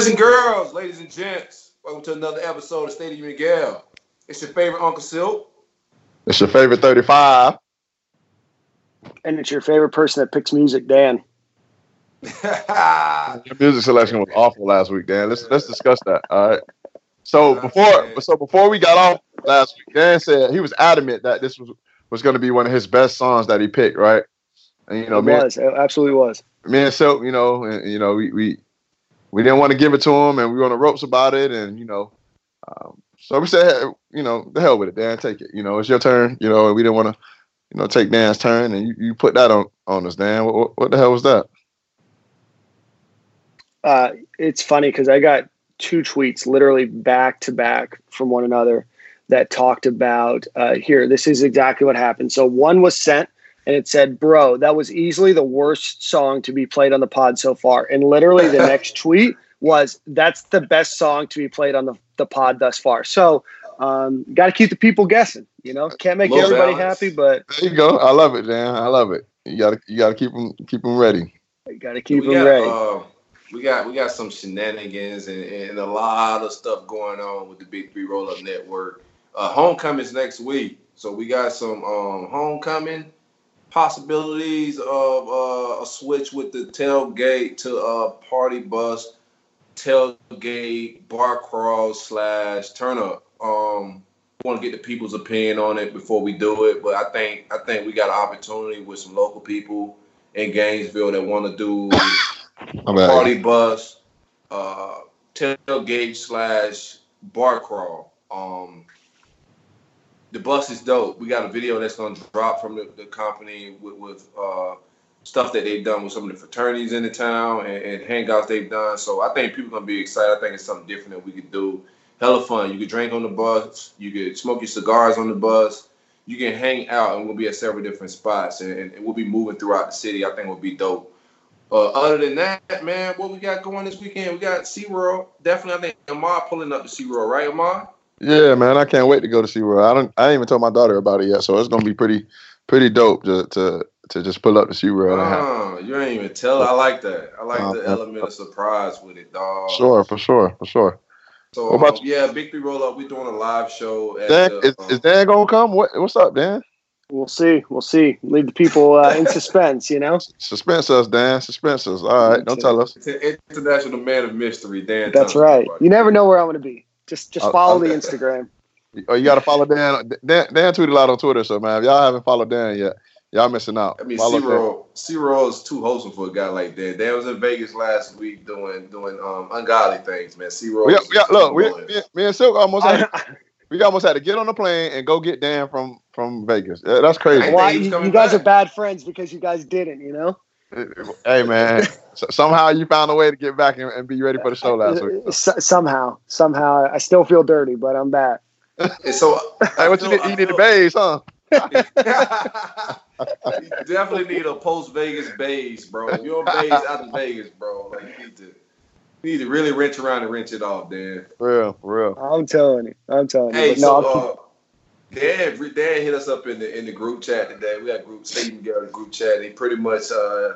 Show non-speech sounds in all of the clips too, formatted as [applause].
Boys and girls, ladies and gents, welcome to another episode of Stadium and Gale. It's your favorite Uncle Silk. It's your favorite 35. And it's your favorite person that picks music, Dan. [laughs] Your music selection was awful last week, Dan. Let's let's discuss that. All right. So before so before we got off last week, Dan said he was adamant that this was was going to be one of his best songs that he picked, right? And you know, it me, was. It absolutely was. me and Silk, you know, and, you know, we, we we didn't want to give it to him, and we were on the ropes about it, and you know, um, so we said, hey, you know, the hell with it, Dan, take it. You know, it's your turn. You know, and we didn't want to, you know, take Dan's turn, and you, you put that on on us, Dan. What, what, what the hell was that? Uh, it's funny because I got two tweets literally back to back from one another that talked about uh, here. This is exactly what happened. So one was sent and it said, "Bro, that was easily the worst song to be played on the pod so far." And literally the [laughs] next tweet was, "That's the best song to be played on the, the pod thus far." So um, got to keep the people guessing. You know, can't make Low everybody balance. happy, but There you go. I love it, Dan. I love it. You gotta you gotta keep them keep them ready. You got to keep we them got, ready. Uh, we got we got some shenanigans and, and a lot of stuff going on with the Big Three Roll Up Network. Uh, homecoming's next week, so we got some um, homecoming possibilities of uh, a switch with the tailgate to a party bus, tailgate bar crawl slash turn up. Um, want to get the people's opinion on it before we do it, but I think I think we got an opportunity with some local people in Gainesville that want to do [coughs] party bus, uh, tailgate slash bar crawl. Um, the bus is dope. We got a video that's gonna drop from the, the company with, with uh, stuff that they've done with some of the fraternities in the town and, and hangouts they've done. So I think people gonna be excited. I think it's something different that we could do. Hella fun. You could drink on the bus. You could smoke your cigars on the bus. You can hang out, and we'll be at several different spots, and, and we'll be moving throughout the city. I think will be dope. Uh, other than that, man, what we got going this weekend? We got SeaWorld. Definitely, I think Ahmad pulling up to SeaWorld, right, Ahmad? Yeah, man, I can't wait to go to SeaWorld. I don't I ain't even told my daughter about it yet, so it's gonna be pretty pretty dope to to, to just pull up to SeaWorld. and have- Oh, you ain't even tell. I like that. I like Uh, the element of surprise with it, dog. Sure, for sure, for sure. So, What about um, yeah, Big Three Roll Up. We're doing a live show. At Dan, the, is, um, is Dan gonna come? What what's up, Dan? We'll see. We'll see. Leave the people uh, in [laughs] suspense. You know. Suspense us, Dan. Suspense us. All right, don't tell us. it's an international man of mystery, Dan. That's Thompson, right. You never know where I'm going to be. Just just Uh, follow the. Instagram. Oh, you gotta follow Dan. Dan. Dan tweeted a lot on Twitter, so man, if y'all haven't followed Dan yet, y'all missing out. I mean, Follow Dan. SeaWorld, SeaWorld is too wholesome for a guy like Dan. Dan was in Vegas last week doing doing um, ungodly things, man. SeaWorld. We got, is we got, look, we, me, me and Silk almost had, [laughs] we almost had to get on the plane and go get Dan from from Vegas. Yeah, that's crazy. Why he you, you guys back. are bad friends because you guys didn't. You know. Hey man, somehow you found a way to get back and, and be ready for the show last week. S- somehow, somehow, I still feel dirty, but I'm back. So, Hey, what you I need? feel- You need the bays, huh? [laughs] you definitely need a post Vegas base, bro. If you're on base out of Vegas, bro, like you need to you need to really wrench around and wrench it off, Dan. For real, real. I'm telling you. I'm telling you. Hey, But no, so I'll keep- Dan, Dan hit us up in the in the group chat today. We got group Stephen Garrett in group chat. He pretty much uh,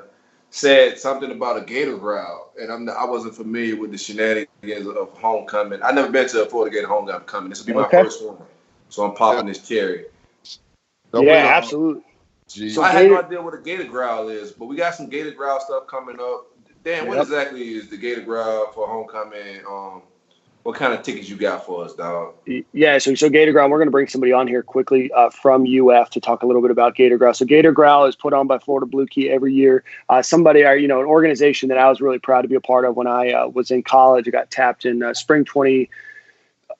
said something about a gator growl, and I'm I wasn't familiar with the shenanigans of homecoming. I never been to a Florida Gator homecoming. This will be my Okay. first one, so I'm popping this cherry. Don't yeah, absolutely. Gee, So I had no idea what a gator growl is, but we got some gator growl stuff coming up. Dan, what exactly is the gator growl for homecoming? Um, what kind of tickets you got for us, dog? Yeah, so so Gator Growl, we're going to bring somebody on here quickly uh, from UF to talk a little bit about Gator Growl. So Gator Growl is put on by Florida Blue Key every year. Uh, somebody, uh, you know, an organization that I was really proud to be a part of when I uh, was in college. I got tapped in uh, spring 20,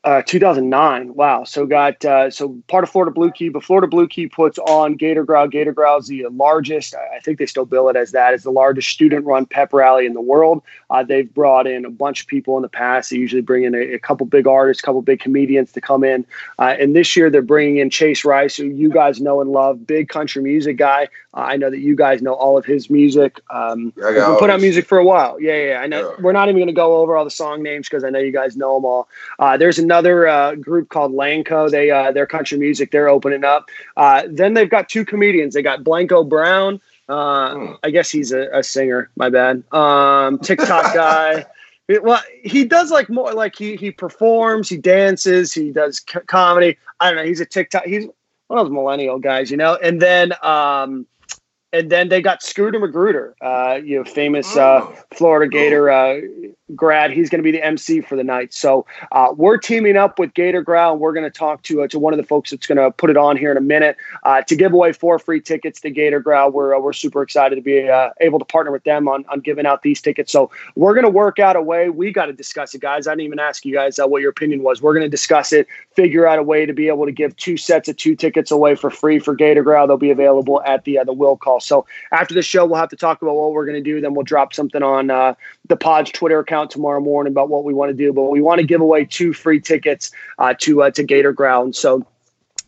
uh, 2009. Wow. So got uh, so part of Florida Blue Key, but Florida Blue Key puts on Gator Growl. Gator Growl is the largest. I think they still bill it as that. It's the largest student-run pep rally in the world. Uh, they've brought in a bunch of people in the past. They usually bring in a, a couple big artists, a couple big comedians to come in. Uh, and this year they're bringing in Chase Rice, who you guys know and love, big country music guy. Uh, I know that you guys know all of his music. Um, been all put out music for a while. Yeah, yeah. yeah. I know. Yeah. We're not even going to go over all the song names because I know you guys know them all. Uh, there's another uh, group called Lanco. They uh, their country music. They're opening up. Uh, then they've got two comedians. They got Blanco Brown. Uh, Hmm. I guess he's a, a singer. My bad. Um, TikTok [laughs] guy. well, he does like more like he he performs, he dances, he does c- comedy. I don't know. He's a TikTok. He's one of those millennial guys, you know. And then um, and then they got Scooter Magruder, uh, you know, famous uh, Oh. Florida Gator uh, grad. He's going to be the MC for the night. So uh, we're teaming up with Gator Growl, and we're going to talk to uh, to one of the folks that's going to put it on here in a minute uh, to give away four free tickets to Gator Growl. We're uh, we're super excited to be uh, able to partner with them on on giving out these tickets. So we're going to work out a way. We got to discuss it, guys. I didn't even ask you guys uh, what your opinion was. We're going to discuss it, figure out a way to be able to give two sets of two tickets away for free for Gator Growl. They'll be available at the the will call. So after the show, we'll have to talk about what we're going to do. Then we'll drop something on uh, the Pod's Twitter account tomorrow morning about what we want to do. But we want to give away two free tickets uh, to uh, to Gator Growl. So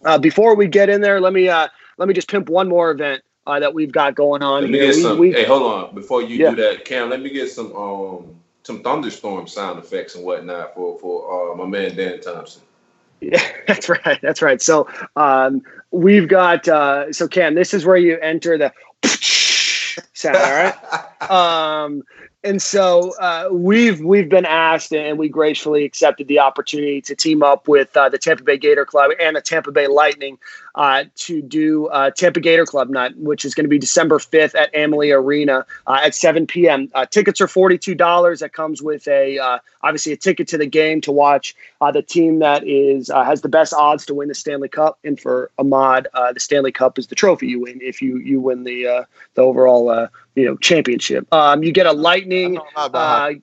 uh, before we get in there, let me uh, let me just pimp one more event uh, that we've got going on Let me here. get We- some. we- hey, hold on. Before you Yeah. do that, Cam, let me get some um some thunderstorm sound effects and whatnot for for uh, my man Dan Thompson. Yeah, [laughs] that's right. That's right. So um, we've got uh, so Cam, this is where you enter the [laughs] sound. All right. [laughs] Um, and so uh, we've we've been asked, and we gracefully accepted the opportunity to team up with uh, the Tampa Bay Gator Club and the Tampa Bay Lightning uh, to do uh, Tampa Gator Club Night, which is going to be December fifth at Amalie Arena uh, at seven p.m. Uh, tickets are forty two dollars. That comes with a obviously a ticket to the game to watch the team that is has the best odds to win the Stanley Cup. And for Ahmad, the Stanley Cup is the trophy you win if you you win the the overall you know championship. Um, you get a Lightning. know a lot about Uh,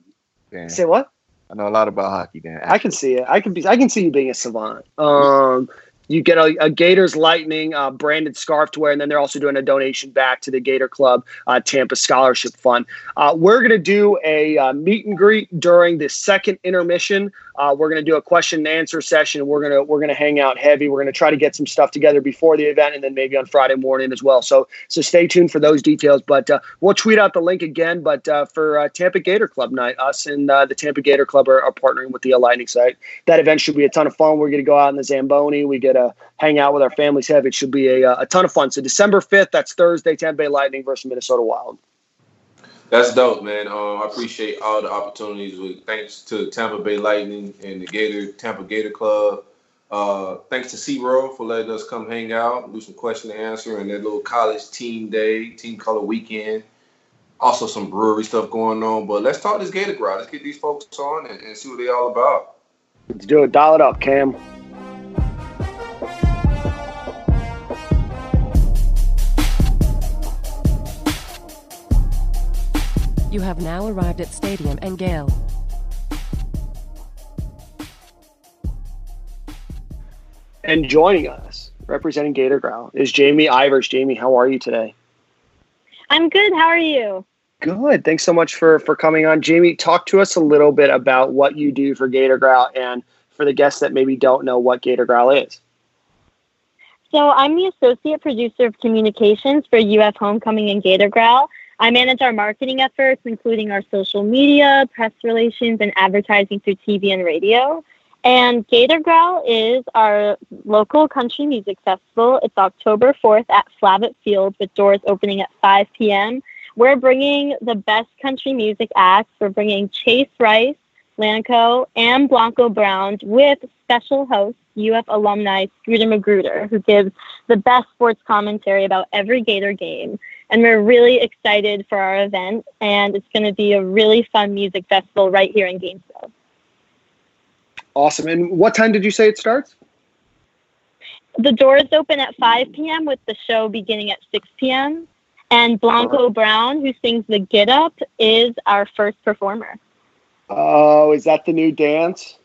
hockey, say what? I know a lot about hockey, Dan. I can see it. I can be. I can see you being a savant. Um, you get a, a Gators Lightning uh, branded scarf to wear, and then they're also doing a donation back to the Gator Club uh, Tampa Scholarship Fund. Uh, we're going to do a uh, meet and greet during the second intermission. Uh, we're going to do a question and answer session. We're gonna we're gonna hang out heavy. We're going to try to get some stuff together before the event, and then maybe on Friday morning as well. So so stay tuned for those details. But uh, we'll tweet out the link again. But uh, for uh, Tampa Gator Club night, us and uh, the Tampa Gator Club are, are partnering with the Lightning site that event should be a ton of fun. We're going to go out in the Zamboni. We get to hang out with our families. Have it should be a, uh, a ton of fun. So December fifth, that's Thursday. Tampa Bay Lightning versus Minnesota Wild. That's dope, man. Um, I appreciate all the opportunities. With thanks to Tampa Bay Lightning and the Gator Tampa Gator Club. Uh, thanks to SeaWorld for letting us come hang out, do some question and answer, and that little college team day, team color weekend. Also, some brewery stuff going on. But let's talk this Gator Growl. Let's get these folks on and, and see what they all about. Let's do it. Dial it up, Cam. You have now arrived at Stadium and Gale. And joining us, representing Gator Growl, is Jaimie Ivers. Jaimie, how are you today? I'm good. How are you? Good. Thanks so much for for coming on, Jaimie. Talk to us a little bit about what you do for Gator Growl, and for the guests that maybe don't know what Gator Growl is. So I'm the associate producer of communications for UF Homecoming and Gator Growl. I manage our marketing efforts, including our social media, press relations, and advertising through TV and radio. And Gator Growl is our local country music festival. It's October 4th at Flavet Field with doors opening at 5 p.m. We're bringing the best country music acts. We're bringing Chase Rice, Lanco, and Blanco Brown with special host, UF alumni Scooter Magruder, who gives the best sports commentary about every Gator game. And we're really excited for our event, and it's going to be a really fun music festival right here in Gainesville. Awesome. And what time did you say it starts? The doors open at 5 p.m. with the show beginning at 6 p.m. And Blanco Brown, who sings the Get Up, is our first performer. Oh, is that the new dance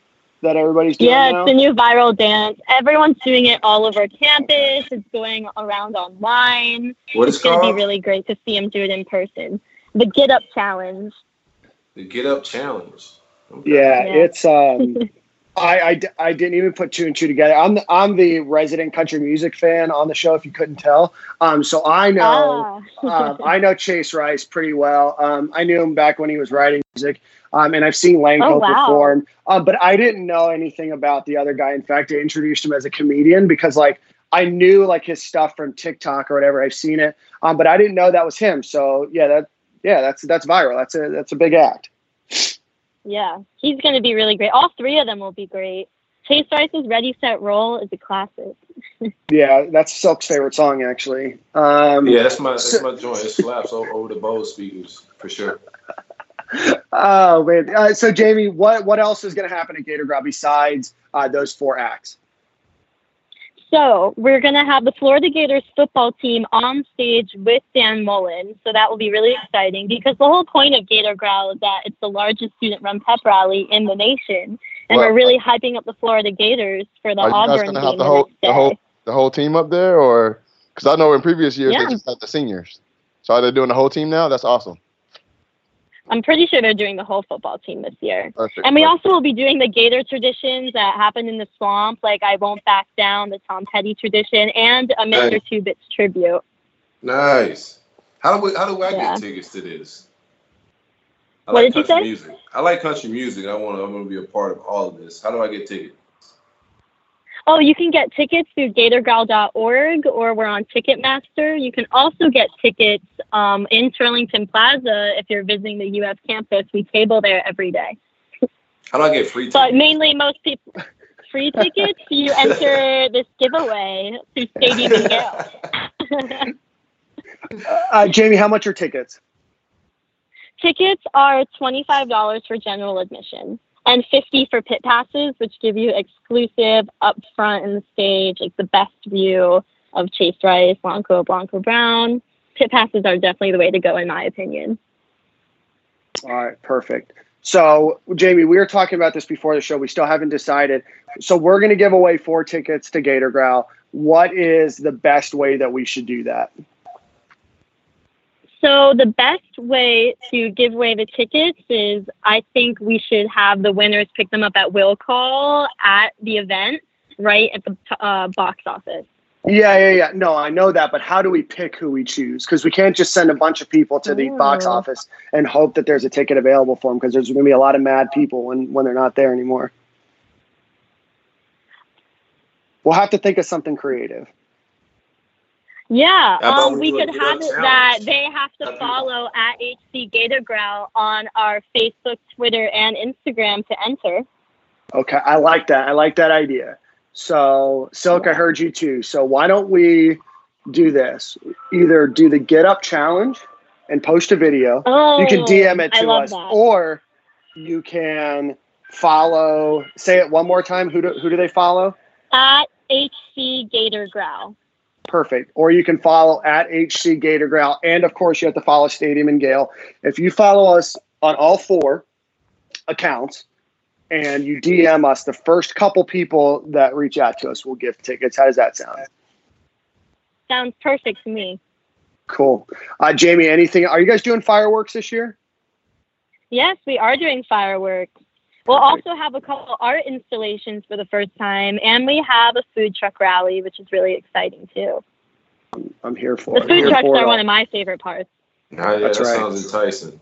that everybody's doing Yeah, now? it's the new viral dance. Everyone's doing it all over campus. It's going around online. What It's going to be really great to see him do it in person. The Get Up Challenge. The Get Up Challenge. Okay. Yeah, Yeah. it's um [laughs] I, I, d- I didn't even put two and two together. I'm the, I'm the resident country music fan on the show if you couldn't tell. Um so I know Ah. um, I know Chase Rice pretty well. Um I knew him back when he was writing music. Um and I've seen Lanco Oh, wow. perform. Um but I didn't know anything about the other guy. In fact, I introduced him as a comedian because like I knew like his stuff from TikTok or whatever. I've seen it. Um but I didn't know that was him. So yeah, that yeah, that's that's viral. That's a that's a big act. Yeah, he's going to be really great. All three of them will be great. Chase Rice's Ready Set Roll is a classic. [laughs] Yeah, that's Silk's favorite song actually. Um, Yeah, that's my that's So- my joint. It slaps over, over the Bose speakers for sure. Oh man. Uh, so Jaimie, what what else is going to happen at Gator Growl besides uh, those four acts? So we're going to have the Florida Gators football team on stage with Dan Mullen. So that will be really exciting because the whole point of Gator Growl is that it's the largest student-run pep rally in the nation, and Well, we're really hyping up the Florida Gators for the Are you Auburn gonna game have the the whole the whole the whole team up there, or because I know in previous years Yeah. they just had the seniors. So are they doing the whole team now? That's awesome. I'm pretty sure they're doing the whole football team this year. Perfect. And we also will be doing the Gator traditions that happen in the swamp, like I Won't Back Down, the Tom Petty tradition, and a Mr. Nice. Two Bits tribute. Nice. How do we, how do I Yeah. get tickets to this? I What like did you country say? music. I like country music. I want to. I'm going to be a part of all of this. How do I get tickets? Oh, you can get tickets through gatorgrowl.org or we're on Ticketmaster. You can also get tickets um, in Turlington Plaza if you're visiting the UF campus. We table there every day. How do I get free tickets? But mainly, most people free tickets. You [laughs] enter this giveaway through Stadium and Gale. [laughs] Uh, Jaimie, how much are tickets? Tickets are $25 for general admission and 50 for pit passes, which give you exclusive up front in the stage, like the best view of Chase Rice, Blanco, Blanco Brown. Pit passes are definitely the way to go, in my opinion. All right, perfect. So, Jaimie, we were talking about this before the show. We still haven't decided. So, we're going to give away four tickets to Gator Growl. What is the best way that we should do that? So the best way to give away the tickets is I think we should have the winners pick them up at will call at the event, right at the uh, box office. Yeah, yeah, yeah. No, I know that, but how do we pick who we choose? Because we can't just send a bunch of people to the box Oh. office and hope that there's a ticket available for them because there's going to be a lot of mad people when, when they're not there anymore. We'll have to think of something creative. Yeah, um, we we could have it challenge? that they have to That'd follow at HC Gator Growl on our Facebook, Twitter, and Instagram to enter. Okay, I like that. I like that idea. So, Silk, I heard you too. So, why don't we do this? Either do the Get Up Challenge and post a video. Oh, you can DM it to us, that. or you can follow. Say it one more time. Who do, who do they follow? at HC Gator Growl. Perfect. Or you can follow at HC Gator Growl. And of course, you have to follow Stadium and Gale. If you follow us on all four accounts and you DM us, the first couple people that reach out to us will give tickets. How does that sound? Sounds perfect to me. Cool. Uh, Jaimie, anything? Are you guys doing fireworks this year? Yes, we are doing fireworks. We'll also have a couple art installations for the first time, and we have a food truck rally, which is really exciting too. I'm here for The it. I'm food trucks are one of my favorite parts. Ah, yeah, That's that right. sounds enticing.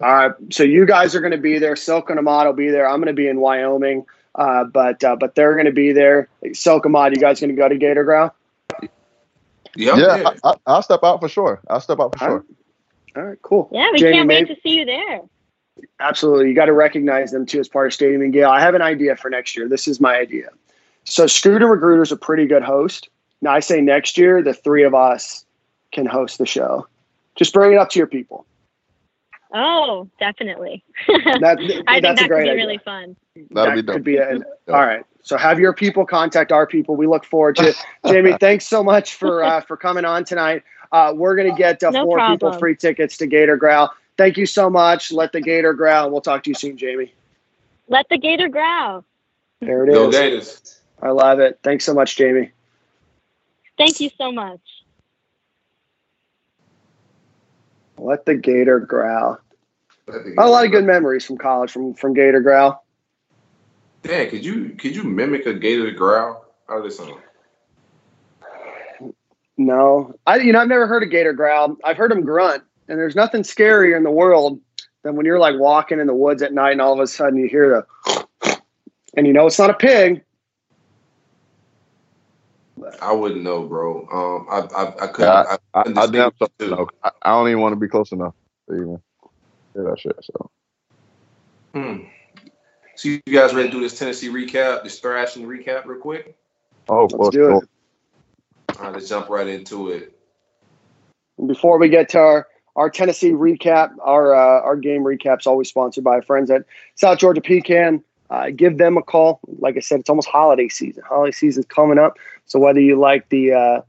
All right, so you guys are going to be there. Silk and Ahmad will be there. I'm going to be in Wyoming, uh, but uh, but they're going to be there. Silk and Ahmad, you guys going to go to Gator Growl? Yeah, yeah. I, I, I'll step out for sure. I'll step out for All sure. All right, cool. Yeah, we Jaimie, can't wait maybe- to see you there. Absolutely. You got to recognize them too as part of Stadium and Gale. I have an idea for next year. This is my idea. So Scooter Magruder's a pretty good host. Now I say next year the three of us can host the show. Just bring it up to your people. Oh, definitely. That, [laughs] I think that's that a could great be idea. really fun. That'll that be dope. could be an, all right. So have your people contact our people. We look forward to it. [laughs] Jaimie. Thanks so much for uh, for coming on tonight. Uh, we're gonna get uh, No four people free tickets to Gator Growl. Thank you so much. Let the Gator growl. We'll talk to you soon, Jaimie. Let the gator growl. There it is. Go. Gators. I love it. Thanks so much, Jaimie. Thank you so much. Let the Gator growl. A lot of good memories from college from from Gator growl. Dan, could you could you mimic a gator growl? How does this sound? No, I you know I've never heard a gator growl. I've heard him grunt, and there's nothing scarier in the world than when you're like walking in the woods at night and all of a sudden you hear the, [sniffs] and you know it's not a pig. I wouldn't know, bro. Um, I I, I couldn't. Yeah, I, I, I understand damn what so you do. know. I, I don't even want to be close enough to even hear that shit. So Hmm. Hmm. So you guys ready to do this Tennessee recap, this thrashing recap, real quick? Oh, Let's well, do it. All right, let's jump right into it. Before we get to our, our Tennessee recap, our uh, our game recap's always sponsored by friends at South Georgia Pecan. Uh, give them a call. Like I said, it's almost holiday season. Holiday season's coming up. So whether you like the uh,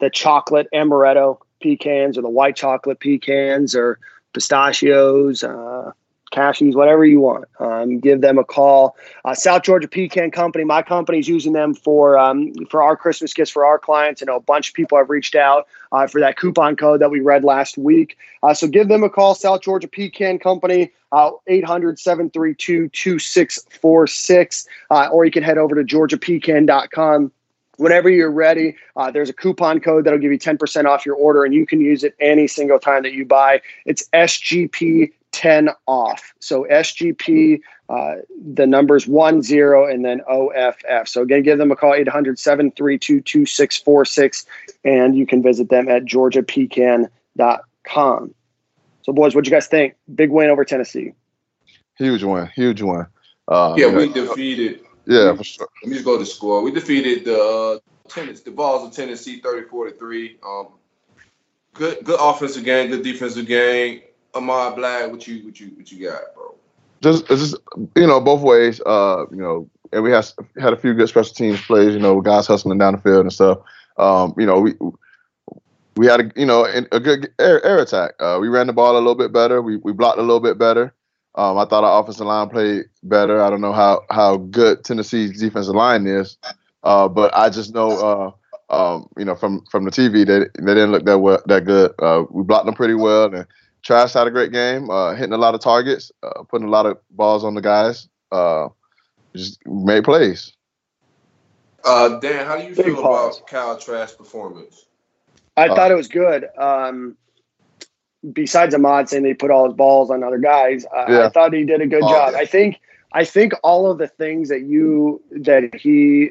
the chocolate amaretto pecans or the white chocolate pecans or pistachios, uh, cashews, whatever you want. Um, give them a call. Uh, South Georgia Pecan Company, my company is using them for um, for our Christmas gifts for our clients. I know a bunch of people have reached out uh, for that coupon code that we read last week. Uh, so give them a call, South Georgia Pecan Company, uh, 800 732 2646, uh, or you can head over to georgiapecan.com whenever you're ready, uh, there's a coupon code that'll give you 10% off your order, and you can use it any single time that you buy. It's SGP 10 off. So SGP, uh, the numbers one zero and then OFF. So again, give them a call 800 732 2646 and you can visit them at georgiapecan.com. So, boys, what do you guys think? Big win over Tennessee. huge one, huge one. Uh, Yeah, you we defeated. yeah, for sure. Let me just go to score. We defeated the uh, Tennessee, the Vols of Tennessee, thirty-four to three. Um, good, good offensive game, good defensive game. Ahmad Black, what you, what you, what you got, bro? just just you know both ways. Uh, you know, and we had had a few good special teams plays. You know, guys hustling down the field and stuff. Um, you know, we we had a you know a good air, air attack. Uh, we ran the ball a little bit better. We we blocked a little bit better. Um, I thought our offensive line played better. I don't know how how good Tennessee's defensive line is, uh, but I just know uh, um, you know from from the TV they they didn't look that well that good. Uh, we blocked them pretty well and. Trask had a great game, uh, hitting a lot of targets, uh, putting a lot of balls on the guys. Uh, just made plays. Uh, Dan, how do you Big feel pause. about Kyle Trask performance? I Uh, thought it was good. Um, besides Ahmad saying they put all his balls on other guys, I, I thought he did a good Oh, job. yeah. I think I think all of the things that you that he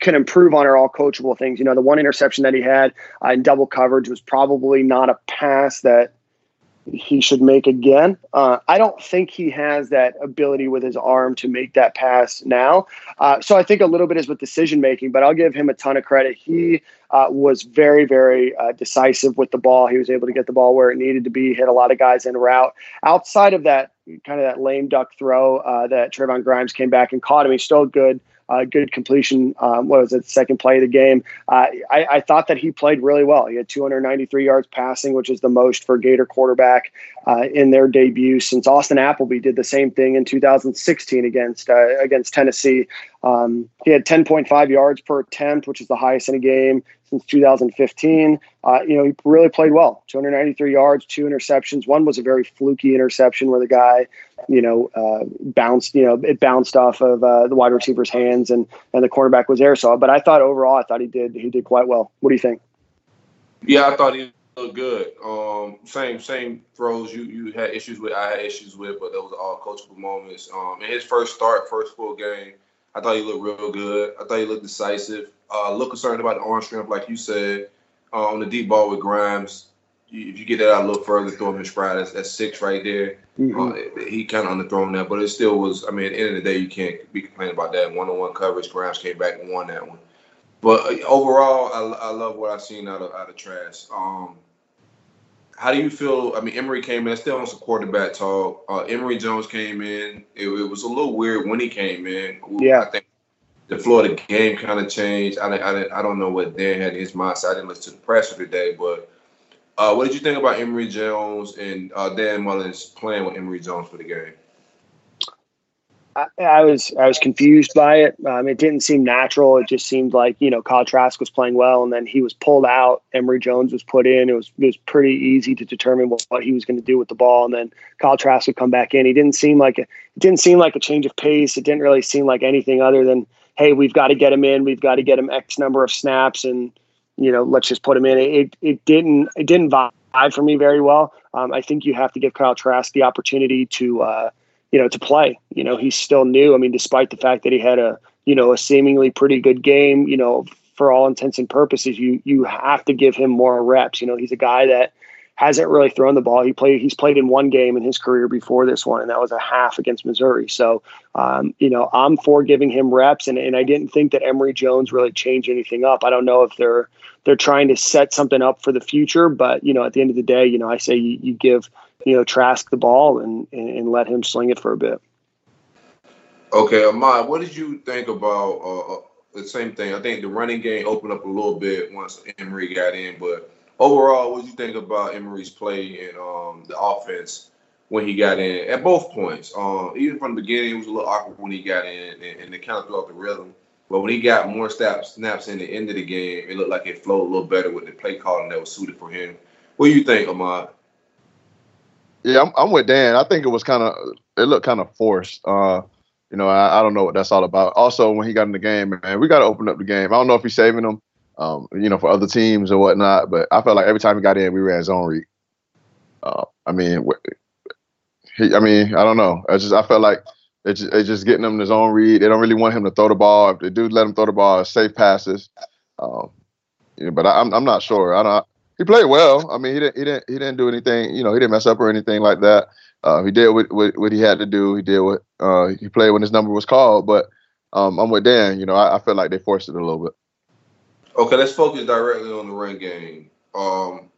can improve on are all coachable things. You know, the one interception that he had uh, in double coverage was probably not a pass that he should make again. Uh, I don't think he has that ability with his arm to make that pass now. Uh, so I think a little bit is with decision making, but I'll give him a ton of credit. He uh, was very, very uh, decisive with the ball. He was able to get the ball where it needed to be, hit a lot of guys in route. Outside of that, kind of that lame duck throw uh, that Trevon Grimes came back and caught him, he's still good. Uh, good completion. Um, what was it? Second play of the game. Uh, I, I thought that he played really well. He had 293 yards passing, which is the most for Gator quarterback uh, in their debut since Austin Appleby did the same thing in 2016 against uh, against Tennessee. Um, he had 10.5 yards per attempt, which is the highest in a game since 2015. Uh, you know, he really played well. 293 yards, two interceptions. One was a very fluky interception where the guy, you know, uh, bounced. You know, it bounced off of uh, the wide receiver's hands, and and the cornerback was there. So, but I thought overall, I thought he did he did quite well. What do you think? Yeah, I thought he looked good. Um, same same throws you you had issues with, I had issues with, but those are all coachable moments. Um, in his first start, first full game, I thought he looked real good. I thought he looked decisive. Uh, look concerned about the arm strength, like you said, uh, on the deep ball with Grimes. You, if you get that out a little further, throw him in stride. That's, that's six right there. Mm-hmm. Uh, he kind of underthrown that, but it still was. I mean, at the end of the day, you can't be complaining about that. One on one coverage, Grimes came back and won that one. But uh, overall, I, I love what I've seen out of out of Trask. Um, how do you feel? I mean, Emory came in. Still on some quarterback talk. Uh, Emory Jones came in. It, it was a little weird when he came in. Yeah. I think the Florida game kind of changed. I, I, I don't know what Dan had in his mindset. I didn't listen to the presser today, but uh, what did you think about Emory Jones and uh, Dan Mullen's playing with Emory Jones for the game? I, I was I was confused by it. Um, it didn't seem natural. It just seemed like you know Kyle Trask was playing well, and then he was pulled out. Emory Jones was put in. It was it was pretty easy to determine what, what he was going to do with the ball, and then Kyle Trask would come back in. He didn't seem like a, it didn't seem like a change of pace. It didn't really seem like anything other than hey, we've got to get him in. We've got to get him X number of snaps, and you know let's just put him in. It it didn't it didn't vibe for me very well. Um, I think you have to give Kyle Trask the opportunity to. Uh, you know, to play. You know, he's still new. I mean, despite the fact that he had a, you know, a seemingly pretty good game, you know, for all intents and purposes, you you have to give him more reps. You know, he's a guy that hasn't really thrown the ball. He played he's played in one game in his career before this one, and that was a half against Missouri. So um, you know, I'm for giving him reps, and, and I didn't think that Emory Jones really changed anything up. I don't know if they're they're trying to set something up for the future, but you know, at the end of the day, you know, I say you, you give you know Trask the ball and, and, and let him sling it for a bit. Okay, Ahmad, what did you think about uh, uh, the same thing? I think the running game opened up a little bit once Emory got in, but overall, what do you think about Emory's play and um, the offense when he got in at both points? Um, even from the beginning, it was a little awkward when he got in, and, and it kind of threw off the rhythm. But when he got more snaps, snaps in the end of the game, it looked like it flowed a little better with the play calling that was suited for him. What do you think, Ahmad? Yeah, I'm, I'm with Dan. I think it was kind of it looked kind of forced. Uh, you know, I, I, don't know what that's all about. Also, when he got in the game, man, we got to open up the game. I don't know if he's saving them, um, you know, for other teams or whatnot, but I felt like every time he got in, we ran zone read. Uh, I mean, he, I mean, I don't know. I just I felt like they just, they just getting him his own read. They don't really want him to throw the ball. If they do let him throw the ball, safe passes. Um, yeah, but I, am I'm, I'm not sure. I don't. He played well. I mean, he didn't he didn't he didn't do anything. You know, he didn't mess up or anything like that. Uh, he did what, what, what he had to do. He did what uh, he played when his number was called. But um, I'm with Dan. You know, I, I, feel like they forced it a little bit. Okay, let's focus directly on the run game. Um,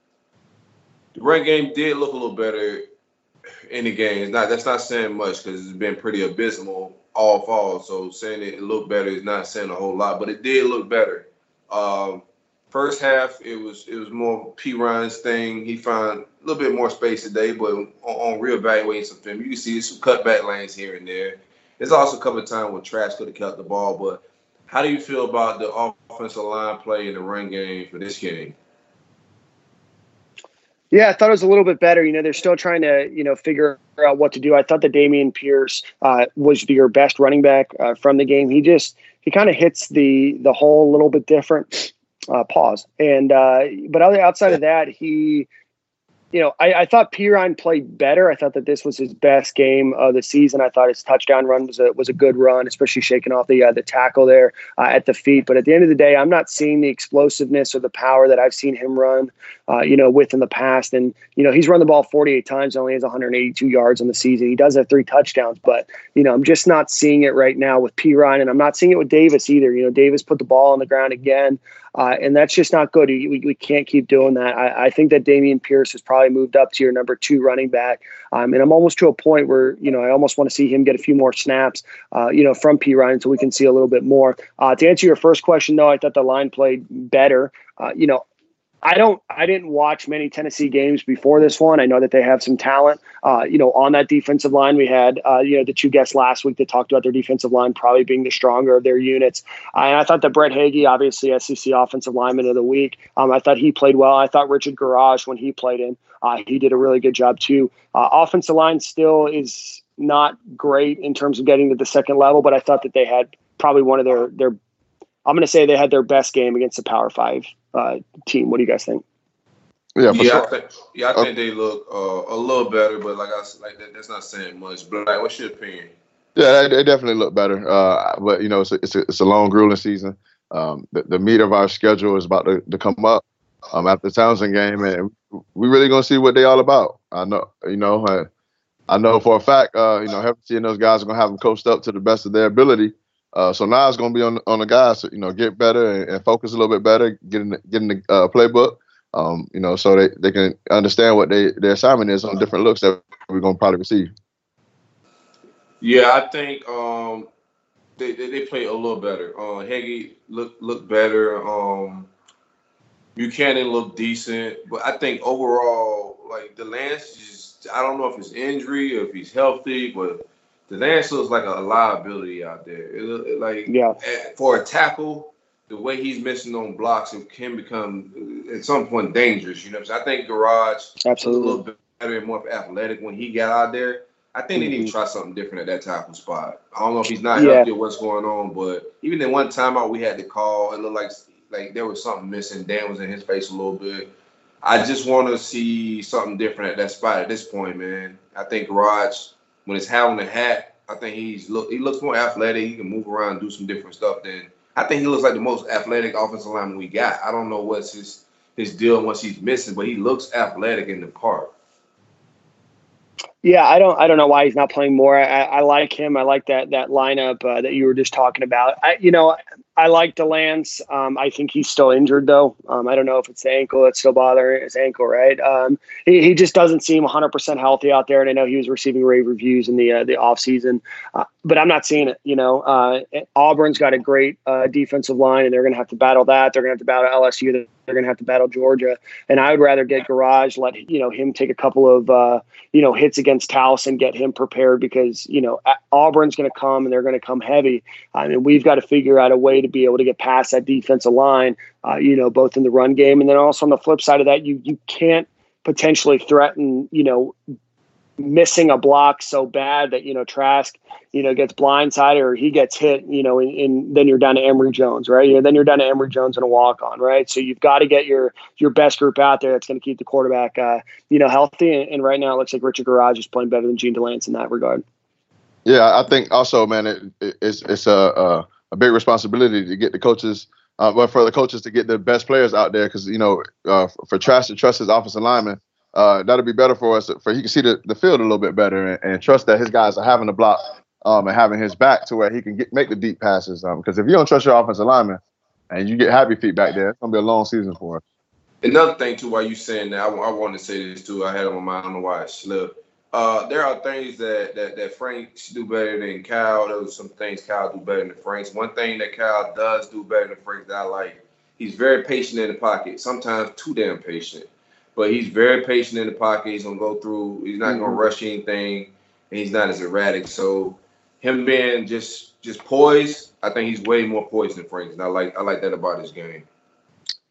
the run game did look a little better in the game. It's not that's not saying much because it's been pretty abysmal all fall. So saying it looked better is not saying a whole lot, but it did look better. Um, first half it was it was more Perine's thing. He found a little bit more space today, but on, on reevaluating some film, you can see some cutback lanes here and there. There's also a couple of times when Trask could have kept the ball, but how do you feel about the offensive line play in the run game for this game? Yeah, I thought it was a little bit better. You know, they're still trying to, you know, figure out what to do. I thought that Dameon Pierce uh, was your best running back uh, from the game. He just he kind of hits the the hole a little bit different. Uh, pause. And uh, but outside of that, he you know, I, I thought Perine played better. I thought that this was his best game of the season. I thought his touchdown run was a was a good run, especially shaking off the uh, the tackle there uh, at the feet. But at the end of the day, I'm not seeing the explosiveness or the power that I've seen him run, uh, you know, with in the past. And you know, he's run the ball 48 times, only has 182 yards on the season. He does have three touchdowns, but you know, I'm just not seeing it right now with Perine, and I'm not seeing it with Davis either. You know, Davis put the ball on the ground again. Uh, and that's just not good. We, we can't keep doing that. I, I, think that Dameon Pierce has probably moved up to your number two running back. Um, and I'm almost to a point where, you know, I almost want to see him get a few more snaps, uh, you know, from Perine so we can see a little bit more. Uh, to answer your first question, though, I thought the line played better. Uh, you know, I don't. I didn't watch many Tennessee games before this one. I know that they have some talent. Uh, you know, on that defensive line, we had uh, you know the two guests last week that talked about their defensive line probably being the stronger of their units. Uh, and I thought that Brett Heggie, obviously SEC Offensive Lineman of the Week, um, I thought he played well. I thought Richard Gouraige when he played in, uh, he did a really good job too. Uh, offensive line still is not great in terms of getting to the second level, but I thought that they had probably one of their their I'm going to say they had their best game against the Power Five uh, team. What do you guys think? Yeah, yeah, sure. I think, yeah, I think they look uh, a little better, but like I like that, that's not saying much. But like, what's your opinion? Yeah, they, they definitely look better. Uh, but you know, it's a, it's a, it's a long, grueling season. Um, the, the, meat of our schedule is about to, to come up um, after the Towson game, and we really gonna see what they all about. I know, you know, I, I know for a fact, uh, you know, Hevesy and those guys are gonna have them coached up to the best of their ability. Uh, so now it's going to be on on the guys to you know get better and, and focus a little bit better, getting getting the uh, playbook. Um, you know, so they, they can understand what they their assignment is on different looks that we're going to probably receive. Yeah, I think um, they, they, they play a little better. Uh, look look better. Um, Buchanan look decent, but I think overall, like Delance, I don't know if it's injury or if he's healthy, but Delance looks like a liability out there. It, it, like yeah. for a tackle, the way he's missing on blocks, it can become at some point dangerous. You know, so I think Gouraige absolutely a little bit better and more athletic when he got out there. I think mm-hmm. they need to mm-hmm. try something different at that tackle spot. I don't know if he's not yeah. healthy or what's going on, but even in one timeout we had to call, it looked like like there was something missing. Dan was in his face a little bit. I just want to see something different at that spot at this point, man. I think Gouraige when it's having the hat, I think he's look he looks more athletic. He can move around, and do some different stuff. Than I think he looks like the most athletic offensive lineman we got. I don't know what's his his deal once he's missing, but he looks athletic in the park. Yeah, I don't. I don't know why he's not playing more. I, I like him. I like that that lineup uh, that you were just talking about. I, you know, I like Delance. Um, I think he's still injured though. Um, I don't know if it's the ankle that's still bothering his ankle, right? Um, he, he just doesn't seem 100% healthy out there. And I know he was receiving rave reviews in the uh, the off season, uh, but I'm not seeing it. You know, uh, Auburn's got a great uh, defensive line, and they're going to have to battle that. They're going to have to battle LSU. They're going to have to battle Georgia. And I would rather get Gouraige, let you know him take a couple of uh, you know hits against Towson, get him prepared because you know Auburn's going to come and they're going to come heavy. I mean, we've got to figure out a way to to be able to get past that defensive line, uh, you know, both in the run game and then also on the flip side of that, you you can't potentially threaten, you know, missing a block so bad that you know Trask, you know, gets blindsided or he gets hit, you know, and, and then you're down to Emory Jones, right? You know, then you're down to Emory Jones and a walk on, right? So you've got to get your your best group out there that's going to keep the quarterback, uh, you know, healthy. And, and, right now, it looks like Richard Gouraige is playing better than Jean Delance in that regard. Yeah, I think also, man, it, it, it's it's a. Uh, a big responsibility to get the coaches, uh, but for the coaches to get the best players out there because you know uh, for Trask to trust his offensive lineman, uh, that'll be better for us. For he can see the, the field a little bit better and, and trust that his guys are having the block um, and having his back to where he can get make the deep passes. Because um, if you don't trust your offensive lineman and you get happy feet back there, it's gonna be a long season for us. Another thing too, while you saying that, I, I want to say this too. I had it on my mind. I don't know why I slipped uh, there are things that, that that Frank do better than Kyle. There some things Kyle do better than Frank's. One thing that Kyle does do better than Frank that I like, he's very patient in the pocket. Sometimes too damn patient, but he's very patient in the pocket. He's gonna go through. He's not mm-hmm. gonna rush anything, and he's not as erratic. So him being just just poised, I think he's way more poised than Frank. And I like I like that about his game.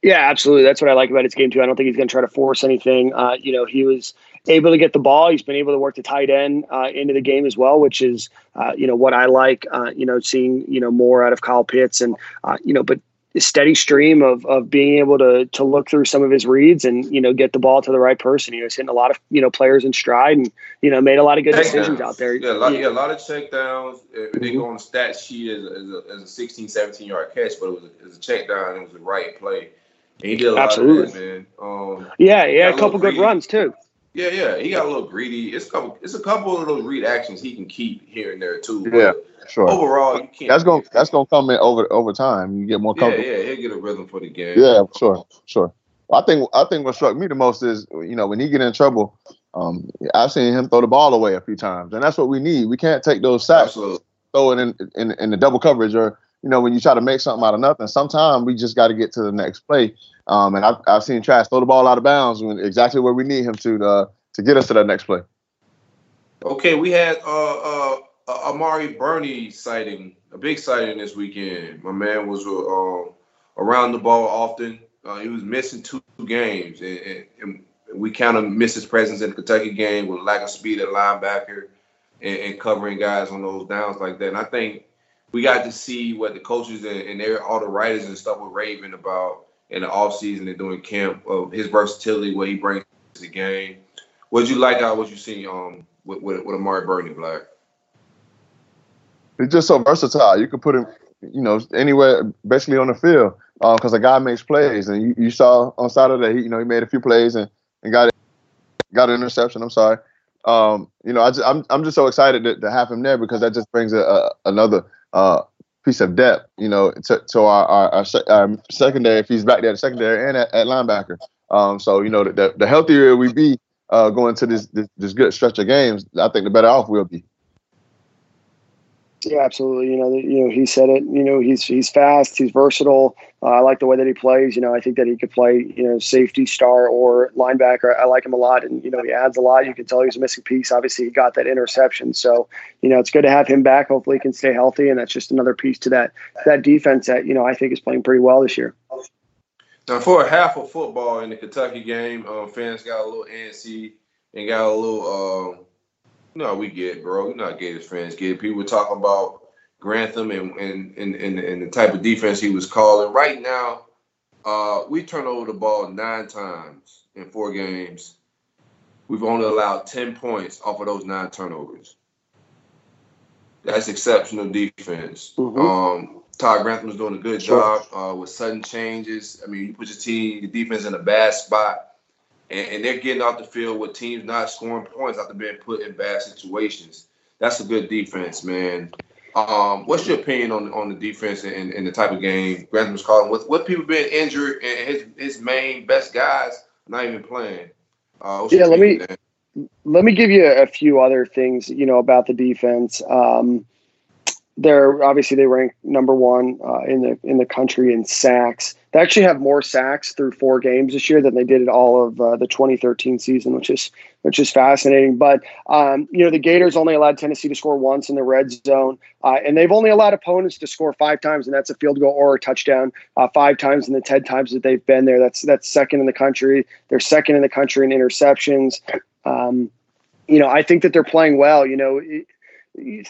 Yeah, absolutely. That's what I like about his game too. I don't think he's going to try to force anything. Uh, you know, he was able to get the ball. He's been able to work the tight end uh, into the game as well, which is uh, you know what I like. Uh, you know, seeing you know more out of Kyle Pitts and uh, you know, but steady stream of of being able to to look through some of his reads and you know get the ball to the right person. He was hitting a lot of you know players in stride and you know made a lot of good check decisions downs. out there. Yeah, a lot, yeah. yeah, a lot of check downs. Mm-hmm. They go on the stat sheet as, as, a, as a 16, 17 yard catch, but it was a, it was a check down. It was the right play. And he did a lot Absolutely. of that, man. Um, yeah, yeah, a couple good runs too. Yeah, yeah, he got a little greedy. It's a couple. It's a couple of those read actions he can keep here and there too. Yeah, sure. Overall, you can't. That's gonna that's gonna come in over over time. You get more comfortable. Yeah, yeah, he'll get a rhythm for the game. Yeah, sure, sure. I think I think what struck me the most is you know when he get in trouble. Um, I've seen him throw the ball away a few times, and that's what we need. We can't take those sacks, Absolutely. throw it in, in in the double coverage, or you know when you try to make something out of nothing. Sometimes we just got to get to the next play. Um, and I've, I've seen Trask throw the ball out of bounds when exactly where we need him to to, to get us to that next play. Okay, we had uh, uh, Amari Burney sighting, a big sighting this weekend. My man was uh, around the ball often. Uh, he was missing two games, and, and, we kind of missed his presence in the Kentucky game with lack of speed at linebacker and, and, covering guys on those downs like that. And I think we got to see what the coaches and, and all the writers and stuff were raving about in the offseason and doing camp of his versatility, what he brings to the game. What you like out what you see um with, with, with Amari Burney Black? He's just so versatile. You can put him, you know, anywhere, basically on the field, because uh, a guy makes plays. And you, you saw on Saturday, he, you know, he made a few plays and, and got got an interception. I'm sorry. Um, you know, I just, I'm I'm just so excited to, to have him there because that just brings a, a another uh, piece of depth, you know, to, to our, our, our, our, secondary if he's back there, the secondary and at, at linebacker. Um, so you know, the, the healthier we be uh, going to this, this, this good stretch of games, I think the better off we'll be. Yeah, absolutely. You know, you know, he said it. You know, he's he's fast. He's versatile. Uh, I like the way that he plays. You know, I think that he could play. You know, safety, star, or linebacker. I like him a lot, and you know, he adds a lot. You can tell he's a missing piece. Obviously, he got that interception. So, you know, it's good to have him back. Hopefully, he can stay healthy, and that's just another piece to that that defense that you know I think is playing pretty well this year. Now, for a half of football in the Kentucky game, um, fans got a little antsy and got a little. Um, no, we get, bro. You know how Gators fans get. People were talking about Grantham and and, and and and the type of defense he was calling. Right now, uh, we turn over the ball nine times in four games. We've only allowed ten points off of those nine turnovers. That's exceptional defense. Mm-hmm. Um, Todd Grantham's doing a good job uh, with sudden changes. I mean, you put your team, your defense in a bad spot, and, and, they're getting off the field with teams not scoring points after being put in bad situations. That's a good defense, man. Um, what's your opinion on on the defense and, and the type of game Grantham's calling? With with people being injured and his his main best guys not even playing. Uh, yeah, let me let me give you a few other things you know about the defense. Um, they're obviously they rank number one uh, in the in the country in sacks. They actually have more sacks through four games this year than they did at all of uh, the 2013 season, which is which is fascinating. But um, you know the Gators only allowed Tennessee to score once in the red zone, uh, and they've only allowed opponents to score five times, and that's a field goal or a touchdown uh, five times in the ten times that they've been there. That's that's second in the country. They're second in the country in interceptions. Um, you know, I think that they're playing well. You know. It,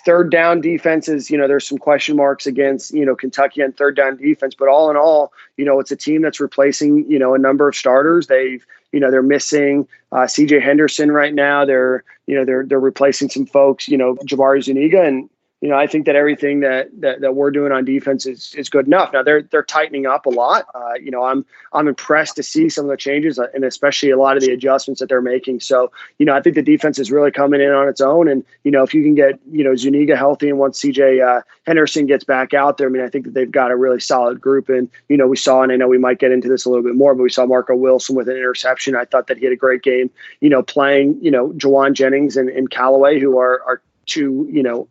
third down defenses, you know, there's some question marks against, you know, Kentucky on third down defense, but all in all, you know, it's a team that's replacing, you know, a number of starters. They've, you know, they're missing uh, CJ Henderson right now. They're, you know, they're, they're replacing some folks, you know, Jabari Zuniga and, you know, I think that everything that, that, that we're doing on defense is, is good enough. Now they're they're tightening up a lot. Uh, you know, I'm I'm impressed to see some of the changes uh, and especially a lot of the adjustments that they're making. So, you know, I think the defense is really coming in on its own. And you know, if you can get you know Zuniga healthy and once CJ uh, Henderson gets back out there, I mean, I think that they've got a really solid group. And you know, we saw, and I know we might get into this a little bit more, but we saw Marco Wilson with an interception. I thought that he had a great game. You know, playing you know Jauan Jennings and, and Callaway, who are are two you know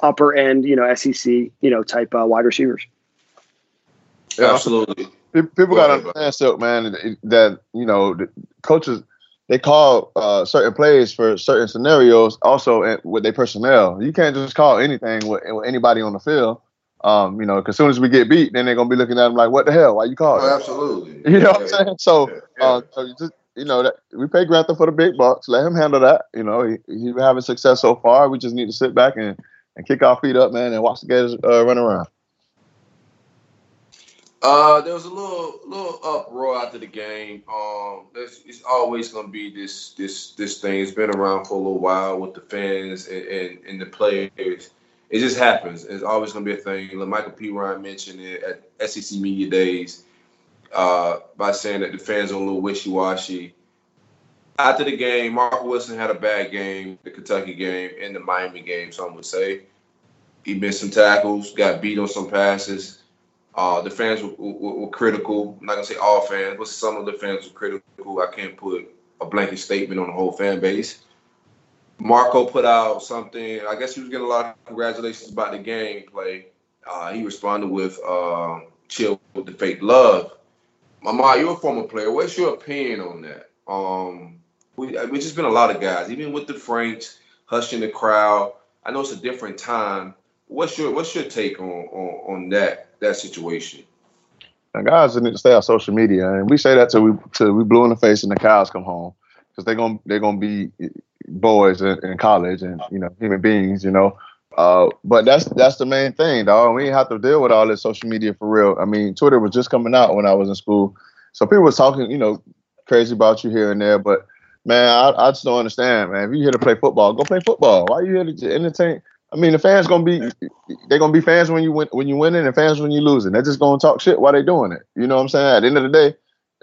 upper end, you know, SEC, you know, type uh, wide receivers. Yeah, absolutely. People got to understand, Silk, man, that you know, the coaches they call uh, certain plays for certain scenarios. Also, with their personnel, you can't just call anything with, with anybody on the field. Um, you know, because as soon as we get beat, then they're gonna be looking at them like, "What the hell? Why you call?" Oh, absolutely. [laughs] You know yeah. what I'm saying? So, yeah. Uh, so you just you know that we pay Grantham for the big bucks. Let him handle that. You know, he, he's having success so far. We just need to sit back and and kick our feet up, man, and watch the Gators uh, run around? Uh, there was a little little uproar after the game. Um, it's always gonna be this this this thing. It's been around for a little while with the fans and, and, and the players. It just happens. It's always gonna be a thing. Like Michael Perine mentioned it at SEC Media Days uh, by saying that the fans are a little wishy washy. After the game, Mark Wilson had a bad game, the Kentucky game and the Miami game, some would say. He missed some tackles, got beat on some passes. Uh, the fans were, were, were, critical. I'm not gonna say all fans, but some of the fans were critical. I can't put a blanket statement on the whole fan base. Marco put out something. I guess he was getting a lot of congratulations about the gameplay. Uh, he responded with uh, "chill with the fake love." Mama, you're a former player. What's your opinion on that? Um, we, we just been a lot of guys, even with the Franks hushing the crowd. I know it's a different time. What's your What's your take on on, on that that situation? Now, guys need to stay off social media, and we say that till we till we blue in the face and the cows come home, because they're gonna they're gonna be boys in, in, college and you know human beings, you know. Uh, but that's that's the main thing, dog. We have to deal with all this social media for real. I mean, Twitter was just coming out when I was in school, so people was talking, you know, crazy about you here and there, but man, I, I just don't understand, man. If you here to play football, go play football. Why are you here to entertain? I mean, the fans gonna be they're gonna be fans when you win when you winning and fans when you losing. They're just gonna talk shit while they doing it. You know what I'm saying? At the end of the day,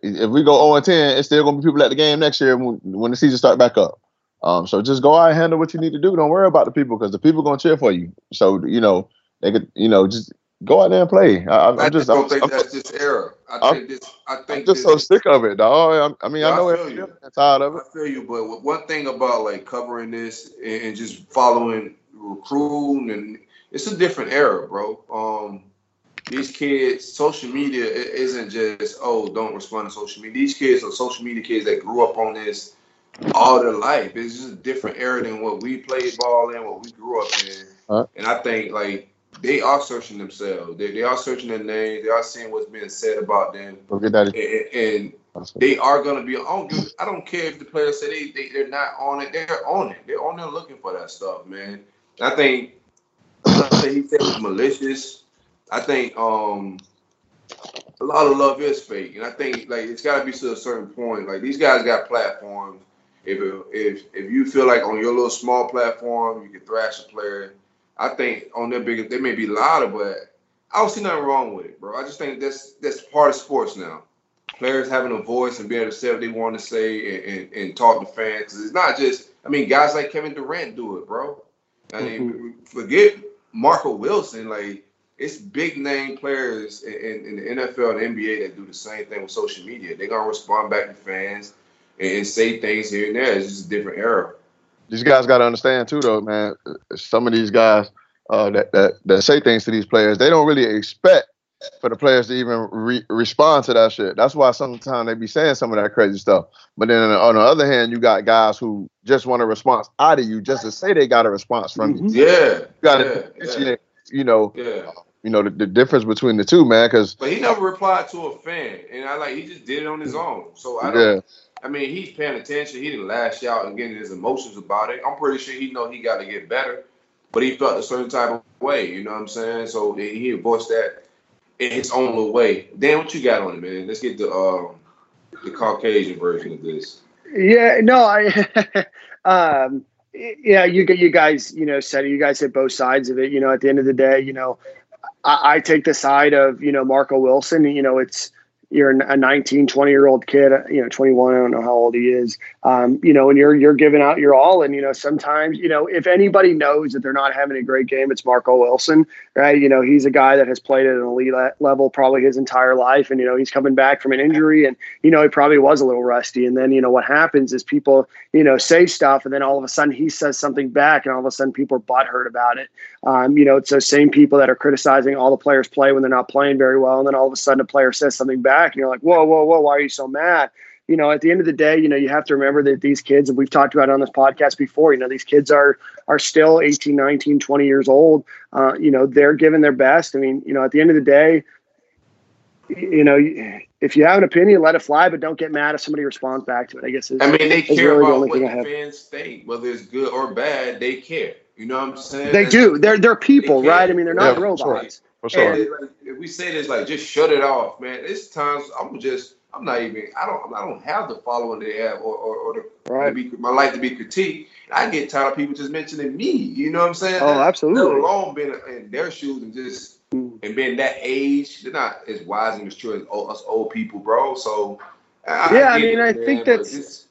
if we go 0 10, it's still gonna be people at the game next year when, when the season start back up. Um, so just go out and handle what you need to do. Don't worry about the people because the people gonna cheer for you. So you know they could you know just go out there and play. I, am just I don't I'm, think I'm, that's this era. I think this. I think I'm just so sick of it, dog. I, I mean, I know I feel you. tired of it. I feel you, but one thing about like covering this and just following recruiting and it's a different era, bro. Um, these kids, social media isn't just oh, don't respond to social media. These kids are social media kids that grew up on this all their life. It's just a different era than what we played ball in, what we grew up in. Huh? And I think like they are searching themselves. They, they are searching their names. They are seeing what's being said about them. And, and they are going to be. Don't, I don't care if the players say they, they they're not on it. They're on it. They're on there looking for that stuff, man. I think [clears throat] he said was malicious. I think um a lot of love is fake, and I think like it's got to be to a certain point. Like these guys got platforms. If if if you feel like on your little small platform you can thrash a player, I think on their bigger they may be louder, but I don't see nothing wrong with it, bro. I just think that's that's part of sports now. Players having a voice and being able to say what they want to say and, and, and talk to fans. Cause it's not just, I mean, guys like Kevin Durant do it, bro. I mean, mm-hmm. forget Marco Wilson. Like, it's big name players in, in, the NFL and NBA that do the same thing with social media. They're gonna respond back to fans and, say things here and there. It's just a different era. These guys got to understand too, though, man. Some of these guys uh, that, that that say things to these players, they don't really expect for the players to even re- respond to that shit. That's why sometimes they be saying some of that crazy stuff. But then on the other hand, you got guys who just want a response out of you just to say they got a response from you. Yeah, you got to yeah, yeah. you know, yeah. you know the, the, difference between the two, man. Because but he never replied to a fan, and I like he just did it on his own. So I don't. Yeah. I mean, he's paying attention. He didn't lash out and getting his emotions about it. I'm pretty sure he know he got to get better, but he felt a certain type of way. You know what I'm saying? So he voiced that in his own little way. Dan, what you got on it, man? Let's get the um, the Caucasian version of this. Yeah, no, I, [laughs] um, yeah, you you guys, you know, said you guys hit both sides of it. You know, at the end of the day, you know, I, I take the side of you know Marco Wilson. You know, it's you're a 19, 20 year old kid, you know, 21, I don't know how old he is, um, you know, and you're, you're giving out your all. And, you know, sometimes, you know, if anybody knows that they're not having a great game, it's Marco Wilson, right? You know, he's a guy that has played at an elite level probably his entire life. And, you know, he's coming back from an injury and, you know, he probably was a little rusty. And then, you know, what happens is people, you know, say stuff and then all of a sudden he says something back and all of a sudden people are butthurt about it. Um, you know, it's those same people that are criticizing all the players play when they're not playing very well. And then all of a sudden a player says something back and you're like, whoa, whoa, whoa, why are you so mad? You know, at the end of the day, you know, you have to remember that these kids, and we've talked about it on this podcast before, you know, these kids are are still 18, 19, 20 years old. Uh, you know, they're giving their best. I mean, you know, at the end of the day, you know, if you have an opinion, let it fly, but don't get mad if somebody responds back to it. I guess. Is, I mean, they care really about the what the fans think, whether it's good or bad. They care. You know what I'm saying? They That's, do. They're they're people, they right? I mean, they're not yeah, robots. For sure. And if we say this, like, just shut it off, man. It's times I'm just, I'm not even, I don't, I don't have the following they have, or, or, or the, right. be, my life to be critiqued. I get tired of people just mentioning me. You know what I'm saying? Oh, absolutely. Let alone being in their shoes and just mm. and being that age, they're not as wise and mature as us old people, bro. So I, yeah, I, I mean, it, I man, think that's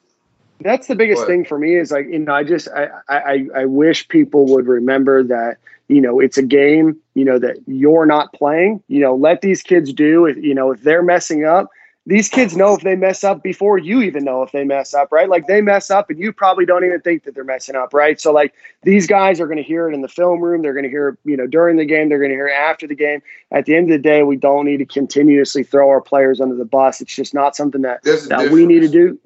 that's the biggest thing for me is like you know I just I, I I wish people would remember that you know it's a game you know that you're not playing you know let these kids do it you know if they're messing up these kids know if they mess up before you even know if they mess up right? Like they mess up and you probably don't even think that they're messing up right? So like these guys are going to hear it in the film room they're going to hear it you know during the game they're going to hear it after the game. At the end of the day we don't need to continuously throw our players under the bus. It's just not something that that we need to do.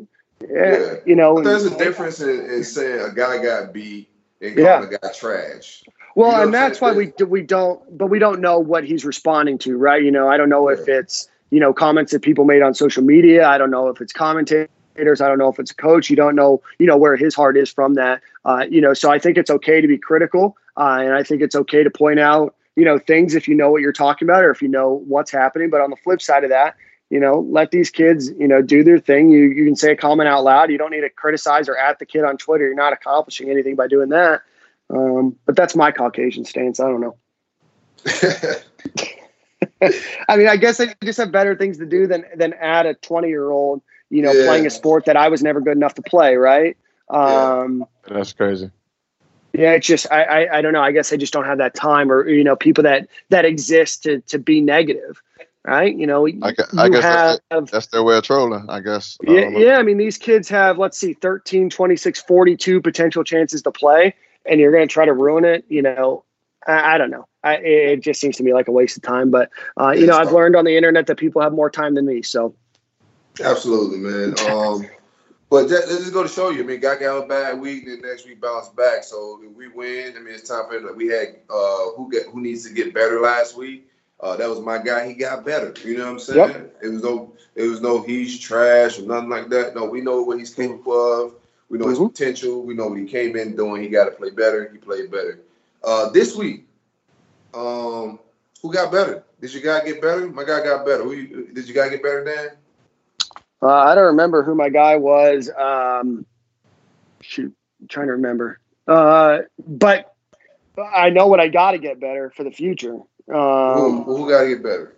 yeah, you know but there's a difference in, in saying a guy got beat and calling yeah. a guy trash well, you know and that's why we we don't, but we don't know what he's responding to, right? You know, I don't know if it's you know comments that people made on social media. I don't know if it's commentators. I don't know if it's a coach. You don't know, you know, where his heart is from that. Uh, you know, so I think it's okay to be critical, uh, and I think it's okay to point out, you know, things if you know what you're talking about or if you know what's happening. But on the flip side of that, you know, let these kids, you know, do their thing. You you can say a comment out loud. You don't need to criticize or at the kid on Twitter. You're not accomplishing anything by doing that. Um, but that's my Caucasian stance. I don't know. [laughs] [laughs] I mean, I guess I just have better things to do than than add a 20 year old, you know, yeah. playing a sport that I was never good enough to play. Right. Um, yeah. That's crazy. Yeah, it's just I, I I don't know. I guess I just don't have that time, or you know, people that that exist to to be negative right? You know, I, I guess have, that's, that's, their way of trolling, I guess. Yeah, I yeah. I mean, these kids have, let's see, 13, 26, 42 potential chances to play and you're going to try to ruin it, you know, I, I don't know. I, it just seems to me like a waste of time. But uh, you know, I've learned on the internet that people have more time than me. So, absolutely, man. [laughs] Um, but that, let's just go to show you. I mean, got got a bad week, then next week bounce back. So if we win, I mean, it's time for it. We had uh, who get who needs to get better last week. Uh, that was my guy. He got better. You know what I'm saying? Yep. It was no, it was no he's trash or nothing like that. No, we know what he's capable of. We know mm-hmm. his potential. We know what he came in doing. He got to play better. He played better. Uh, this week, um, who got better? Did your guy get better? My guy got better. Who you, did your guy get better, Dan? Uh, I don't remember who my guy was. Um, shoot, I'm trying to remember. Uh, but I know what I got to get better for the future. Um, who, who got to get better?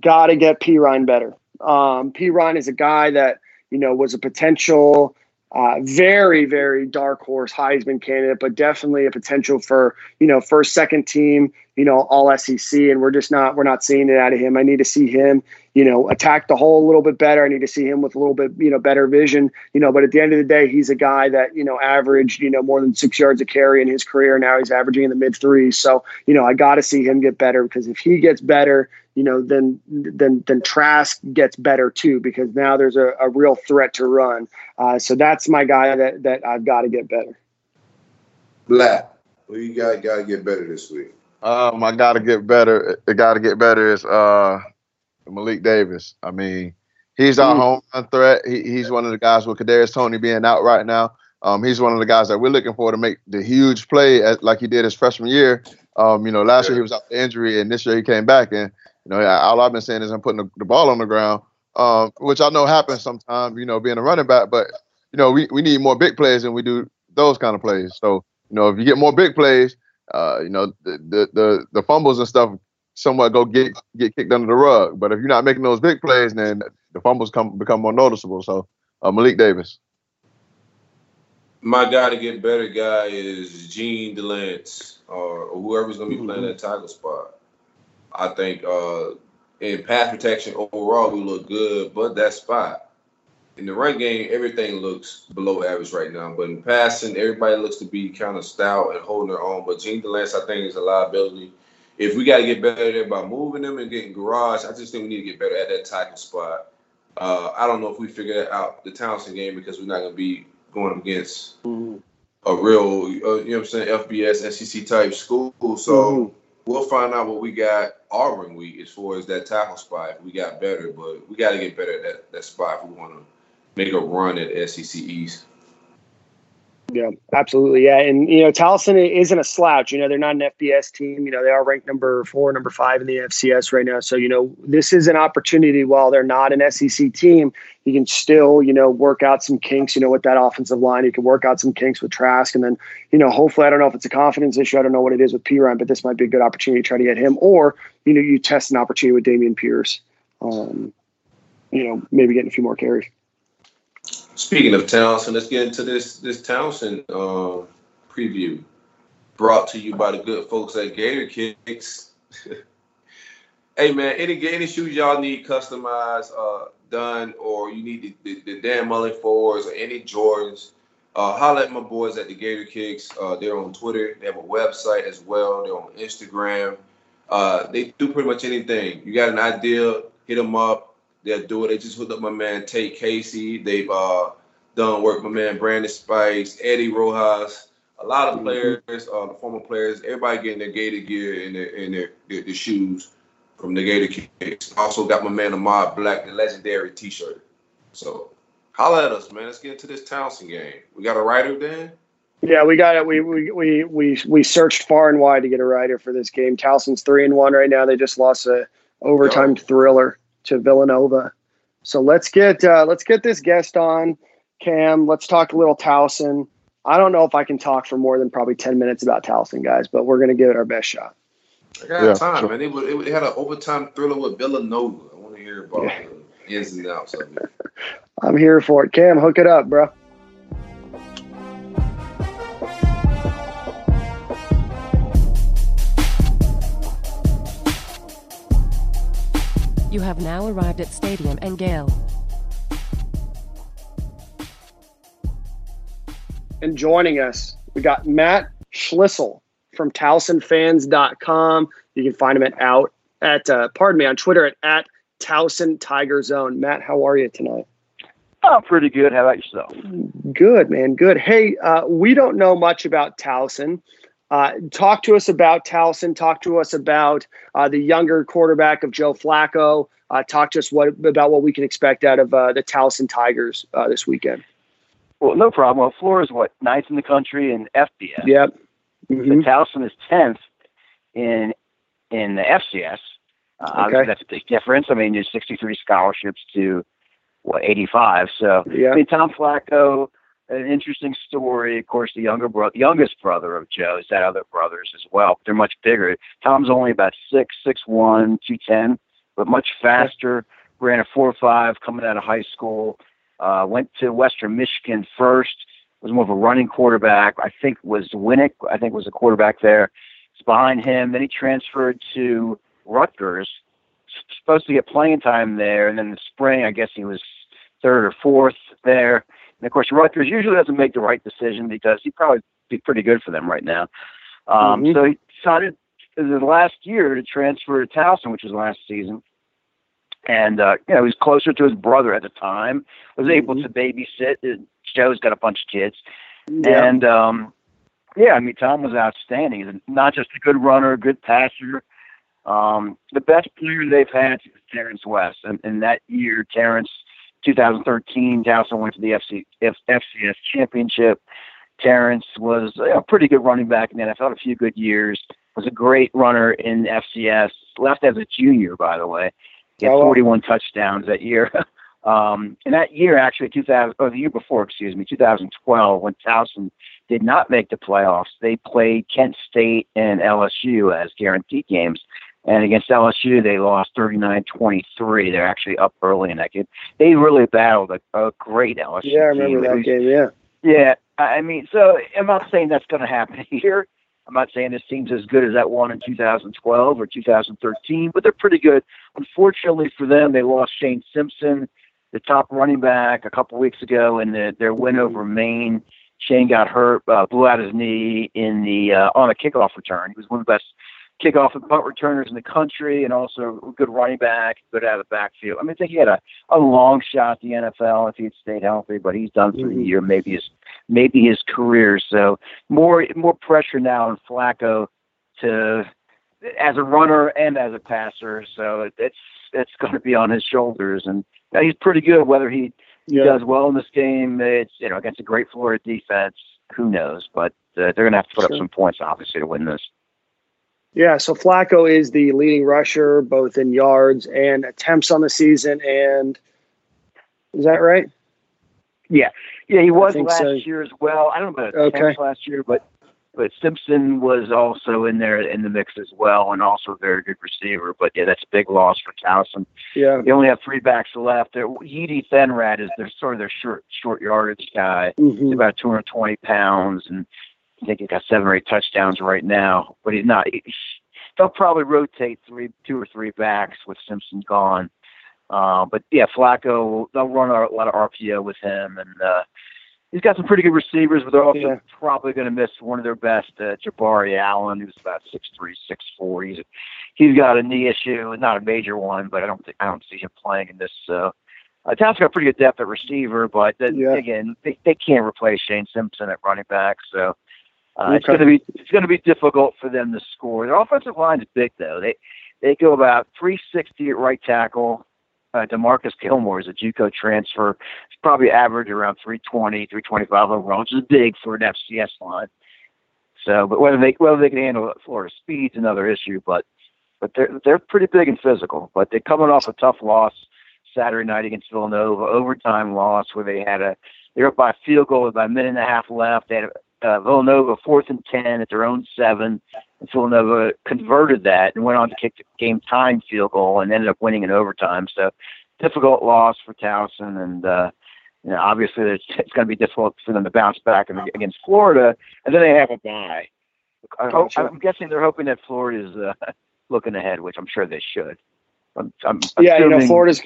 Got to get Perine better. Um, Perine is a guy that you know was a potential uh, very, very dark horse Heisman candidate, but definitely a potential for you know first, second team, you know, all SEC, and we're just not we're not seeing it out of him. I need to see him, you know, attack the hole a little bit better. I need to see him with a little bit you know better vision, you know. But at the end of the day, he's a guy that you know averaged you know more than six yards a carry in his career. Now he's averaging in the mid threes. So you know, I got to see him get better because if he gets better, you know, then then then Trask gets better too because now there's a, a real threat to run. Uh, so that's my guy that that I've got to get better. Black, who you got got to get better this week? Um, I got to get better. It got to get better is uh Malik Davis. I mean, he's our mm. home run threat. He, he's one of the guys with Kadarius Toney being out right now. Um, he's one of the guys that we're looking for to make the huge play at, like he did his freshman year. Um, you know, last yeah. year he was out the injury, and this year he came back, and you know, all I've been saying is I'm putting the, the ball on the ground, um, which I know happens sometimes, you know, being a running back. But, you know, we, we need more big plays than we do those kind of plays. So, you know, if you get more big plays, uh, you know, the, the, the, the fumbles and stuff somewhat go get get kicked under the rug. But if you're not making those big plays, then the fumbles come become more noticeable. So, uh, Malik Davis. My guy to get better guy is Gene Delance or whoever's going to be playing mm-hmm. that tackle spot. I think uh, in pass protection overall we look good, but that spot in the run game everything looks below average right now. But in passing, everybody looks to be kind of stout and holding their own. But Gene Delance, I think, is a liability. If we got to get better there by moving them and getting Gouraige, I just think we need to get better at that tackle spot. Uh, I don't know if we figure out the Townsend game because we're not going to be going against mm-hmm. a real, uh, you know what I'm saying, FBS, SEC type school. So mm-hmm we'll find out what we got Auburn week as far as that tackle spot. If we got better, but we got to get better at that, that spot if we want to make a run at SEC East. Yeah, absolutely. Yeah, and you know, Towson isn't a slouch. You know, they're not an FBS team. You know, they are ranked number four, number five in the FCS right now. So you know, this is an opportunity. While they're not an SEC team, you can still you know work out some kinks. You know, with that offensive line, you can work out some kinks with Trask, and then you know, hopefully, I don't know if it's a confidence issue. I don't know what it is with Perine, but this might be a good opportunity to try to get him, or you know, you test an opportunity with Dameon Pierce. Um, you know, maybe getting a few more carries. Speaking of Townsend, let's get into this this Townsend uh, preview. Brought to you by the good folks at Gator Kicks. [laughs] hey man, any any shoes y'all need customized, uh, done, or you need the, the, the Dan Mullen fours or any Jordans, uh, at my boys at the Gator Kicks. Uh, they're on Twitter. They have a website as well. They're on Instagram. Uh, they do pretty much anything. You got an idea, hit them up they'll do it. They just hooked up my man Tate Casey. They've uh, done work with my man Brandon Spikes, Eddie Rojas, a lot of mm-hmm. players, uh, the former players, everybody getting their Gator gear and their and their, their, their shoes from the Gator Kicks. Also got my man Ahmad Black, the legendary T-shirt. So holla at us, man. Let's get into this Townsend game. We got a writer, Dan. Yeah, we got it. We we we we we searched far and wide to get a writer for this game. Towson's three and one right now. They just lost a overtime Yo. thriller to Villanova. So let's get uh, let's get this guest on, Cam. Let's talk a little Towson. I don't know if I can talk for more than probably ten minutes about Towson, guys, but we're gonna give it our best shot. I got yeah, time, sure. man. It, it, it, had an overtime thriller with Villanova. I want to hear about yeah. the ins and outs of it. [laughs] I'm here for it. Cam, hook it up, bro. You have now arrived at Stadium and Gale. And joining us, we got Mat Schlissel from TowsonFans.com. You can find him at out at uh, pardon me on Twitter at, at Towson Tiger Zone. Mat, how are you tonight? I'm pretty good. How about yourself? Good, man. Good. Hey, uh, we don't know much about Towson. Uh, talk to us about Towson. Talk to us about uh, the younger quarterback of Joe Flacco. Uh, talk to us what about what we can expect out of uh, the Towson Tigers uh, this weekend. Well, no problem. Well, Florida is what ninth in the country in FBS. Yep. Mm-hmm. Towson is tenth in in the FCS. Uh, okay. That's a big difference. I mean, there's 63 scholarships to what 85. So yeah. I mean, Tom Flacco an interesting story. Of course, the younger bro- youngest brother of Joe's had other brothers as well. They're much bigger. Tom's only about six, six one, two ten, but much faster. Ran a four five coming out of high school. Uh, went to Western Michigan first. Was more of a running quarterback. I think was Winnick. I think was a quarterback there. It's behind him. Then he transferred to Rutgers. Supposed to get playing time there, and then in the spring, I guess he was third or fourth there. And of course, Rutgers usually doesn't make the right decision because he'd probably be pretty good for them right now. Um, mm-hmm. So he decided the last year to transfer to Towson, which was last season. And uh, you know, he was closer to his brother at the time. Was able mm-hmm. to babysit. Joe's got a bunch of kids, yeah. and um, yeah, I mean, Tom was outstanding. He's not just a good runner, a good passer. Um, the best player they've had is Terrence West, and, and that year, Terrence 2013, Towson went to the FC, F, FCS championship. Terrence was a pretty good running back in the NFL, a few good years. Was a great runner in FCS. Left as a junior, by the way. He had 41 touchdowns that year. [laughs] um, and that year, actually, 2000 or the year before, excuse me, 2012, when Towson did not make the playoffs, they played Kent State and LSU as guaranteed games. And against LSU, they lost 39-23. They're actually up early in that game. They really battled a, a great LSU Yeah, I remember team. that game, yeah. Yeah, I mean, so I'm not saying that's going to happen [laughs] here. I'm not saying this team's as good as that one in 2012 or 2013, but they're pretty good. Unfortunately for them, they lost Shane Simpson, the top running back, a couple weeks ago in the, their win over Maine. Shane got hurt, uh, blew out his knee in the uh, on a kickoff return. He was one of the best kickoff and punt returners in the country, and also a good running back, good out of the backfield. I mean, I think he had a, a long shot at the NFL if he'd stayed healthy, but he's done for mm-hmm. the year, maybe his maybe his career. So more more pressure now on Flacco to as a runner and as a passer. So it's it's [laughs] going to be on his shoulders, and he's pretty good. Whether he, yeah. does well in this game, it's you know against a great Florida defense. Who knows? But uh, they're going to have to put sure. up some points, obviously, to win this. Yeah, so Flacco is the leading rusher both in yards and attempts on the season, and is that right? Yeah, yeah, he was last so. year as well. I don't know about attempts okay. last year, but but Simpson was also in there in the mix as well, and also a very good receiver. But yeah, that's a big loss for Towson. Yeah, they only have three backs left. Yeedee Thaenrat is their sort of their short short yardage guy. Mm-hmm. He's about 220 pounds, and I think he's got seven or eight touchdowns right now, but he's not. He, they'll probably rotate three, two or three backs with Simpson gone. Uh, but yeah, Flacco, they'll run a lot of RPO with him, and uh, he's got some pretty good receivers, but they're also yeah. probably going to miss one of their best, uh, Jabari Allen, who's about six three, six four. He's he's got a knee issue, not a major one, but I don't think I don't see him playing in this. Uh, uh, Towson's got pretty good depth at receiver, but uh, yeah. again, they, they can't replace Shane Simpson at running back, so uh, okay. It's going to be it's going to be difficult for them to score. Their offensive line is big though. They they go about 360 at right tackle. Uh, Demarcus Gilmore is a JUCO transfer. He's probably average around 320, 325 overall, which is big for an FCS line. So, but whether they whether they can handle Florida speed's another issue. But but they're they're pretty big and physical. But they're coming off a tough loss Saturday night against Villanova, overtime loss where they had a they were up by a field goal with about a minute and a half left. They had a uh, Villanova fourth and ten at their own seven. And Villanova converted that and went on to kick the game time field goal and ended up winning in overtime. So difficult loss for Towson, and uh, you know obviously it's, it's going to be difficult for them to bounce back against Florida, and then they have a bye. I hope, I'm guessing they're hoping that Florida is uh, [laughs] looking ahead, which I'm sure they should. I'm, I'm yeah, you know, Florida's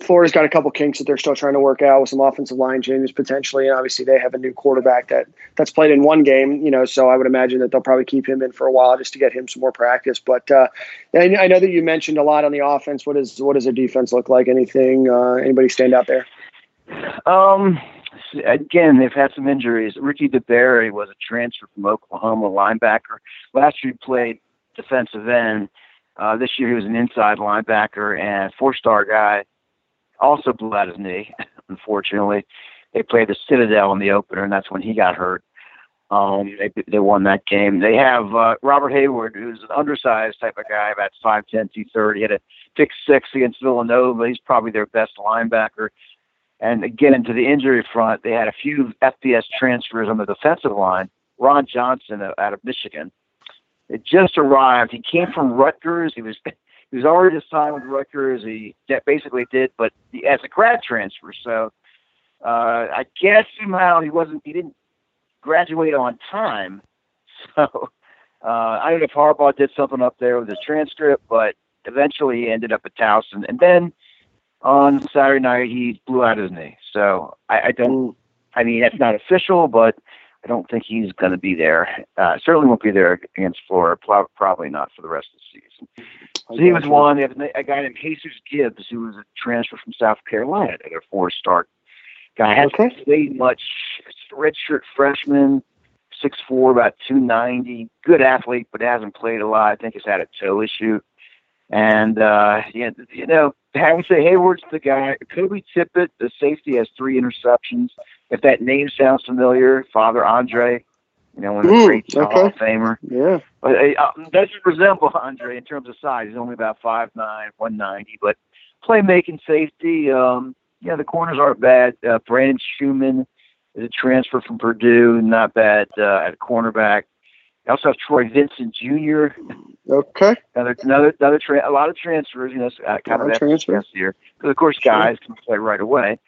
Florida's got a couple kinks that they're still trying to work out with some offensive line changes potentially, and obviously they have a new quarterback that that's played in one game, you know. So I would imagine that they'll probably keep him in for a while just to get him some more practice. But uh, I know that you mentioned a lot on the offense. What is what does their defense look like? Anything? Uh, anybody stand out there? Um, again, they've had some injuries. Ricky DeBerry was a transfer from Oklahoma linebacker. Last year he played defensive end. Uh, this year he was an inside linebacker and four-star guy also blew out his knee, [laughs] unfortunately. They played the Citadel in the opener, and that's when he got hurt. Um, they they won that game. They have uh, Robert Hayward, who's an undersized type of guy, about 5'10", 230. He had a pick six against Villanova. He's probably their best linebacker. And again, into the injury front, they had a few FBS transfers on the defensive line. Ron Johnson out of Michigan. It just arrived. He came from Rutgers. He was was already signed with Rutgers. He basically did, but he, as a grad transfer. So uh, I guess somehow he wasn't. He didn't graduate on time. [laughs] So uh, I don't know if Harbaugh did something up there with his transcript, but eventually he ended up at Towson. And then on Saturday night he blew out his knee. So I, I don't. I mean that's not official, but I don't think he's going to be there. Uh, certainly won't be there against Florida. Probably not for the rest of the season. He was one. A guy named Jesus Gibbs, who was a transfer from South Carolina. They're four-star guy. Hasn't okay. played much. Redshirt freshman, six four, about two ninety. Good athlete, but hasn't played a lot. I think he's had a toe issue. And uh, yeah, you know, having say Heyward's the guy. Kobe Tippett, the safety, has three interceptions. If that name sounds familiar, Father Andre, you know, one of the mm, great okay. Hall of Famer. Yeah. But uh, doesn't resemble Andre in terms of size. He's only about five nine, one ninety. But playmaking safety, um, yeah, the corners aren't bad. Uh, Brandon Schumann is a transfer from Purdue, not bad uh, at cornerback. I also have Troy Vincent Jr. Okay. Another another another tra- a lot of transfers. You know, uh, kind of transfers here because of course guys sure. can play right away.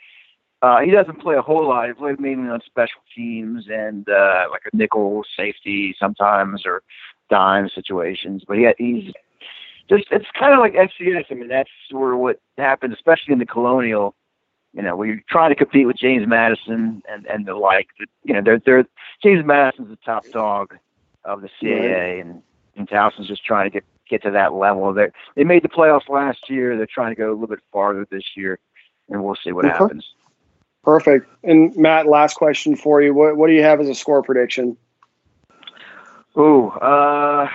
Uh, he doesn't play a whole lot. He plays mainly on special teams and uh, like a nickel safety sometimes or dime situations. But yeah, he's just it's kind of like FCS. I mean, that's sort of what happened, especially in the Colonial. You know, where you're trying to compete with James Madison and and the like. You know, they're they're James Madison's the top dog of the CAA, and and Towson's just trying to get get to that level. They they made the playoffs last year. They're trying to go a little bit farther this year, and we'll see what okay. happens. Perfect. And Mat, last question for you. What what do you have as a score prediction? Oh, uh,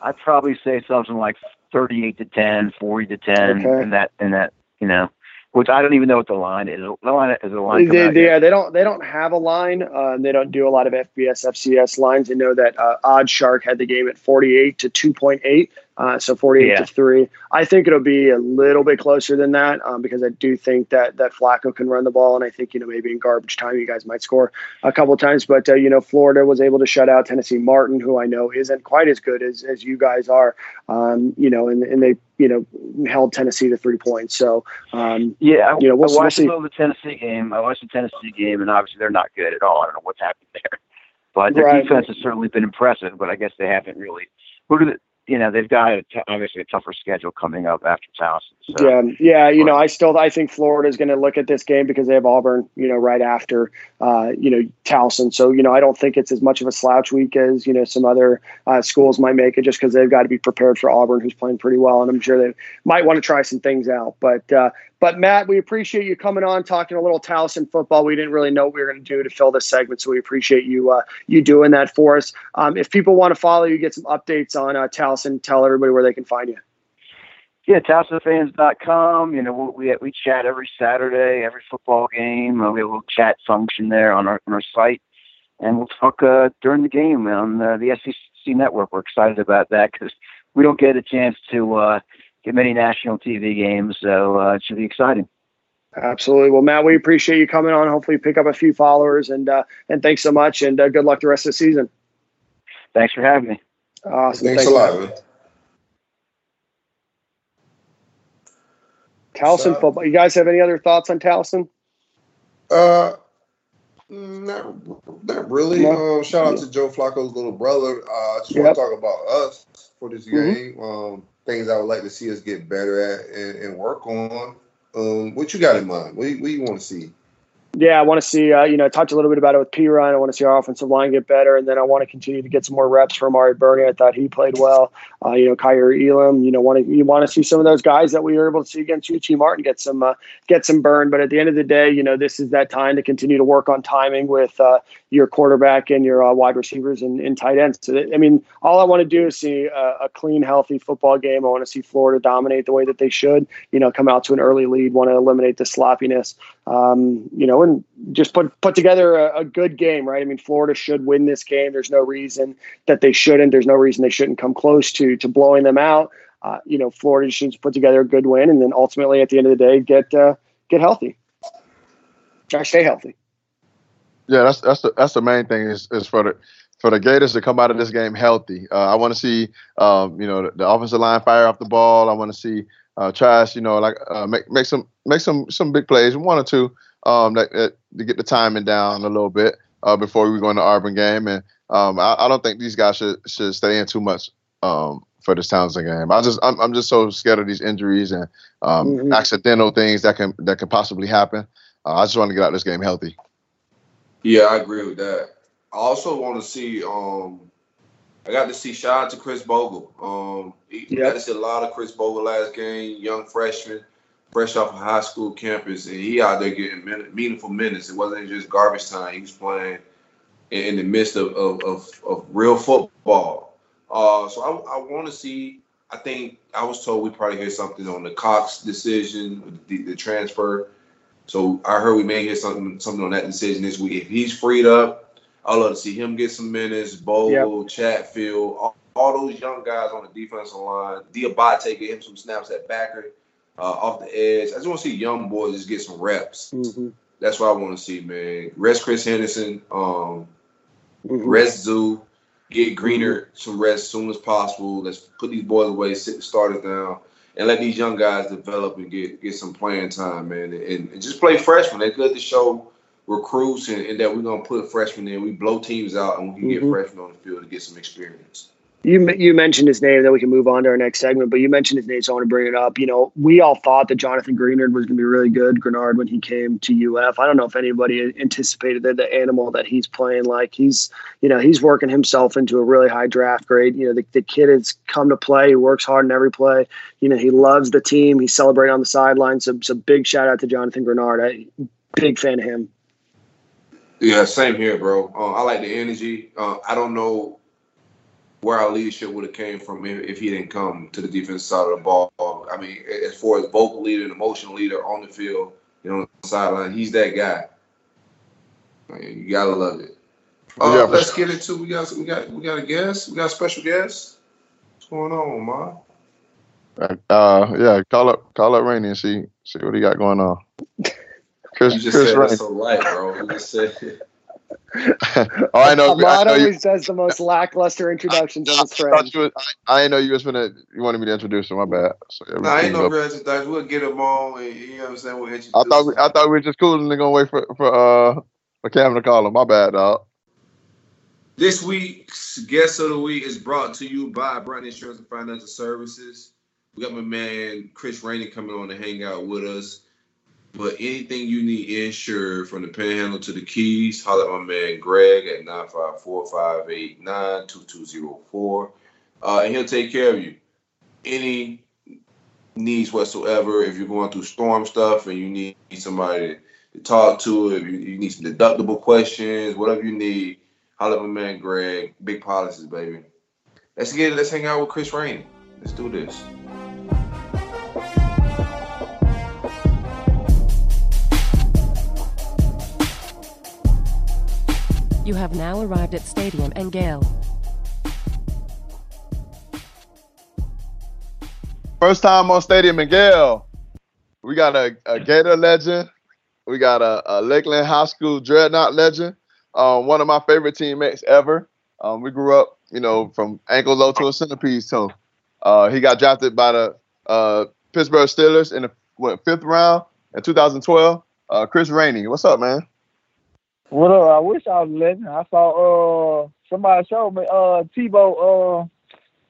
I'd probably say something like 38 to 10, 40 to 10, okay. and that, and that, you know, which I don't even know what the line is. The line is a line. They, they, yeah, they don't they don't have a line. Uh, they don't do a lot of FBS FCS lines. They know that uh, OddsShark had the game at 48 to 2.8. Uh, so 48 yeah. to 3. I think it'll be a little bit closer than that um, because I do think that that Flacco can run the ball. And I think, you know, maybe in garbage time, you guys might score a couple times. But, uh, you know, Florida was able to shut out Tennessee Martin, who I know isn't quite as good as, as you guys are, um, you know, and, and they, you know, held Tennessee to three points. So, um, yeah, you know, we'll, I watched we'll the Tennessee game. I watched the Tennessee game, and obviously they're not good at all. I don't know what's happened there. But their right. defense has certainly been impressive, but I guess they haven't really. Who it, you know they've got a t- obviously a tougher schedule coming up after Towson. So. Yeah, yeah. You know, I still I think Florida is going to look at this game because they have Auburn, you know, right after uh, you know Towson. So you know, I don't think it's as much of a slouch week as you know some other uh, schools might make it, just because they've got to be prepared for Auburn, who's playing pretty well, and I'm sure they might want to try some things out. But uh, but Mat, we appreciate you coming on, talking a little Towson football. We didn't really know what we were going to do to fill this segment, so we appreciate you uh, you doing that for us. Um, if people want to follow you, get some updates on uh, Towson, tell everybody where they can find you. Yeah, TowsonFans.com. You know, we we chat every Saturday, every football game. Uh, we have a little chat function there on our on our site, and we'll talk uh, during the game on uh, the SEC network. We're excited about that because we don't get a chance to uh, get many national TV games, so uh, it should be exciting. Absolutely. Well, Mat, we appreciate you coming on. Hopefully, pick up a few followers, and uh, and thanks so much, and uh, good luck the rest of the season. Thanks for having me. Awesome. Thanks, thanks a lot. Man. Towson so, football. You guys have any other thoughts on Towson? Uh, not, not really. No. Um, shout out to Joe Flacco's little brother. Uh, I just yep. want to talk about us for this mm-hmm. game. Um, things I would like to see us get better at and, and work on. Um, what you got in mind? What, what you want to see? Yeah, I want to see, uh, you know, touch a little bit about it with Perine. I want to see our offensive line get better, and then I want to continue to get some more reps from Ari Burney. I thought he played well. Uh, you know, Kaiir Elam. You know, want to you want to see some of those guys that we were able to see against UT Martin get some uh, get some burn. But at the end of the day, you know, this is that time to continue to work on timing with uh, your quarterback and your uh, wide receivers and, and, tight ends. So, that, I mean, all I want to do is see a, a clean, healthy football game. I want to see Florida dominate the way that they should. You know, come out to an early lead. Want to eliminate the sloppiness. Um, you know, and just put put together a, a, good game, right? I mean, Florida should win this game. There's no reason that they shouldn't. There's no reason they shouldn't come close to to blowing them out. Uh, you know, Florida should put together a good win, and then ultimately at the end of the day, get uh, get healthy. Try stay healthy. Yeah, that's that's the that's the main thing is is for the for the Gators to come out of this game healthy. Uh, I want to see um, you know the, the, offensive line fire off the ball. I want to see uh, Trask, you know, like uh, make make some make some some big plays, one or two, um, that, that to get the timing down a little bit uh, before we go into the Auburn game. And um, I, I, don't think these guys should should stay in too much um, for this Townsend game. I just I'm, I'm just so scared of these injuries and um, mm-hmm. accidental things that can that can possibly happen. Uh, I just want to get out this game healthy. Yeah, I agree with that. I also want to see. Um, I got to see shout out to Khris Bogle. Um, yep. got to see a lot of Khris Bogle last game, young freshman, fresh off a high school campus, and he out there getting meaningful minutes. It wasn't just garbage time. He was playing in, in the midst of, of, of, of real football. Uh, so I, I want to see. I think I was told we probably hear something on the Cox decision, the, the transfer. So I heard we may hear something something on that decision this week. If he's freed up, I'd love to see him get some minutes. Bogle, yep. Chatfield, all, all, those young guys on the defensive line. Diabate get him some snaps at backer uh, off the edge. I just want to see young boys just get some reps. Mm-hmm. That's what I want to see, man. Rest Chris Henderson, um, mm-hmm. rest Zoo, get Greenard some rest as soon as possible. Let's put these boys away, sit the starters down and let these young guys develop and get get some playing time, man, and, and just play freshmen. They're good to show recruits and, and, that we're gonna put freshmen in. We blow teams out and we can mm-hmm. get freshmen on the field to get some experience. You you mentioned his name, then we can move on to our next segment. But you mentioned his name, so I want to bring it up. You know, we all thought that Jonathan Greenard was going to be really good, Grenard, when he came to UF. I don't know if anybody anticipated that the animal that he's playing like. He's, you know, he's working himself into a really high draft grade. You know, the, the kid has come to play. He works hard in every play. You know, he loves the team. He's celebrating on the sidelines. So, so big shout out to Jonathan Grenard. I, big fan of him. Yeah, same here, bro. Uh, I like the energy. Uh, I don't know where our leadership would have came from if, he didn't come to the defense side of the ball. I mean, as far as vocal leader and emotional leader on the field, you know, on the sideline, he's that guy. you gotta love it. Uh, yeah, let's get into we got we got we got a guest. We got a special guest. What's going on, Ma? Uh, yeah, call up call up Rainey and see see what he got going on. [laughs] Chris, you just Chris said Rainey. so light, bro. You just said. [laughs] [laughs] oh, I know. Ahmad I know always you, does the most lackluster introductions of his friends. I, I, I know you was gonna you wanted me to introduce him. My bad. So nah, I ain't no real introduction. We'll get him on. And, you know what I'm saying? We'll introduce. I thought we, I thought we were just cool and gonna wait for for uh for Cam to call him. My bad, dog. This week's guest of the week is brought to you by Brunt Insurance and Financial Services. We got my man Chris Rainey coming on to hang out with us. But anything you need insured from the panhandle to the keys, holler at my man Gregg at 954-589-2204. Uh, and he'll take care of you. Any needs whatsoever. If you're going through storm stuff and you need somebody to talk to, if you, you need some deductible questions, whatever you need, holler at my man Gregg. Big policies, baby. Let's get it. Let's hang out with Chris Rainey. Let's do this. You have now arrived at Stadium and Gale. First time on Stadium and Gale. We got a, a Gator legend. We got a, a Lakeland High School Dreadnought legend. Um, one of my favorite teammates ever. Um, we grew up, you know, from ankle low to a centerpiece toe. Uh, he got drafted by the uh, Pittsburgh Steelers in the what, fifth round in 2012. Uh, Chris Rainey, what's up, man? What up? I wish I was listening. I saw uh somebody showed me uh Tebow uh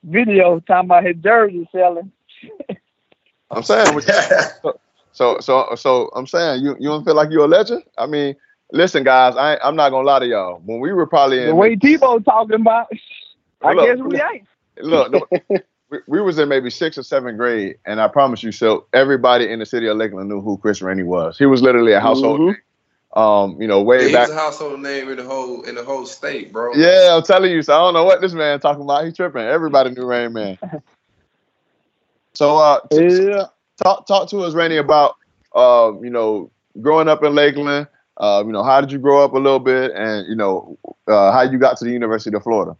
video talking about his jersey selling. [laughs] I'm saying [laughs] so so so I'm saying you you don't feel like you're a legend? I mean, listen guys, I I'm not gonna lie to y'all. When we were probably in the way Tebow talking about I look, guess we ain't. Look, no, [laughs] we, we was in maybe sixth or seventh grade, and I promise you, so everybody in the city of Lakeland knew who Chris Rainey was. He was literally a household mm-hmm. Um, you know, way He's back. a household name in the whole in the whole state, bro. Yeah, I'm telling you. So I don't know what this man talking about. He's tripping. Everybody knew Rain Man. [laughs] So uh, t- yeah. talk talk to us, Rainey, about uh, you know, growing up in Lakeland. Uh, you know, how did you grow up a little bit, and you know, uh, how you got to the University of Florida?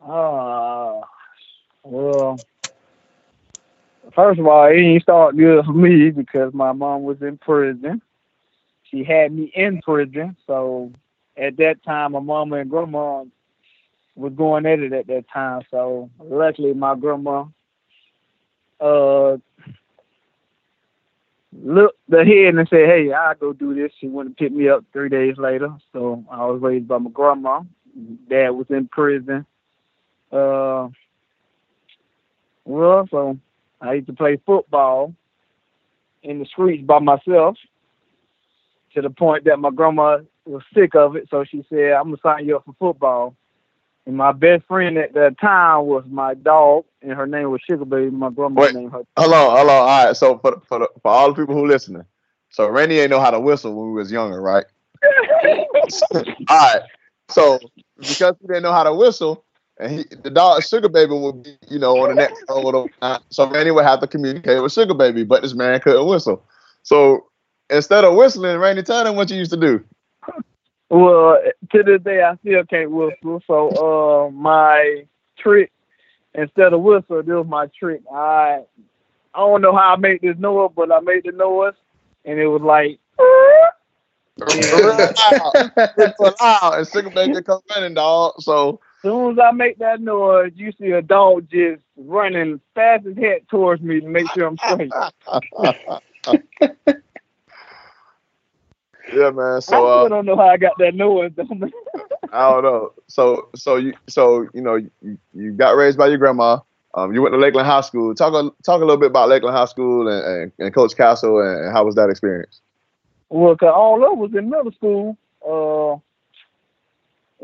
Uh, well, first of all, it didn't start good for me because my mom was in prison she had me in prison. So at that time, my mama and grandma was going at it at that time. So luckily, my grandma uh looked ahead and said, "Hey, I'll go do this." She went and picked me up three days later. So I was raised by my grandma. Dad was in prison. Uh, well, so I used to play football in the streets by myself to the point that my grandma was sick of it. So she said, I'm going to sign you up for football. And my best friend at that time was my dog, and her name was Sugar Baby. My grandma Wait. named her. Hello, hello. All right. So for for the, for all the people who listening, so Randy ain't know how to whistle when we was younger, right? [laughs] all right. So because he didn't know how to whistle, and he, the dog Sugar Baby would be, you know, on the next road. So Randy would have to communicate with Sugar Baby, but this man couldn't whistle. So instead of whistling, Randy, tell him what you used to do. Well, to this day, I still can't whistle. So, uh, my trick, instead of whistle, this was my trick. I I don't know how I made this noise, but I made the noise, and it was like, Real loud, loud, and Sugar Baby come running, dog. So as soon as I make that noise, you see a dog just running fast as heck towards me to make sure I'm straight. [laughs] yeah, man. I So still uh, don't know how I got that noise. [laughs] I don't know. So so you so you know you, you got raised by your grandma. Um, you went to Lakeland High School. Talk a talk a little bit about Lakeland High School and, and, and Coach Castle and, and how was that experience? Well, 'cause all of was in middle school. Uh,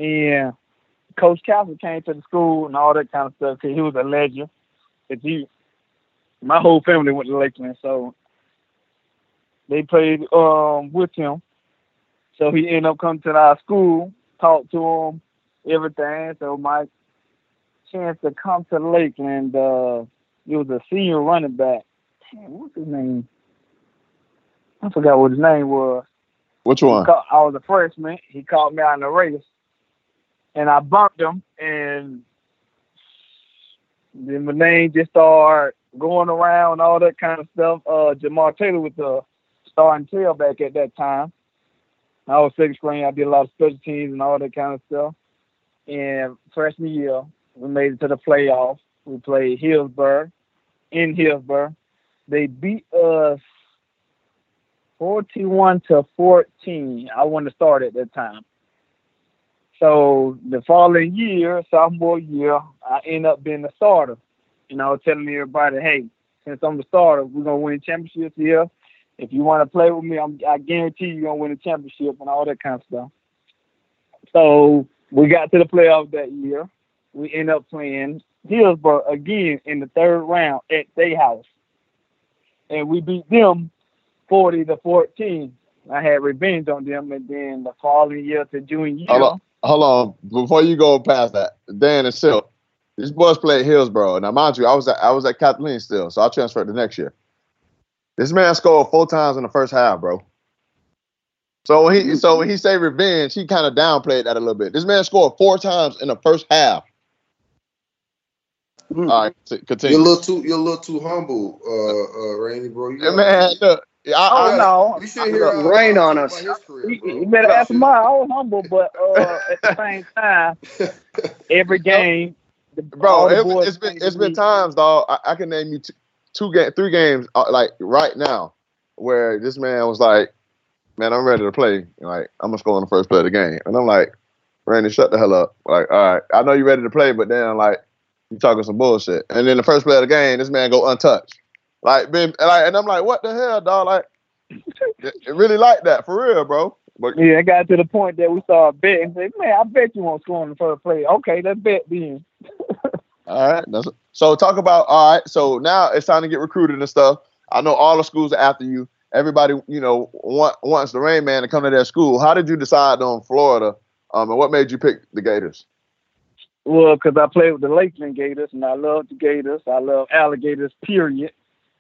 and Coach Castle came to the school and all that kind of stuff. Cause he was a legend. 'Cause he, my whole family went to Lakeland, so they played um with him. So he ended up coming to our school, talked to him, everything. So my chance to come to Lakeland, uh, he was a senior running back. Damn, what's his name? I forgot what his name was. Which one? I was a freshman. He called me out in the race, and I bumped him, and then my name just started going around, all that kind of stuff. Uh, Jamar Taylor was the starting tailback at that time. I was sixth grade. I did a lot of special teams and all that kind of stuff. And freshman year, we made it to the playoffs. We played Hillsborough in Hillsborough. They beat us 41 to 14. I wanted to start at that time. So the following year, sophomore year, I end up being the starter. You know, telling everybody, hey, since I'm the starter, we're gonna win championships here. If you want to play with me, I'm, I guarantee you're gonna win a championship and all that kind of stuff. So we got to the playoff that year. We end up playing Hillsborough again in the third round at their house, and we beat them 40 to 14. I had revenge on them, and then the following year to junior year. Hold on, hold on. Before you go past that, Dan and Silk, these boys played Hillsborough. Now, mind you, I was at I was at Kathleen still, so I transferred the next year. This man scored four times in the first half, bro. So he so when he say revenge, he kind of downplayed that a little bit. This man scored four times in the first half. Hmm. All right, c- You're a little too you're a little too humble, uh, uh, Randy, bro. You Yeah, man, look, I, Oh I, no, You should hear uh, Rain on us. his career, you, you better ask mine. I was humble, but uh, [laughs] at the same time, every game, bro, it, it's been it's been times, dog. I, I can name you two, two game, three games, uh, like right now, where this man was like, "Man, I'm ready to play. Like, I'm gonna score on the first play of the game," and I'm like, "Randy, shut the hell up. Like, all right, I know you're ready to play, but then like you talking some bullshit." And then the first play of the game, this man go untouched. Like, been like, and I'm like, "What the hell, dog? Like, it, really like that for real, bro." But Yeah, it got to the point that we started betting. Say, man, I bet you won't score on the first play. Okay, let's bet then. [laughs] All right. So talk about all right. So now it's time to get recruited and stuff. I know all the schools are after you. Everybody, you know, want, wants the Rain Man to come to their school. How did you decide on Florida? Um, and what made you pick the Gators? Well, because I played with the Lakeland Gators, and I love the Gators. I love alligators. Period.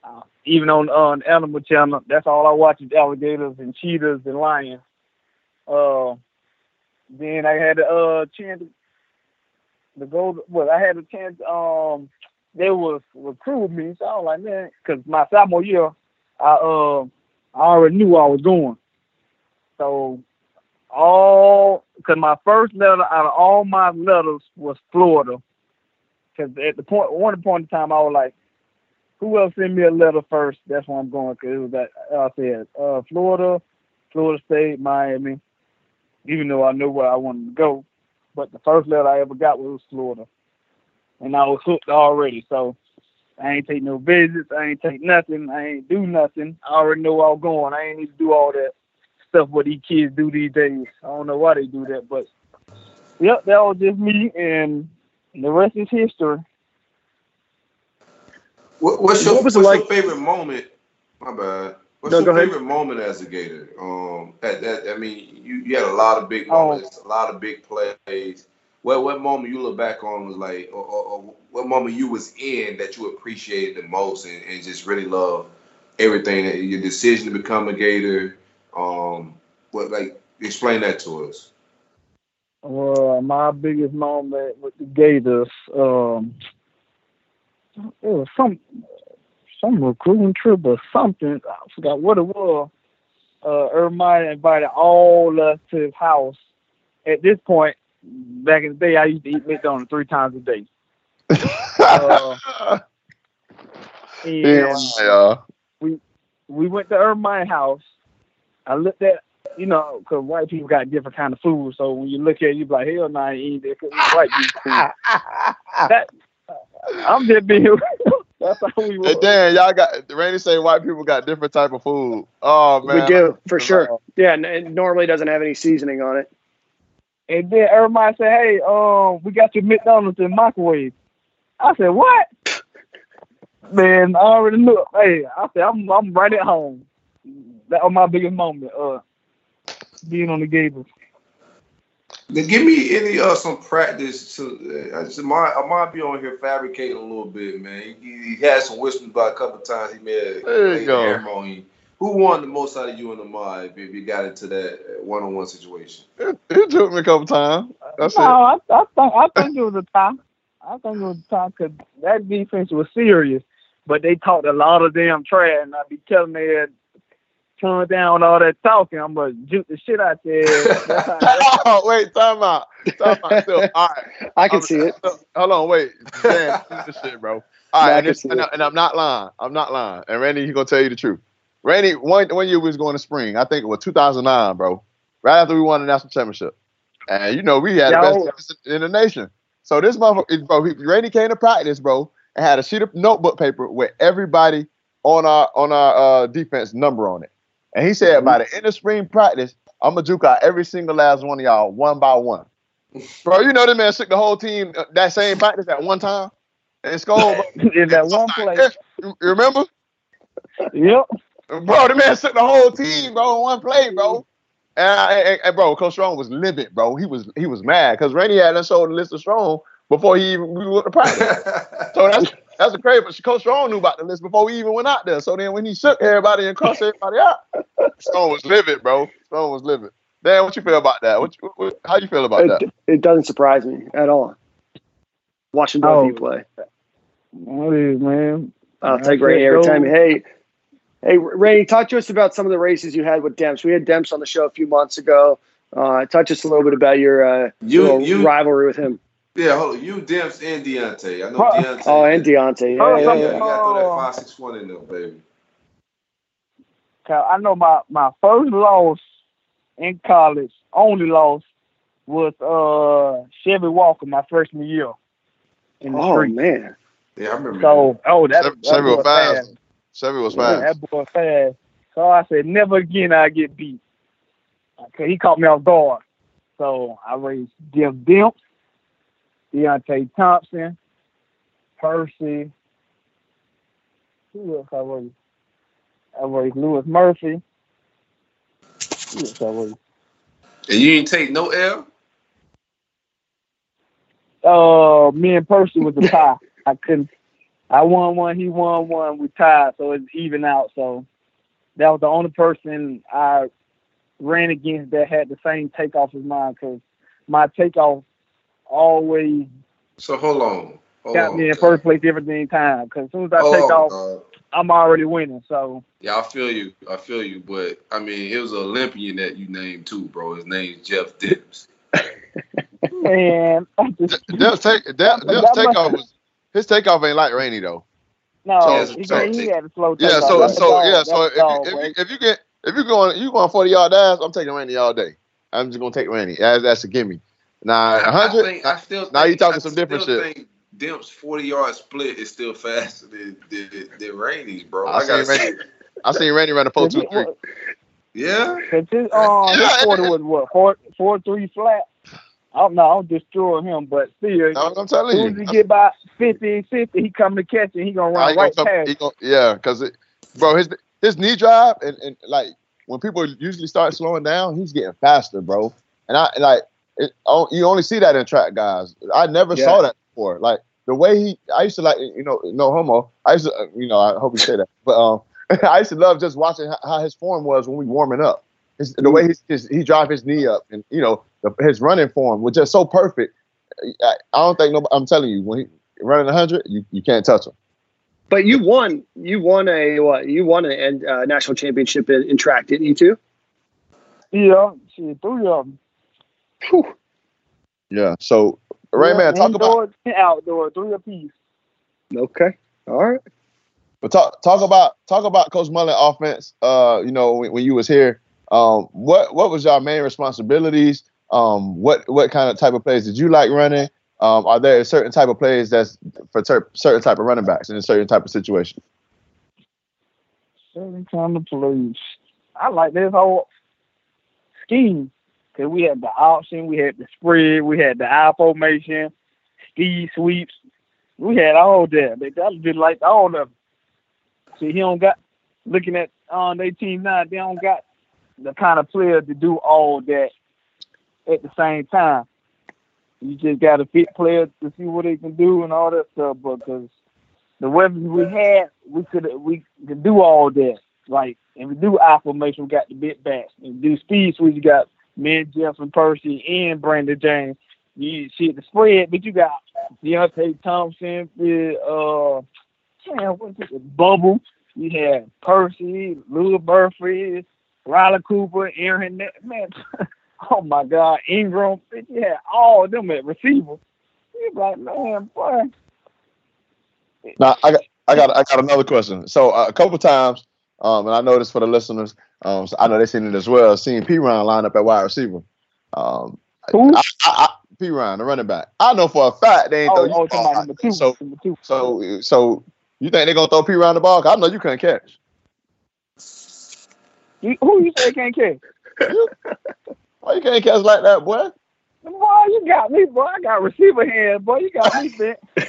Uh, even on on Animal Channel, that's all I watch is alligators and cheetahs and lions. Uh, then I had a uh, chance to go. Well, I had a chance. Um, they was recruit me, so I was like, man, because my sophomore year, I uh, I already knew I was going. So all because my first letter out of all my letters was Florida. Because at the point, one point in time, I was like, "Who else sent me a letter first? That's where I'm going." Because it was that I said uh, Florida, Florida State, Miami. Even though I knew where I wanted to go, but the first letter I ever got was Florida, and I was hooked already. So I ain't take no visits. I ain't take nothing. I ain't do nothing. I already know where I'm going. I ain't need to do all that stuff what these kids do these days. I don't know why they do that, but yep, that was just me, and the rest is history. What, what's your, What was it what's like- your favorite moment? My bad. What's No, your go ahead. favorite moment as a Gator? Um, at that, I mean, you, you had a lot of big Oh. moments, a lot of big plays. What what moment you look back on was like, or, or, or what moment you was in that you appreciated the most and, and just really love everything that your decision to become a Gator. Um, what like explain that to us. Well, my biggest moment with the Gators, um, it was some some recruiting trip or something. I forgot what it was. Uh, Urban Meyer invited all us to his house. At this point, back in the day, I used to eat McDonald's three times a day. [laughs] Uh, and yeah, y'all. we went to Urban Meyer house. I looked at, you know, because white people got different kind of food. So when you look at it, you be like, hell no, I ain't eating that 'cause white people food. [laughs] that, I'm just being, [laughs] that's how we Hey, were. Dan, y'all got the Randy say white people got different type of food. Oh man, we do for sure. Yeah, and it normally doesn't have any seasoning on it. And then everybody said, hey, um, we got your McDonald's in microwave. I said, what? Man, I already knew. Hey, I said, I'm, I'm right at home. That was my biggest moment, uh, being on the Gators. Then give me any uh some practice to uh, I just might I might be on here fabricating a little bit, man. He, he had some whispers about a couple times he made There you laid go. on you. Who won the most out of you and the mod if if you got into that one on one situation? It, it took me a couple times. That's no, it. I, I think I think it was a tie. I think it was a tie because that defense was serious, but they talked a lot of damn trash, and I be telling they had tone down all that talking. I'm gonna juke the shit out there. [laughs] That's oh, wait, time out. Time out. So, all right. I can I'm- see it. Hold on, wait. Dan, keep this shit, bro. All [laughs] Yeah, and, can and. I, and I'm not lying. I'm not lying. And Randy, he gonna tell you the truth. Randy, one one year we was going to spring. I think it was 2009, bro. Right after we won the national championship, and you know we had the best defense in the nation. So this motherfucker, bro, he, Randy came to practice, bro, and had a sheet of notebook paper with everybody on our on our uh, defense number on it. And he said by the end of spring practice, I'm gonna juke out every single last one of y'all one by one. Bro, you know that man shook the whole team uh, that same practice at one time and scored. [laughs] in that one play. You remember? Yep. Bro, the man shook the whole team, bro, in one play, bro. And, I, and, and, bro, Coach Strong was livid, bro. He was he was mad because Randy had us showed the list of Strong before he even we went to practice. [laughs] So that's that's the crazy. But Coach Strong knew about the list before we even went out there. So then when he shook everybody and crossed everybody out, Strong was livid, bro. Strong was livid. Dan, what you feel about that? What, you, what how you feel about that? It, it doesn't surprise me at all. Watching both of you Oh. play. What is man? I'll I take Ray every go- time. Hey, hey, Ray, talk to us about some of the races you had with Demps. We had Demps on the show a few months ago. Uh, touch us a little bit about your uh, You you rivalry with him. Yeah, hold on. You Demps and Deonte. I know Oh, Deonte. Oh, and Deonte. Oh, Yeah, Yeah, yeah, you yeah. gotta throw that Oh. five six one in there, baby. 'Cause I know my my first loss in college, only loss, was uh Chevy Walker my freshman year in the Oh street. man. Yeah, I remember. So oh that, Chevy- that Chevy boy was fast. Chevy was Yeah, fast. that boy fast. So I said, never again I get beat. Cause he caught me off guard. So I raised Jim Demps, Deonte Thompson, Percy. Who else I raised? I raised Louis Murphy. Who else I? And you ain't take no L. Uh, me and Percy was a tie. [laughs] I couldn't. I won one, he won one. We tied, so it's even out. So that was the only person I ran against that had the same takeoff as mine. Because my takeoff always So hold on. Hold got on, me in dog. first place every damn time. Because as soon as I Hold take on, off, dog. I'm already winning. So Yeah, I feel you. I feel you. But I mean, it was an Olympian that you named too, bro. His name's Jeff Demps. [laughs] man, I just, Demps' take Demps, That- Demps' takeoff was his takeoff ain't like Rainey though. no, So- he, so- he had a slow Yeah, so That's so dog. yeah, That's so if dog, you, boy. if you if you get if you going you going forty yard dash, I'm taking Rainey all day. I'm just gonna take Rainey. That's, that's a gimme. Now I, I hundred. think I still now you talking I some different still shit. Think Demps' forty yard split is still faster than than, than Rainey's, bro. I I, gotta seen Rainey- I seen Rainey run a four two three. yeah. Cause his um Yeah, his forty was what four four three flat. I don't know. I'll destroy him, but still, That's what I'm as telling soon as he you. get by 50, 50, he come to catch it. He gonna Nah, run he gonna right come- past. gonna- yeah, because bro, his his knee drive and, and like when people usually start slowing down, he's getting faster, bro. And I like it, oh, you only see that in track guys. I never Yeah. saw that before. Like the way he, I used to like you know no homo. I used to uh, you know I hope you say that, but um, [laughs] I used to love just watching how, how his form was when we warming up. His, the way he his, he drive his knee up and you know the, his running form was just so perfect. I, I don't think no. I'm telling you when he running hundred, you, you can't touch him. But you won. You won a what? You won a uh, national championship in, in track, didn't you too? Yeah, shit, three of them. Whew. Yeah. So, Ray man, talk about outdoor, three apiece. Okay. All right. but talk talk about talk about Coach Mullen offense. Uh, you know, when, when you was here, um, what what was your main responsibilities? Um, what what kind of type of plays did you like running? Um, are there a certain type of plays that's for cer- certain type of running backs in a certain type of situation? Certain kind of plays. I like this whole scheme because we had the option, we had the spread, we had the I formation, ski sweeps. We had all that. They just like all of them. See, he don't got looking at uh, on their team now. They don't got the kind of player to do all that at the same time. You just got to fit players to see what they can do and all that stuff. But Because the weapons we had, we could we could do all that. Like, and we do I formation, we got the bit backs. And do speed sweeps, you got me and Jeff and Percy and Brandon James. You see the spread, but you got Deonte Thompson uh damn, what's it? Bubble. You had Percy, Lou Burford, Riley Cooper, Aaron man. [laughs] oh my God, Ingram. You had all of them at receiver. You're like, man, boy. Now, I got I got I got another question. So uh, a couple times, um, and I know this for the listeners. Um, so I know they seen it as well. Seeing Perine line up at wide receiver. Um, Who? I, I, I, Perine, the running back. I know for a fact they ain't throw Oh, you oh, the ball talking about number two. So number two. So so you think they're gonna throw Perine the ball? I know you couldn't catch. You, who you say can't catch? Why you can't catch like that, boy? Boy, you got me, boy. I got receiver hands, boy. You got me bent. [laughs]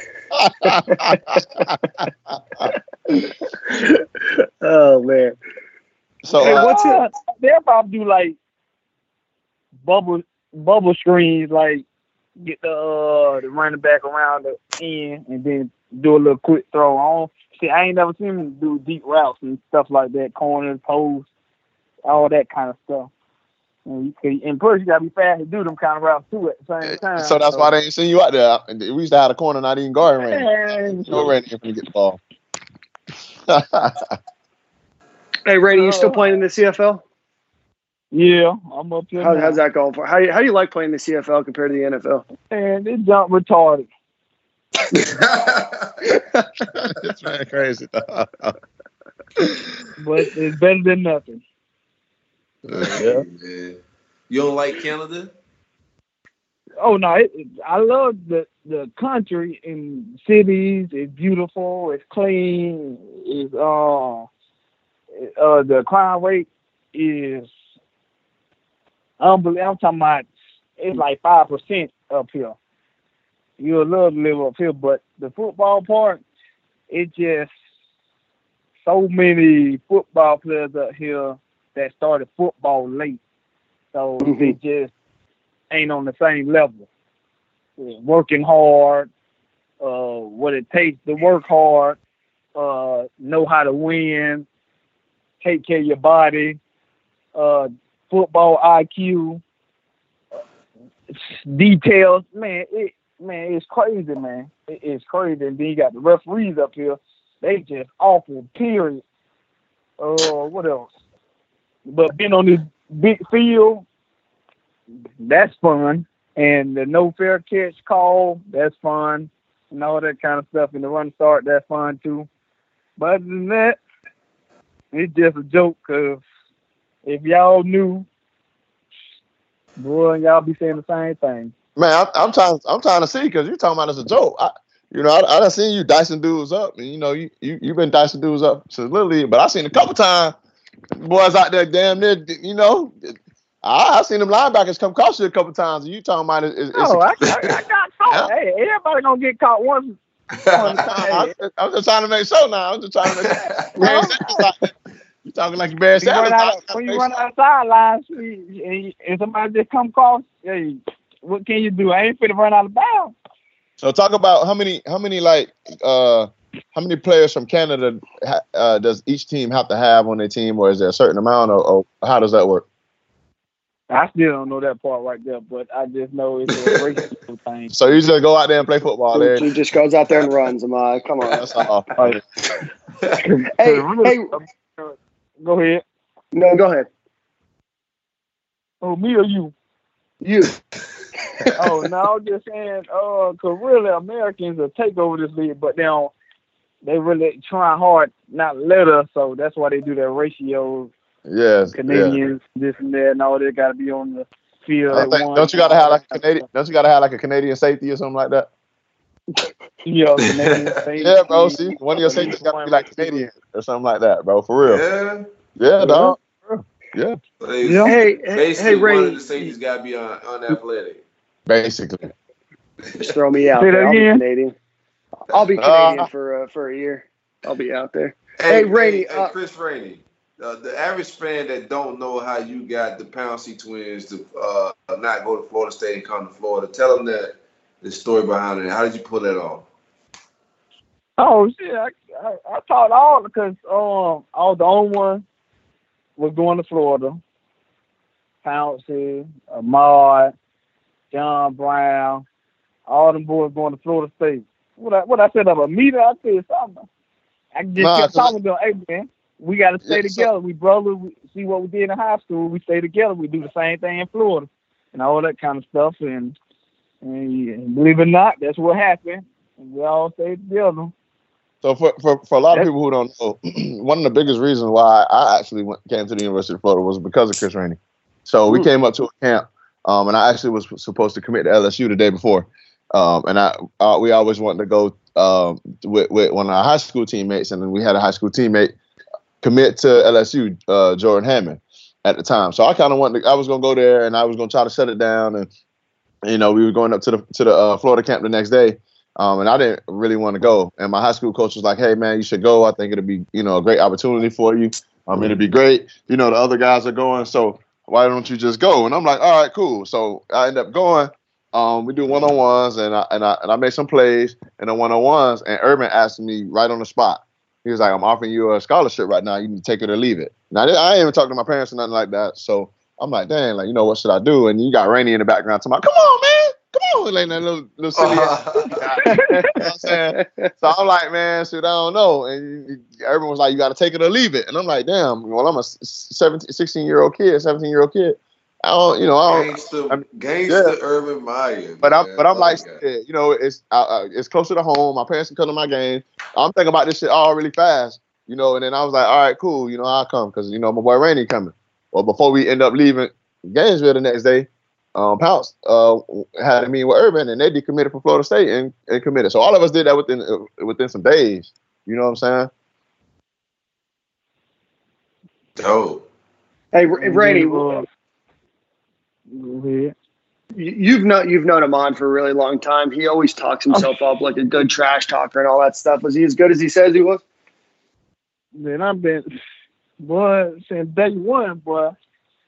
Oh man. so Hey, uh, what's it? They'll probably do like bubble bubble screens, like get the uh, the running back around the end and then do a little quick throw on. See, I ain't never seen him do deep routes and stuff like that, corners, posts, all that kind of stuff. And, and plus, you gotta be fast to do them kind of routes too at the same eh, time. so that's why they ain't seen you out there. We used to have a corner not even guarding Randy. Man, No Randy if you get the ball. [laughs] Hey, Randy, you still oh. playing in the CFL? Yeah, I'm up here. How, how's that going for? How do you, how do you like playing the CFL compared to the NFL? Man, this jump retarded. [laughs] this man crazy. but it's better than nothing. Yeah. [laughs] Man. You don't like Canada? Oh no, it, it- I love the the country and cities. It's beautiful. It's clean. It's uh, uh the crime rate is unbelievable. I'm talking about it's like five percent up here. You'll love to live up here, but the football part, it just so many football players up here that started football late, so they just ain't on the same level. Working hard, uh, what it takes to work hard, uh, know how to win, take care of your body, uh, football IQ, details. Man, it man, it's crazy, man. It, it's crazy. And then you got the referees up here. they just awful. Period. Uh, what else? But being on this big field, that's fun. And the no fair catch call, that's fun. And all that kind of stuff. And the run start, that's fun too. But other than that, it's just a joke because if y'all knew, boy, y'all be saying the same thing. Man, I'm, I'm trying. I'm trying to see because you're talking about it's a joke. I, you know, I, I done seen you dicing dudes up, and you know, you you you've been dicing dudes up since League, but I seen a couple times boys out there, damn near, you know. I, I seen them linebackers come across you a couple times, and you talking about it. It's, oh, I, I, I, got caught. Hey, everybody gonna get caught once. [laughs] I'm, just trying to make sure now. I'm just trying to make sure. You talking like you Barry Sanders? When you run out sidelines and, and somebody just come across, hey, what can you do? I ain't finna run out of bounds. So talk about how many, how many like, uh, how many players from Canada uh, does each team have to have on their team, or is there a certain amount, or, or how does that work? I still don't know that part right there, but I just know it's a racial [laughs] thing. So you just go out there and play football there. He just goes out there and runs. Am I? Come on. That's all. [laughs] hey, hey. Go ahead. No, go ahead. Oh, me or you? You. [laughs] oh no, I'm just saying, uh, cause really Americans will take over this league, but they don't. They really try hard not let us, so that's why they do their ratios. Yes, Canadians, yeah. this and that, and all they got to be on the field. Think, don't you got to have like a [laughs] Canadian? Don't you got to have like a Canadian safety or something like that? yeah, Canadian [laughs] safety. yeah, bro. See, one of your safeties got to be like Canadian or something like that, bro. For real. Yeah. Yeah, dog. Yeah. yeah. Hey, hey, hey, Ray. One of the safeties got to be un- unathletic. Basically. Just throw me out. There. I'll be Canadian. I'll be Canadian uh, for uh, for a year. I'll be out there. Hey, hey Rainey. Hey, uh, Chris Rainey. Uh, the average fan that don't know how you got the Pouncey twins to uh, not go to Florida State and come to Florida, tell them that the story behind it. How did you pull that off? Oh shit! I, I, I taught all because um I was the only one was going to Florida. Pouncey, Ahmad, John Brown, all them boys going to Florida State. What I what I said of a meter, I said something. I just nah, kept talking to them, hey man, we gotta stay yeah, together. So, we brother, we see what we did in high school, we stay together, we do the same thing in Florida and all that kind of stuff and and believe it or not, that's what happened. And we all stayed together. So for, for, for a lot of people who don't know, [clears throat] one of the biggest reasons why I actually went came to the University of Florida was because of Chris Rainey. So we came up to a camp, um, and I actually was supposed to commit to LSU the day before, um, and I we always wanted to go um, with, with one of our high school teammates, and then we had a high school teammate commit to LSU, uh, Jordan Hammond, at the time. So I kind of wanted to, I was gonna go there, and I was gonna try to shut it down, and you know we were going up to the to the uh, Florida camp the next day. Um, and I didn't really want to go. And my high school coach was like, "Hey, man, you should go. I think it'll be, you know, a great opportunity for you. I mean, it'd be great. You know, the other guys are going, so why don't you just go?" And I'm like, "All right, cool." So I end up going. Um, we do one on ones, and I and I and I made some plays in the one on ones. And Urban asked me right on the spot. He was like, "I'm offering you a scholarship right now. You need to take it or leave it." Now I ain't even talking to my parents or nothing like that. So I'm like, "Dang, like you know what should I do?" And you got Rainey in the background. talking about, "Come on, man." come on, like that little, little silly. [laughs] [laughs] You know I'm saying? So I'm like, man, shit, I don't know. And everyone was like, you got to take it or leave it. And I'm like, damn, well, I'm a 17, 16 year old kid, 17 year old kid. I don't, you know, I don't. Gangsta, I mean, gangsta yeah. Urban Meyer. But I'm, but I'm like, you know, it's uh, uh, it's closer to home. My parents can come to my game. I'm thinking about this shit all really fast, you know. And then I was like, all right, cool, you know, I'll come because you know my boy Rainey coming. Well, before we end up leaving Gainesville the next day, um, Pounce uh, had a meeting with Urban, and they decommitted from Florida State and, and committed. So all of us did that within uh, within some days. You know what I'm saying? Dope. Hey, Randy, you've known you've known Ahmad for a really long time. He always talks himself up like a good trash talker and all that stuff. Was he as good as he says he was? Man, I've been boy since day one, boy.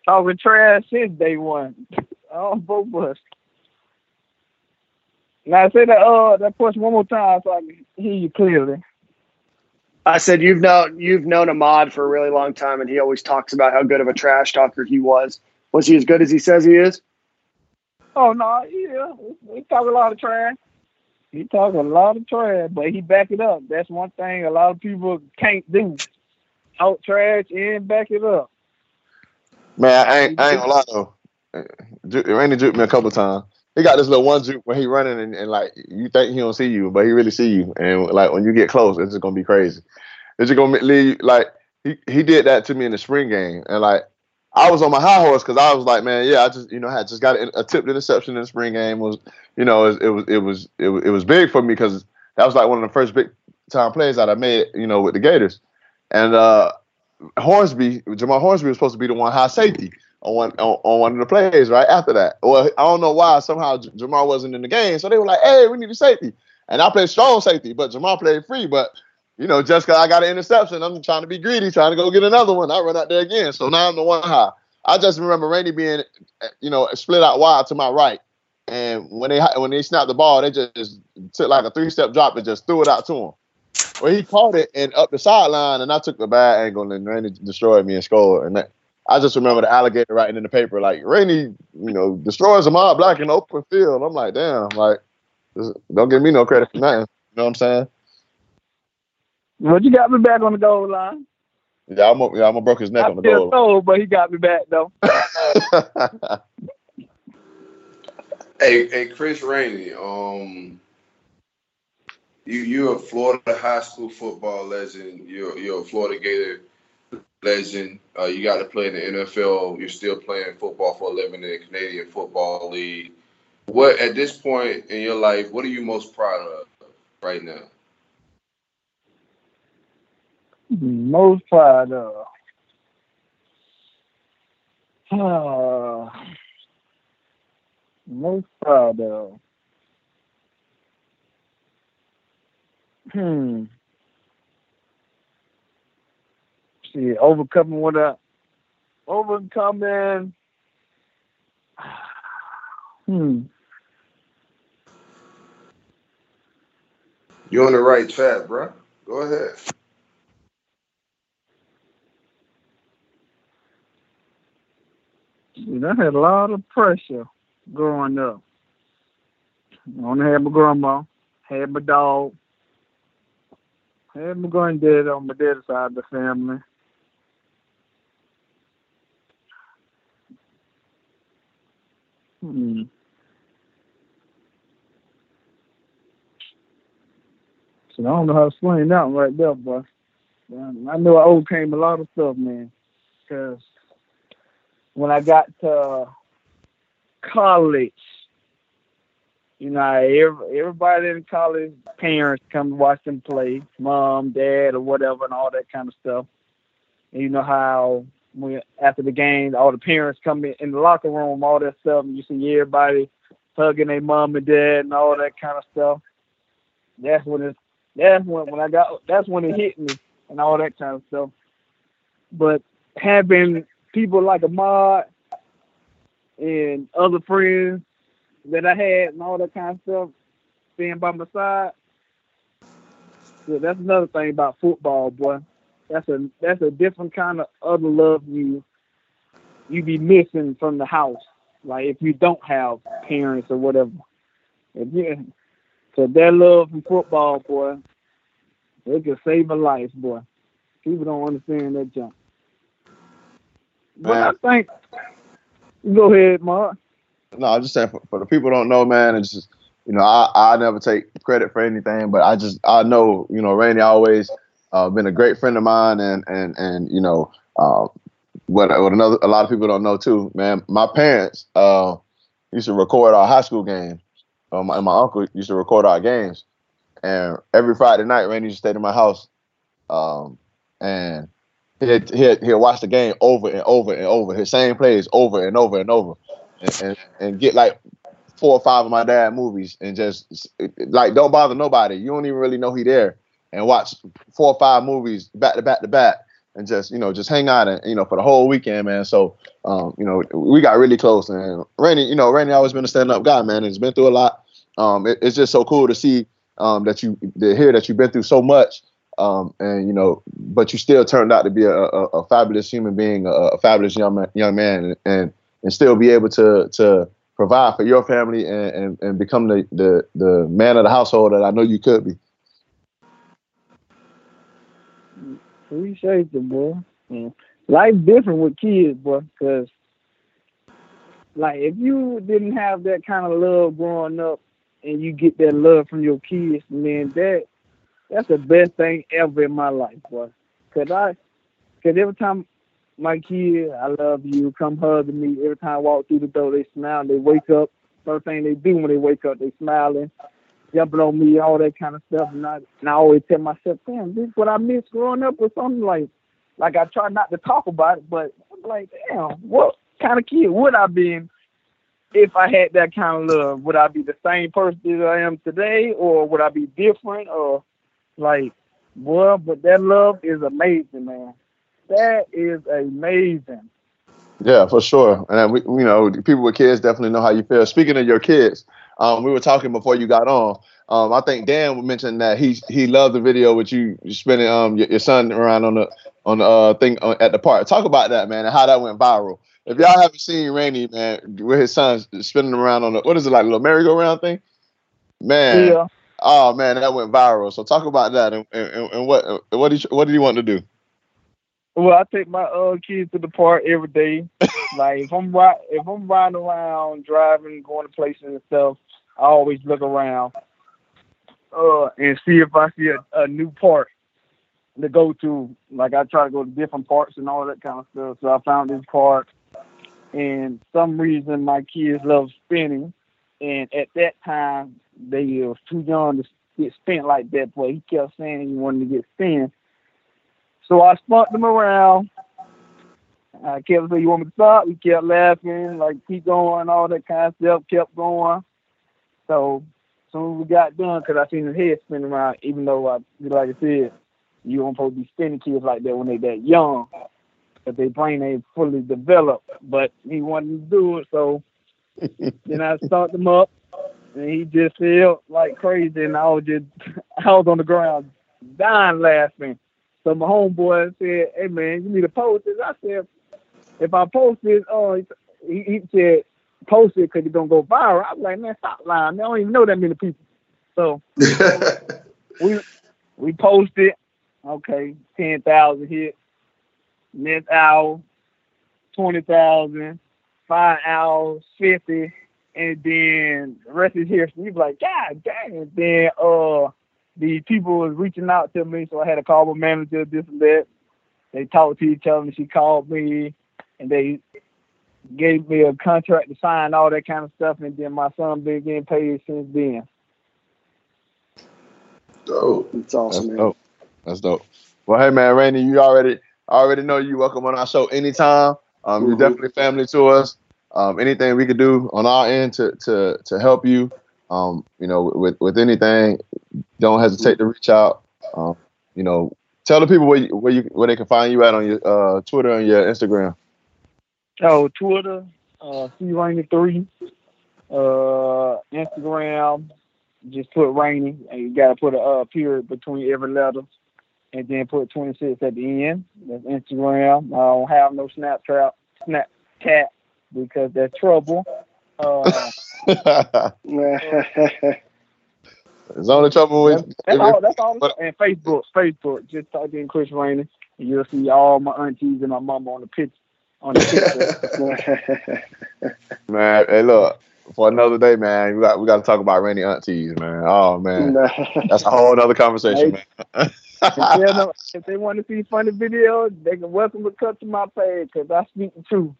Talking trash since day one [laughs] on both bus. Now say that uh that question one more time so I can hear you clearly. I said you've known you've known Ahmad for a really long time, and he always talks about how good of a trash talker he was. Was he as good as he says he is? Oh no, yeah, he talk a lot of trash. He talk a lot of trash, but he back it up. That's one thing a lot of people can't do. Talk trash and back it up. Man, I ain't, I ain't gonna lie though. Randy juked me a couple times. He got this little one juke where he running and, and, like you think he don't see you, but he really see you. And like when you get close, it's just gonna be crazy. It's just gonna leave like he he did that to me in the spring game, and like I was on my high horse because I was like, man, yeah, I just you know had just got a, tipped interception in the spring game was you know it, it was it was it was it was big for me because that was like one of the first big time plays that I made you know with the Gators, and uh Hornsby Jamal Hornsby was supposed to be the one high safety on one on, on one of the plays right after that. Well, I don't know why somehow Jamal wasn't in the game, so they were like, hey, we need a safety, and I played strong safety, but Jamal played free, but you know, just because I got an interception, I'm trying to be greedy, trying to go get another one. I run out there again. So now I'm the one high. I just remember Randy being, eh, you know, split out wide to my right. And when they when they snapped the ball, they just took like a three step drop and just threw it out to him. Well, he caught it and up the sideline, and I took the bad angle, and Randy destroyed me and scored. And that, I just remember the alligator writing in the paper like Randy, you know, destroys Ahmad Black in the open field. I'm like, damn, like, don't give me no credit for nothing. You know what I'm saying? Well, you got me back on the goal line. Yeah, I'm a, yeah, I'm a broke his neck I on the goal. Sold, but he got me back though. [laughs] hey, hey, Chris Rainey, um, you you're a Florida high school football legend. You're you're a Florida Gator legend. Uh, you got to play in the NFL. You're still playing football for a living in the Canadian Football League. What at this point in your life, what are you most proud of right now? Most of. Uh, most proud of. Hmm. See, overcoming what I overcoming. [sighs] Hmm. You're on the right track, bro. Go ahead. I had a lot of pressure growing up. I only had my grandma, had my dog, had my granddad on my dad's side of the family. Hmm. So I don't know how to explain that right there, but I know I overcame a lot of stuff, man. Because when I got to college, you know, every, everybody in college, parents come to watch them play, mom, dad, or whatever, and all that kind of stuff. And you know how when after the game, all the parents come in, in the locker room, all that stuff, and you see everybody hugging their mom and dad and all that kind of stuff. That's when it. That's when when I got. That's when it hit me and all that kind of stuff. But having people like Ahmad and other friends that I had and all that kind of stuff being by my side. So that's another thing about football, boy. That's a that's a different kind of other love you you be missing from the house. Like if you don't have parents or whatever. If you, so that love from football, boy, it can save a life, boy. People don't understand that jump. But I think. Go ahead, Mark. No, I'm just saying for, for the people don't know, man. It's just you know I I never take credit for anything, but I just I know you know Randy always uh, been a great friend of mine, and and and you know uh, what what another a lot of people don't know too, man. My parents uh, used to record our high school games. Um, and my uncle used to record our games, and every Friday night, Randy used to stay in my house, um, and he'll, he'll, he'll watch the game over and over and over, his same plays over and over and over, and, and, and get like four or five of my dad movies and just like don't bother nobody. You don't even really know he there, and watch four or five movies back to back to back, and just you know just hang out and you know for the whole weekend, man. So um, you know we got really close, and Randy, you know Randy always been a stand up guy, man. He's been through a lot. Um, it, it's just so cool to see um, that you to hear that you've been through so much um, and you know, but you still turned out to be a, a, a fabulous human being, a, a, fabulous young man, young man, and, and still be able to to provide for your family and, and, and become the, the the man of the household that I know you could be. Appreciate you, boy. Yeah. Life's different with kids, boy, because like if you didn't have that kind of love growing up and you get that love from your kids, man, that that's the best thing ever in my life, boy. Cause I, cause every time my kid, I love you, come hug me. Every time I walk through the door, they smile. They wake up. First thing they do when they wake up, they smiling, jumping on me, all that kind of stuff. And I, and I always tell myself, damn, this is what I miss growing up or something like. Like I try not to talk about it, but I'm like, damn, what kind of kid would I be if I had that kind of love? Would I be the same person that I am today, or would I be different, or like, well, but that love is amazing, man. That is amazing. Yeah, for sure. And we, you know, people with kids definitely know how you feel. Speaking of your kids, um, we were talking before you got on. Um, I think Dan mentioned that he he loved the video with you spinning um your, your son around on the on the uh, thing uh, at the park. Talk about that, man, and how that went viral. If y'all haven't seen Rainey, man, with his son spinning around on the what is it like a little merry-go-round thing? Man, yeah. Oh man, that went viral. So talk about that and, and, and what what did you, what did he want to do? Well, I take my uh kids to the park every day. [laughs] like if I'm ri- if I'm riding around, driving, going to places and stuff, I always look around uh and see if I see a, a new park to go to. Like I try to go to different parks and all that kind of stuff. So I found this park, and some reason my kids love spinning, and at that time they was too young to get spent like that. But he kept saying he wanted to get spent. So I spun them around. I kept saying, "You want me to stop?" He kept laughing, like keep going, all that kind of stuff. Kept going. So soon as we got done, because I seen his head spin around, even though I, like I said, you don't supposed to be spinning kids like that when they that young, but their brain ain't fully developed. But he wanted to do it, so [laughs] then I started him up, and he just felt like crazy, and I was just [laughs] I was on the ground dying laughing. So my homeboy said, "Hey man, you need to post this." I said, "If I post this, oh," he, he said, "Post it because it's gonna go viral." I was like, "Man, stop lying! I don't even know that many people." So [laughs] we we posted, okay, ten thousand hits. Next hour, twenty thousand. Five hours, fifty, and then the rest is history. He's like, God dang! And then uh the people was reaching out to me, so I had to call my manager, this and that. They talked to each other, and she called me, and they gave me a contract to sign, all that kind of stuff, and then my son been getting paid since then. Dope. It's awesome, That's man. Dope. That's dope. Well, hey man, Randy, you already already know you welcome on our show anytime. Um, mm-hmm. You're definitely family to us. Um, anything we could do on our end to to to help you, um, you know, with with anything, don't hesitate to reach out. Um, you know, tell the people where you, where you where they can find you at on your uh, Twitter and your Instagram. Oh, Twitter, uh, C Rainey three, uh, Instagram, just put Rainey, and you gotta put a uh, period between every letter, and then put twenty six at the end. That's Instagram. I don't have no Snapchat, Snapchat because that's trouble. Uh, [laughs] It's only trouble with. That's, that's all. That's all. But, and Facebook, Facebook. Just type in Chris Rainey, and you'll see all my aunties and my mama on the picture. On the picture. [laughs] man, hey, look. For another day, man, we got we got to talk about Rainey aunties, man. Oh man, [laughs] that's a whole other conversation, hey, man. if, if they want to see funny videos, they can welcome to come to my page because I speak the truth.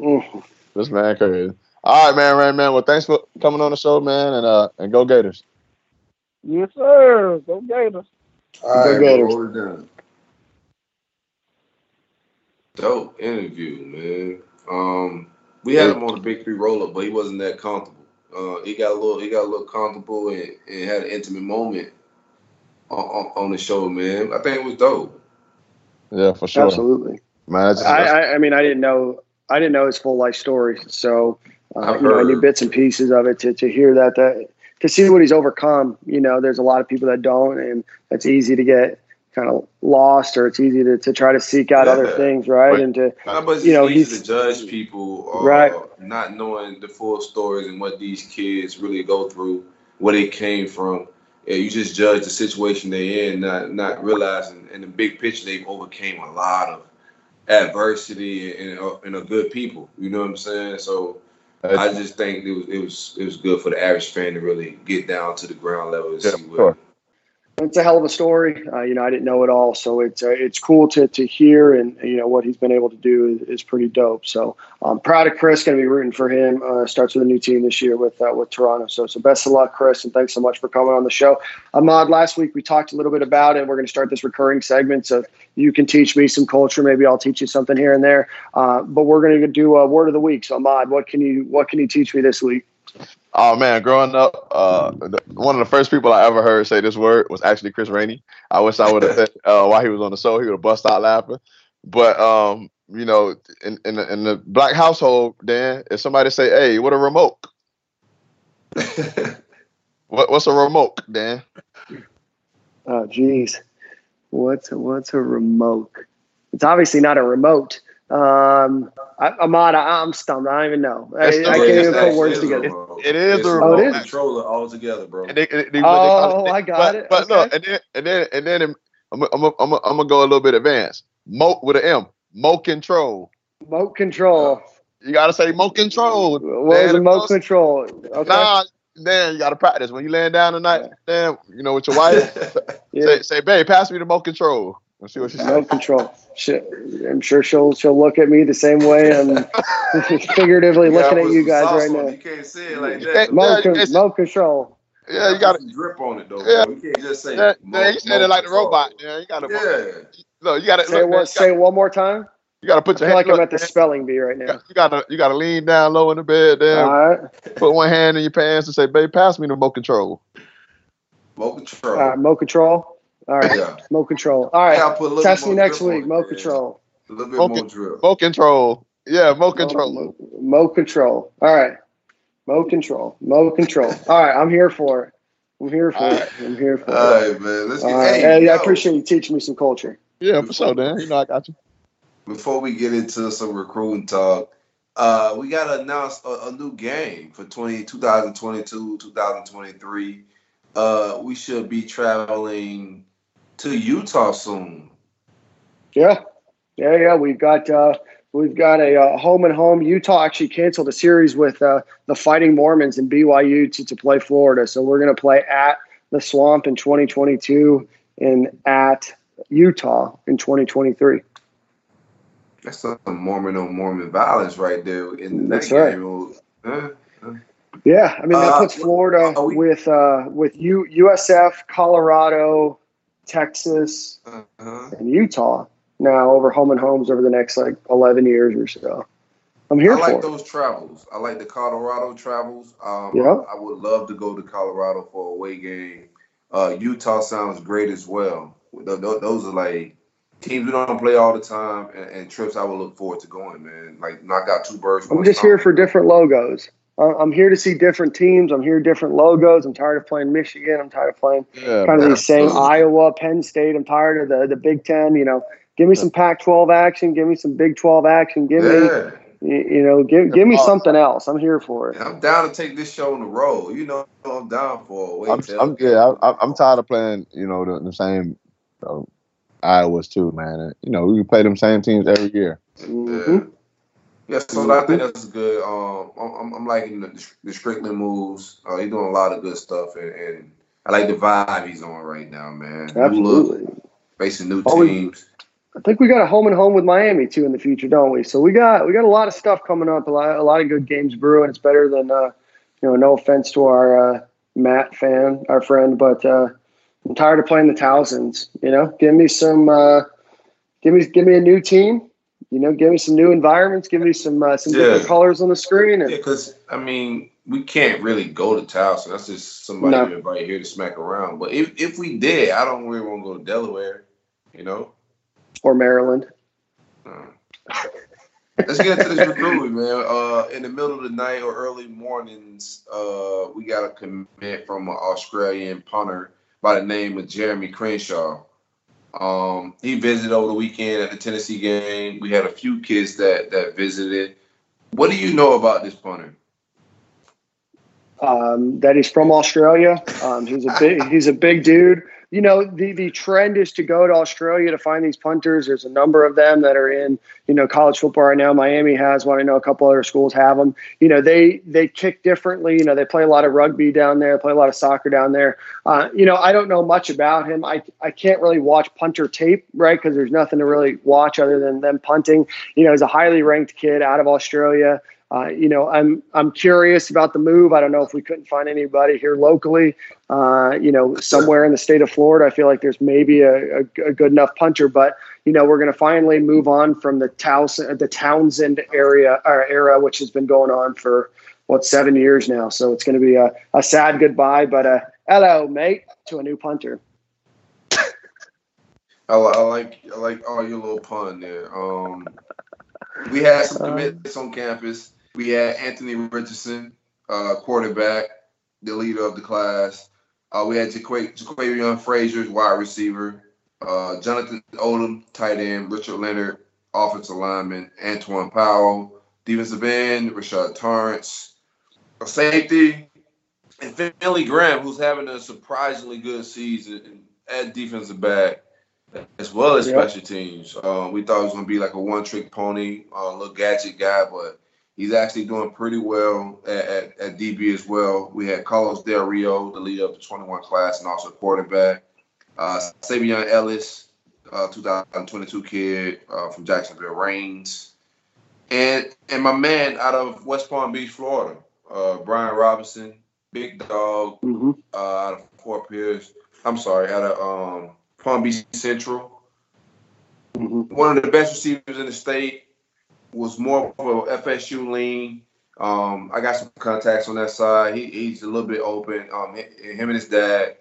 Mm. This man crazy. All right, man, Rain, man. Well, thanks for coming on the show, man, and uh, and go Gators. Yes, sir. Go Gators. All right, Gators. We're done. Dope interview, man. Um, we had him on the big three roll up, but he wasn't that comfortable. Uh, he got a little, he got a little comfortable and, and had an intimate moment on, on, on, the show, man. I think it was dope. Yeah, for sure. Absolutely, man. Just, I, I, I mean, I didn't know, I didn't know his full life story, so uh, you know, I knew bits and pieces of it. To to hear that that to see what he's overcome. You know, there's a lot of people that don't, and that's easy to get kind of lost or it's easy to, to try to seek out Yeah. other things, right? Right. And to but You know, easy he's- to judge people, uh, Right. Not knowing the full stories and what these kids really go through, where they came from. Yeah, you just judge the situation they're in, not not realizing in the big picture they've overcame a lot of adversity and uh, and are good people. You know what I'm saying? So I just think it was it was it was good for the average fan to really get down to the ground level and Yeah, see what. sure. It's a hell of a story. Uh, you know, I didn't know it all, so it's uh, it's cool to to hear, and you know what he's been able to do is, is pretty dope. So I'm proud of Chris. Going to be rooting for him. Uh, starts with a new team this year with uh, with Toronto. So so best of luck, Chris, and thanks so much for coming on the show. Ahmad, last week we talked a little bit about it. We're going to start this recurring segment. So you can teach me some culture. Maybe I'll teach you something here and there. Uh, but we're going to do a word of the week. So Ahmad, what can you what can you teach me this week? Oh man, growing up, uh, one of the first people I ever heard say this word was actually Chris Rainey. I wish I would have said uh, while he was on the show, he would have bust out laughing. But um, you know, in in the, in the black household, Dan, if somebody say, "Hey, what a remote? [laughs] What, what's a remote, Dan?" Oh, geez. What's a, what's a remote? It's obviously not a remote. Um, I, Ahmad, I, I'm stumped. I don't even know. I, I can't even put words together. remote. It is It's a a remote. remote Oh, it is? controller altogether, bro. And they, they, they, Oh, they I got but, it. But no, Okay. and then and then and then I'm I'm I'm I'm I'm gonna go a little bit advanced. Mo with an M, Mo control. Remote control. You gotta say Mo control. What is was Dan, remote close- control? Okay. Nah, Dan, you gotta practice when you laying down tonight. Dan, you know with your wife, [laughs] yeah. say say, babe, pass me the Mo control. Let's see what she says. Remote control. She, I'm sure she'll she'll look at me the same way I'm [laughs] figuratively You gotta looking at you guys right now. it. You can't say it like Yeah, that. yeah, Remote, con- it's- control. Yeah, you gotta. put some drip on it though. Yeah. Bro. You can't just say. Yeah, mo- Dan, you said it like the robot. Yeah, you gotta. Yeah. No, you gotta. Say look, it, one, you say gotta, one more time. you gotta put your I feel hand. like I'm at the spelling bee right you now. got- you gotta you gotta lean down low in the bed. Then All right. put one hand in your pants and say, babe, pass me the remote control. Mo control. All right. Mo control. All right. Yeah. Mo control. All right. Yeah, I'll put a little Test me next week. it, Mo man. control. A little bit Okay. more drip. Mo control. Yeah, mo control. Mo, Mo control. All right. Mo control. Mo control. All right. I'm here for it. I'm here for All it. I'm here for All it. right, man. Let's All get. right. Hey, Hey, I appreciate you teaching me some culture. Yeah, for sure, Dan. You know I got you. Before we get into some recruiting talk, uh, we got to announce a, a new game for 20, 2022, 2023. Uh, we should be traveling to Utah soon. Yeah. Yeah, yeah. We've got uh we've got a uh, home and home. Utah actually canceled a series with uh, the Fighting Mormons and BYU to, to play Florida. So we're gonna play at the swamp in 2022 and at Utah in 2023. That's some Mormon on Mormon violence right there in the that right. game. Huh? Yeah, I mean that Uh, puts Florida we- with uh, with U- USF, Colorado, Texas, Uh-huh. and Utah now over home and homes over the next like 11 years or so. I'm here I for like those travels. I like the Colorado travels. Um, Yeah. I would love to go to Colorado for a away game. Uh, Utah sounds great as well. Th- th- Those are like teams we don't play all the time, and, and trips I would look forward to going. Man, like knock out two birds. I'm just here for different logos. I'm here to see different teams. I'm here different logos. I'm tired of playing Michigan. I'm tired of playing Yeah, kind of man, these same. Iowa, Penn State. I'm tired of the the Big Ten. You know, give me some Pac-12 action. Give me some Big 12 action. Give me, Yeah, you, you know, give give me something else. I'm here for it. And I'm down to take this show on the road. You know, I'm down for a away. I'm. I'm yeah, I, I'm tired of playing. You know the, the same uh, Iowas too, man. And, you know we play them same teams every year. Mhm. Yeah. Yeah, so I think that's good. Um, I'm, I'm, liking the, the Stricklin moves. Uh, he's doing a lot of good stuff, and, and I like the vibe he's on right now, man. New look, Absolutely. facing new Oh, we- teams. I think we got a home and home with Miami too in the future, don't we? So we got we got a lot of stuff coming up. A lot a lot of good games brewing. It's better than uh, you know. No offense to our uh, Matt fan, our friend, but uh, I'm tired of playing the Towsons. You know, give me some. Uh, give me give me a new team. You know, give me some new environments. Give me some uh, some different colors on the screen. And Yeah, because I mean, we can't really go to Towson. That's just somebody No. here to smack around. But if if we did, I don't really want to go to Delaware. You know. or Maryland. Uh, Let's get into this recruiting, man. Uh, in the middle of the night or early mornings, uh, we got a commit from an Australian punter by the name of Jeremy Crenshaw. Um, he visited over the weekend at the Tennessee game. We had a few kids that that visited. What do you know about this punter? Um, that he's from Australia. Um, he's a big he's a big dude you know, the the trend is to go to Australia to find these punters. There's a number of them that are in, you know, college football right now. Miami has one. I know a couple other schools have them. You know, they they kick differently. You know, they play a lot of rugby down there, play a lot of soccer down there. Uh, you know, I don't know much about him. I I can't really watch punter tape, right? Because there's nothing to really watch other than them punting. You know, he's a highly ranked kid out of Australia. Uh, you know, I'm I'm curious about the move. I don't know if we couldn't find anybody here locally. Uh, you know, somewhere in the state of Florida, I feel like there's maybe a, a, a good enough punter. But you know, we're going to finally move on from the Townsend, the Townsend area or era, which has been going on for what seven years now. So it's going to be a, a sad goodbye, but a hello, mate, to a new punter. I, I like I like all your little pun there. Um, we had some um, commits on campus. We had Anthony Richardson, uh, quarterback, the leader of the class. Uh, we had Jaquavion Frazier, wide receiver. Uh, Jonathan Odom, tight end. Richard Leonard, offensive lineman. Antoine Powell, defensive end. Rashad Torrence, a safety. And Fenley Graham, who's having a surprisingly good season at defensive back as well as yep. special teams. Uh, we thought it was going to be like a one trick pony, a uh, little gadget guy, but He's actually doing pretty well at, at, at, DB as well. We had Carlos Del Rio, the leader of the 21 class, and also quarterback. Uh, Savion Ellis, uh, 2022 kid uh, from Jacksonville Raines. And and my man out of West Palm Beach, Florida, uh, Brian Robinson, big dog, mm-hmm. uh, out of Fort Pierce. I'm sorry, out of um, Palm Beach Central. Mm-hmm. One of the best receivers in the state was more of a FSU lean. Um, I got some contacts on that side. He, he's a little bit open. Um, him and his dad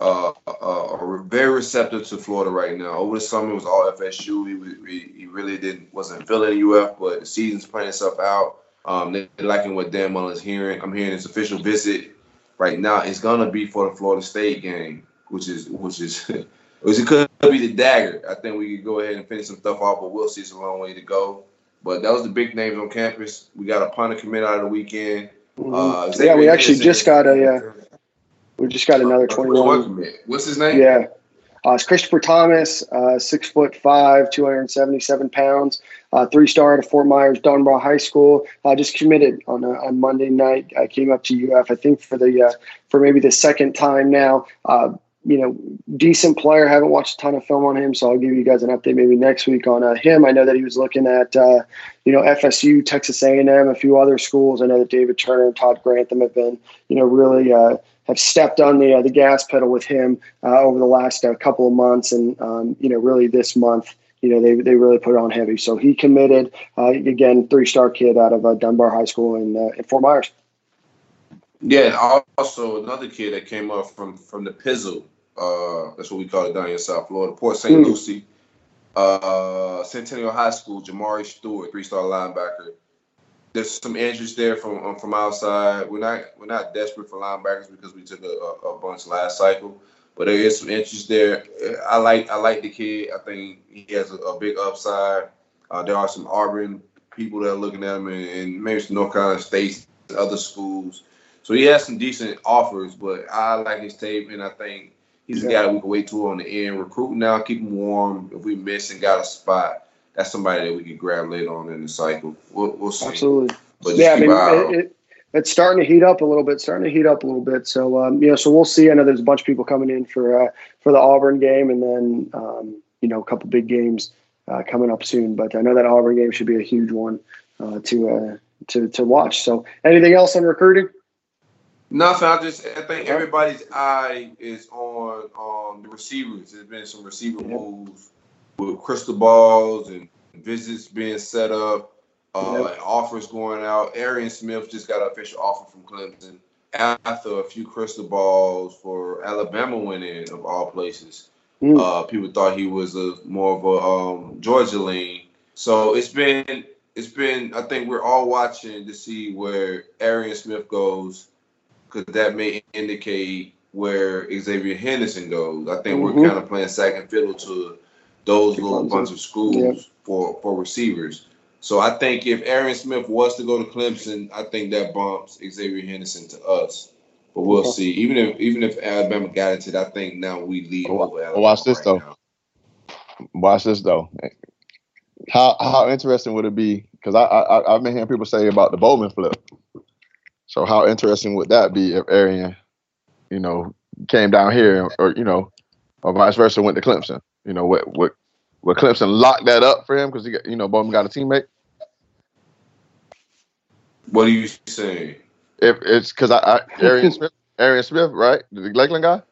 uh, uh, are very receptive to Florida right now. Over the summer, it was all FSU. He, he, he really didn't wasn't feeling UF, but the season's playing itself out. Um, they're liking what Dan Mullen's hearing. I'm hearing his official visit right now. It's gonna be for the Florida State game, which is which is [laughs] which it could be the dagger. I think we could go ahead and finish some stuff off, but we'll see. It's a long way to go. But that was the big names on campus. We got a punter commit out of the weekend. Mm-hmm. Uh, yeah, we actually just got a. Uh, we just got another twenty-one. What's his name? Yeah, uh, it's Christopher Thomas, uh, six foot five, two hundred seventy-seven pounds, uh, three star at Fort Myers Dunbar High School. Uh, just committed on uh, on Monday night. I came up to UF, I think for the uh, for maybe the second time now. You know, decent player. Haven't watched a ton of film on him, so I'll give you guys an update maybe next week on uh, him. I know that he was looking at, uh, you know, FSU, Texas A&M, a few other schools. I know that David Turner and Todd Grantham have been, you know, really uh, have stepped on the uh, the gas pedal with him uh, over the last uh, couple of months, and um, you know, really this month. You know, they, they really put on heavy. So he committed, again, three star kid out of Dunbar High School in, in Fort Myers. Yeah, also another kid that came up from from the Pizzle uh, that's what we call it down in South Florida. Port St. Mm. Lucie. Uh, Centennial High School, Jamari Stewart, three-star linebacker. There's some interest there from um, from outside. We're not we're not desperate for linebackers because we took a, a, bunch last cycle, but there is some interest there. I like I like the kid. I think he has a, a big upside. Uh, there are some Auburn people that are looking at him, and, and maybe some North Carolina State, other schools. So he has some decent offers, but I like his tape, and I think He's yeah. a guy that we can wait to on the end. Recruit now, keep him warm. If we miss and got a spot, that's somebody that we could grab later on in the cycle. We'll, we'll see. Absolutely. But yeah, I mean, it, it, it's starting to heat up a little bit. Starting to heat up a little bit. So um, you know, so we'll see. I know there's a bunch of people coming in for uh, for the Auburn game, and then um, you know a couple big games uh, coming up soon. But I know that Auburn game should be a huge one uh, to uh, to to watch. So anything else on recruiting? Nothing. I just I think everybody's eye is on on the receivers. There's been some receiver moves with crystal balls and visits being set up, uh, yep. offers going out. Arian Smith just got an official offer from Clemson after a few crystal balls for Alabama went in of all places. Mm. Uh, people thought he was a more of a um, Georgia lean. So it's been it's been I think we're all watching to see where Arian Smith goes because that may indicate where Xavier Henderson goes. I think Mhm. we're kind of playing second fiddle to those little bunch of schools Yep. for for receivers. So I think if Arian Smith was to go to Clemson, I think that bumps Xavier Henderson to us. But we'll Okay. see. Even if even if Alabama got into it, I think now we lead Well, over well, Alabama. watch this, right though. now. Watch this though. How how interesting would it be? Because I, I I've been hearing people say about the Bowman flip. So how interesting would that be if Arian, you know, came down here, or you know, or vice versa, went to Clemson? You know, what what would Clemson lock that up for him because he got you know Bowman got a teammate? What are you saying? If it's because I, I Arian Smith, [laughs] Arian Smith, right, the Lakeland guy.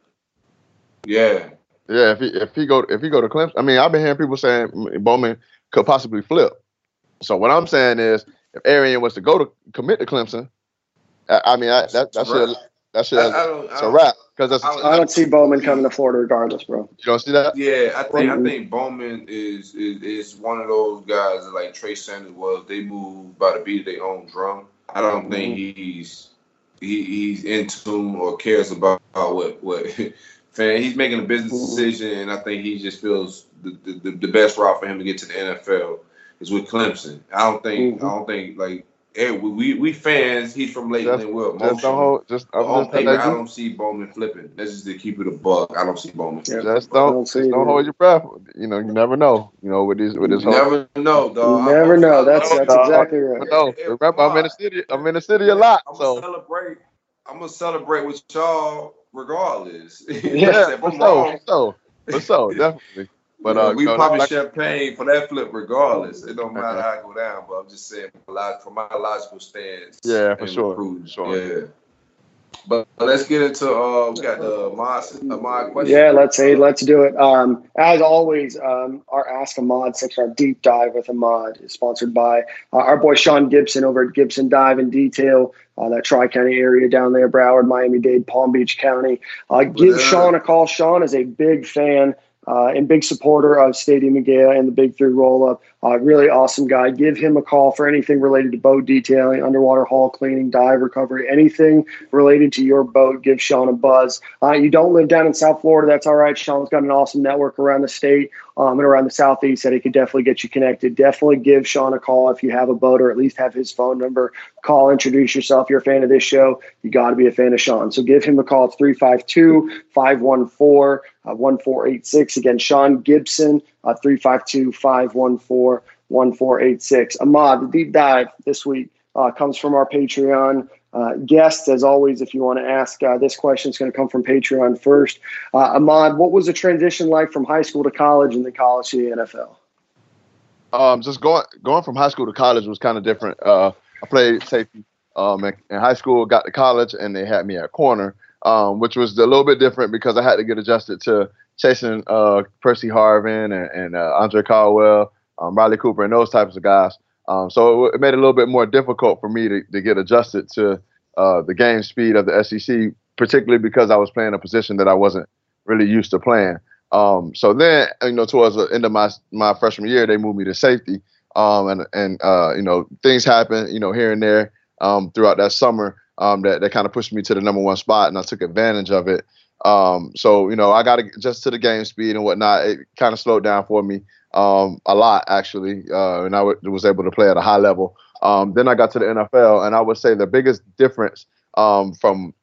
Yeah. Yeah, if he if he go if he go to Clemson, I mean, I've been hearing people saying Bowman could possibly flip. So what I'm saying is, if Arian was to go to commit to Clemson, I, I mean, I, that that should that should I, I don't. I it's a wrap because that's I- I don't see Bowman coming to Florida regardless, bro. you don't see that. Yeah, I think I Mhm. think Bowman is, is is one of those guys that like Trey Sanders was. They move by the beat of their own drum. I don't think he's he, he's in tune or cares about what what [laughs] fan. He's making a business Mhm. decision, and I think he just feels the, the, the best route for him to get to the NFL is with Clemson. I don't think. I don't think like hey we we, we fans. He's from Lakeland. We're Just emotional. don't hold. Just I'm on just paper, I don't see Bowman flipping. That's just to keep it a buck. I don't see Bowman. Yeah. flipping. just I don't don't see just don't hold your breath. You know, you never know. You know, with this with this You whole. never know, dog. You never I'm- know. That's that's dog. exactly right. But no, remember I'm in the city. I'm in the city a lot. I'm So celebrate. I'm gonna celebrate with y'all regardless. [laughs] yeah, if so, wrong, so, so, definitely. But yeah, uh, we you know, popping like- champagne for that flip regardless. It don't matter how I go down, but I'm just saying from my, logical stance. Yeah, for sure, recruiting, for sure. Yeah. But, but let's get into uh we got the mod uh, mod question. Yeah, let's say let's do it. Um, as always, um, our Ask Ahmad section, our deep dive with Ahmad, is sponsored by uh, our boy Shaun Gibson over at Gibson Dive and Detail, uh, that Tri County area down there, Broward, Miami Dade, Palm Beach County. Uh, give Yeah. Shaun a call. Shaun is a big fan. Uh, and big supporter of Stadium and Gale and the Big Three roll up. Uh, really awesome guy. Give him a call for anything related to boat detailing, underwater hull cleaning, dive recovery, anything related to your boat. Give Shaun a buzz. Uh, you don't live down in South Florida, that's all right. Shaun's got an awesome network around the state um, and around the southeast that he could definitely get you connected. Definitely give Shaun a call if you have a boat or at least have his phone number. Call, introduce yourself. You're a fan of this show. You got to be a fan of Shaun. So give him a call. It's 352 514 1486. Again, Shaun Gibson, uh, 352 514 1486. Ahmad, the deep dive this week uh, comes from our Patreon uh, guests. As always, if you want to ask uh, this question, it's going to come from Patreon first. Uh, Ahmad, what was the transition like from high school to college and then college to the NFL? Um, just going going from high school to college was kind of different. Uh, I played safety um, in, in high school, got to college, and they had me at corner, um, which was a little bit different because I had to get adjusted to chasing uh, Percy Harvin and, and uh, Andre Caldwell, um, Riley Cooper, and those types of guys. Um, so it, it made it a little bit more difficult for me to, to get adjusted to uh, the game speed of the SEC, particularly because I was playing a position that I wasn't really used to playing. Um, so then, you know, towards the end of my my freshman year, they moved me to safety. Um, and and uh, you know, things happen, you know, here and there um, throughout that summer um, that that kind of pushed me to the number one spot, and I took advantage of it. Um, so you know, I got just to the game speed and whatnot. It kind of slowed down for me um, a lot actually, uh, and I w- was able to play at a high level. Um, then I got to the NFL, and I would say the biggest difference um, from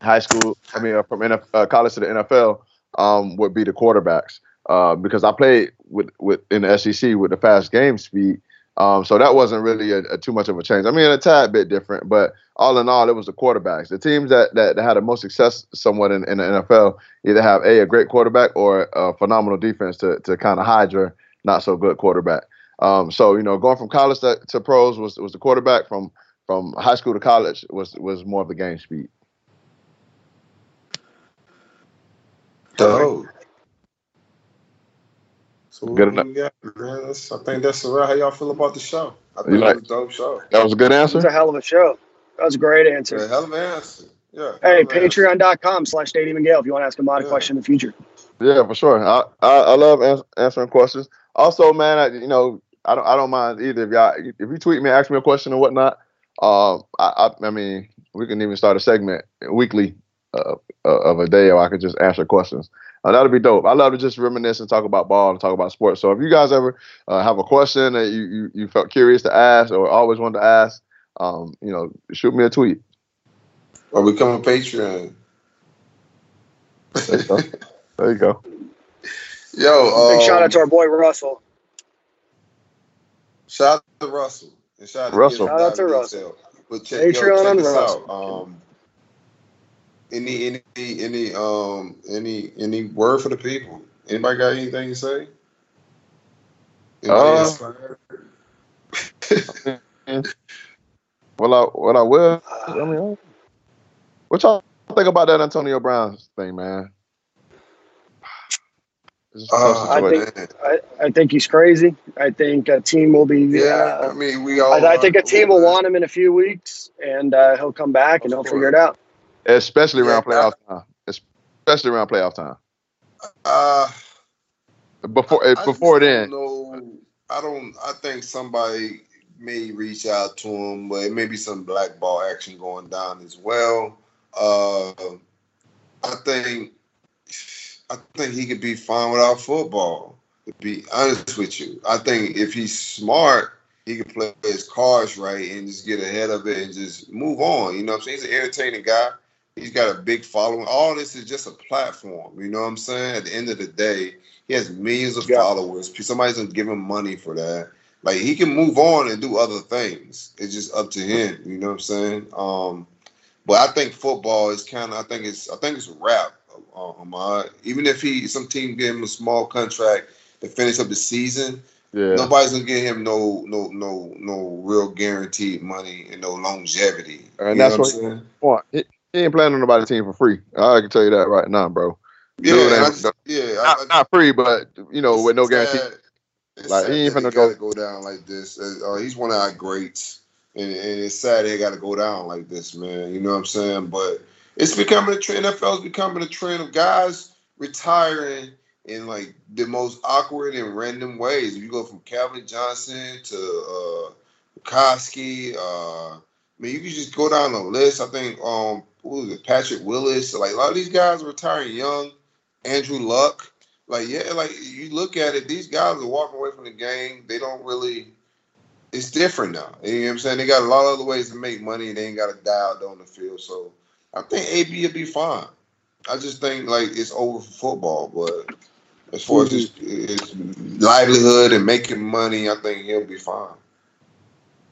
high school, I mean, uh, from NF- uh, college to the NFL, um, would be the quarterbacks uh, because I played with with in the SEC with the fast game speed. Um, so that wasn't really a, a too much of a change. I mean, a tad bit different, but all in all, it was the quarterbacks. The teams that that, that had the most success, somewhat in, in the NFL, either have a a great quarterback or a phenomenal defense to to kind of hide your not so good quarterback. Um, so you know, going from college to, to pros was was the quarterback. From from high school to college was was more of the game speed. Dope. So what Good do we got, man? That's, I think that's around how y'all feel about the show. I think You like- it was a dope show. That was a good It was answer. a hell of a show. That was a great Yeah, answer. hell of an answer. Yeah. Hey, hell of an answer. patreon.com slash Stadium and Gale if you want to ask Ahmad a Yeah. question in the future. Yeah, for sure. I I, I love ans- answering questions. Also, man, I, you know, I don't I don't mind either. If y'all if you tweet me, ask me a question or whatnot. Um, I I, I mean, we can even start a segment weekly uh, of a day, or I could just answer questions. Uh, that'd be dope. I love to just reminisce and talk about ball and talk about sports. So if you guys ever uh, have a question that you, you you felt curious to ask or always wanted to ask, um, you know, shoot me a tweet. Or become a Patreon. There you go. there you go. [laughs] Yo, Big um, shout out to our boy Russell. Shout out to Russell. And shout out to Russell. Kids Shout out to Russell. Patreon yo, check and Russell. out. Um, any any any um any any word for the people? Anybody got anything to say? Anybody Uh. [laughs] Well, I what I will. I mean, what y'all think about that Antonio Brown thing, man? It's just a tough Uh, I think- I, I think he's crazy. I think a team will be. yeah, uh, I mean we all. I, I think a team will want. want him in a few weeks, and uh, he'll come back and he'll course. figure it out. Especially around Yeah, playoff time. Especially around playoff time. Uh, Before I eh, before then, don't. I don't. I think somebody may reach out to him, but it may be some blackball action going down as well. Uh, I think. I think he could be fine without football. To be honest with you, I think if he's smart, he can play his cards right and just get ahead of it and just move on. You know what I'm saying? He's an entertaining guy. He's got a big following. All this is just a platform. You know what I'm saying? At the end of the day, he has millions of Yeah. followers. Somebody's gonna give him money for that. Like he can move on and do other things. It's just up to him. You know what I'm saying? Um, but I think football is kind of. I think it's. I think it's a wrap. Uh, Even if he, some team give him a small contract to finish up the season, yeah, nobody's gonna give him no, no, no, no real guaranteed money and no longevity. And You that's know what- I'm saying? Point. He, ain't playing on nobody's team for free. I can tell you that right now, bro. Yeah, I yeah. Not, I- not free, but you know, with no guarantee. Like, he ain't finna go- go down like this. Uh, he's one of our greats, and, and it's sad he got to go down like this, man. You know what I'm saying? But it's becoming a trend. NFL is becoming a trend of guys retiring in like the most awkward and random ways. You go from Calvin Johnson to uh, Koski. Uh, I mean, you can just go down the list. I think um, who was it? Patrick Willis. Like a lot of these guys retiring young. Andrew Luck. Like yeah, like you look at it, these guys are walking away from the game. They don't really. It's different now. You know what I'm saying? They got a lot of other ways to make money, and they ain't got to die out on the field. So I think AB will be fine. I just think like it's over for football, but as far as his, his livelihood and making money, I think he'll be fine.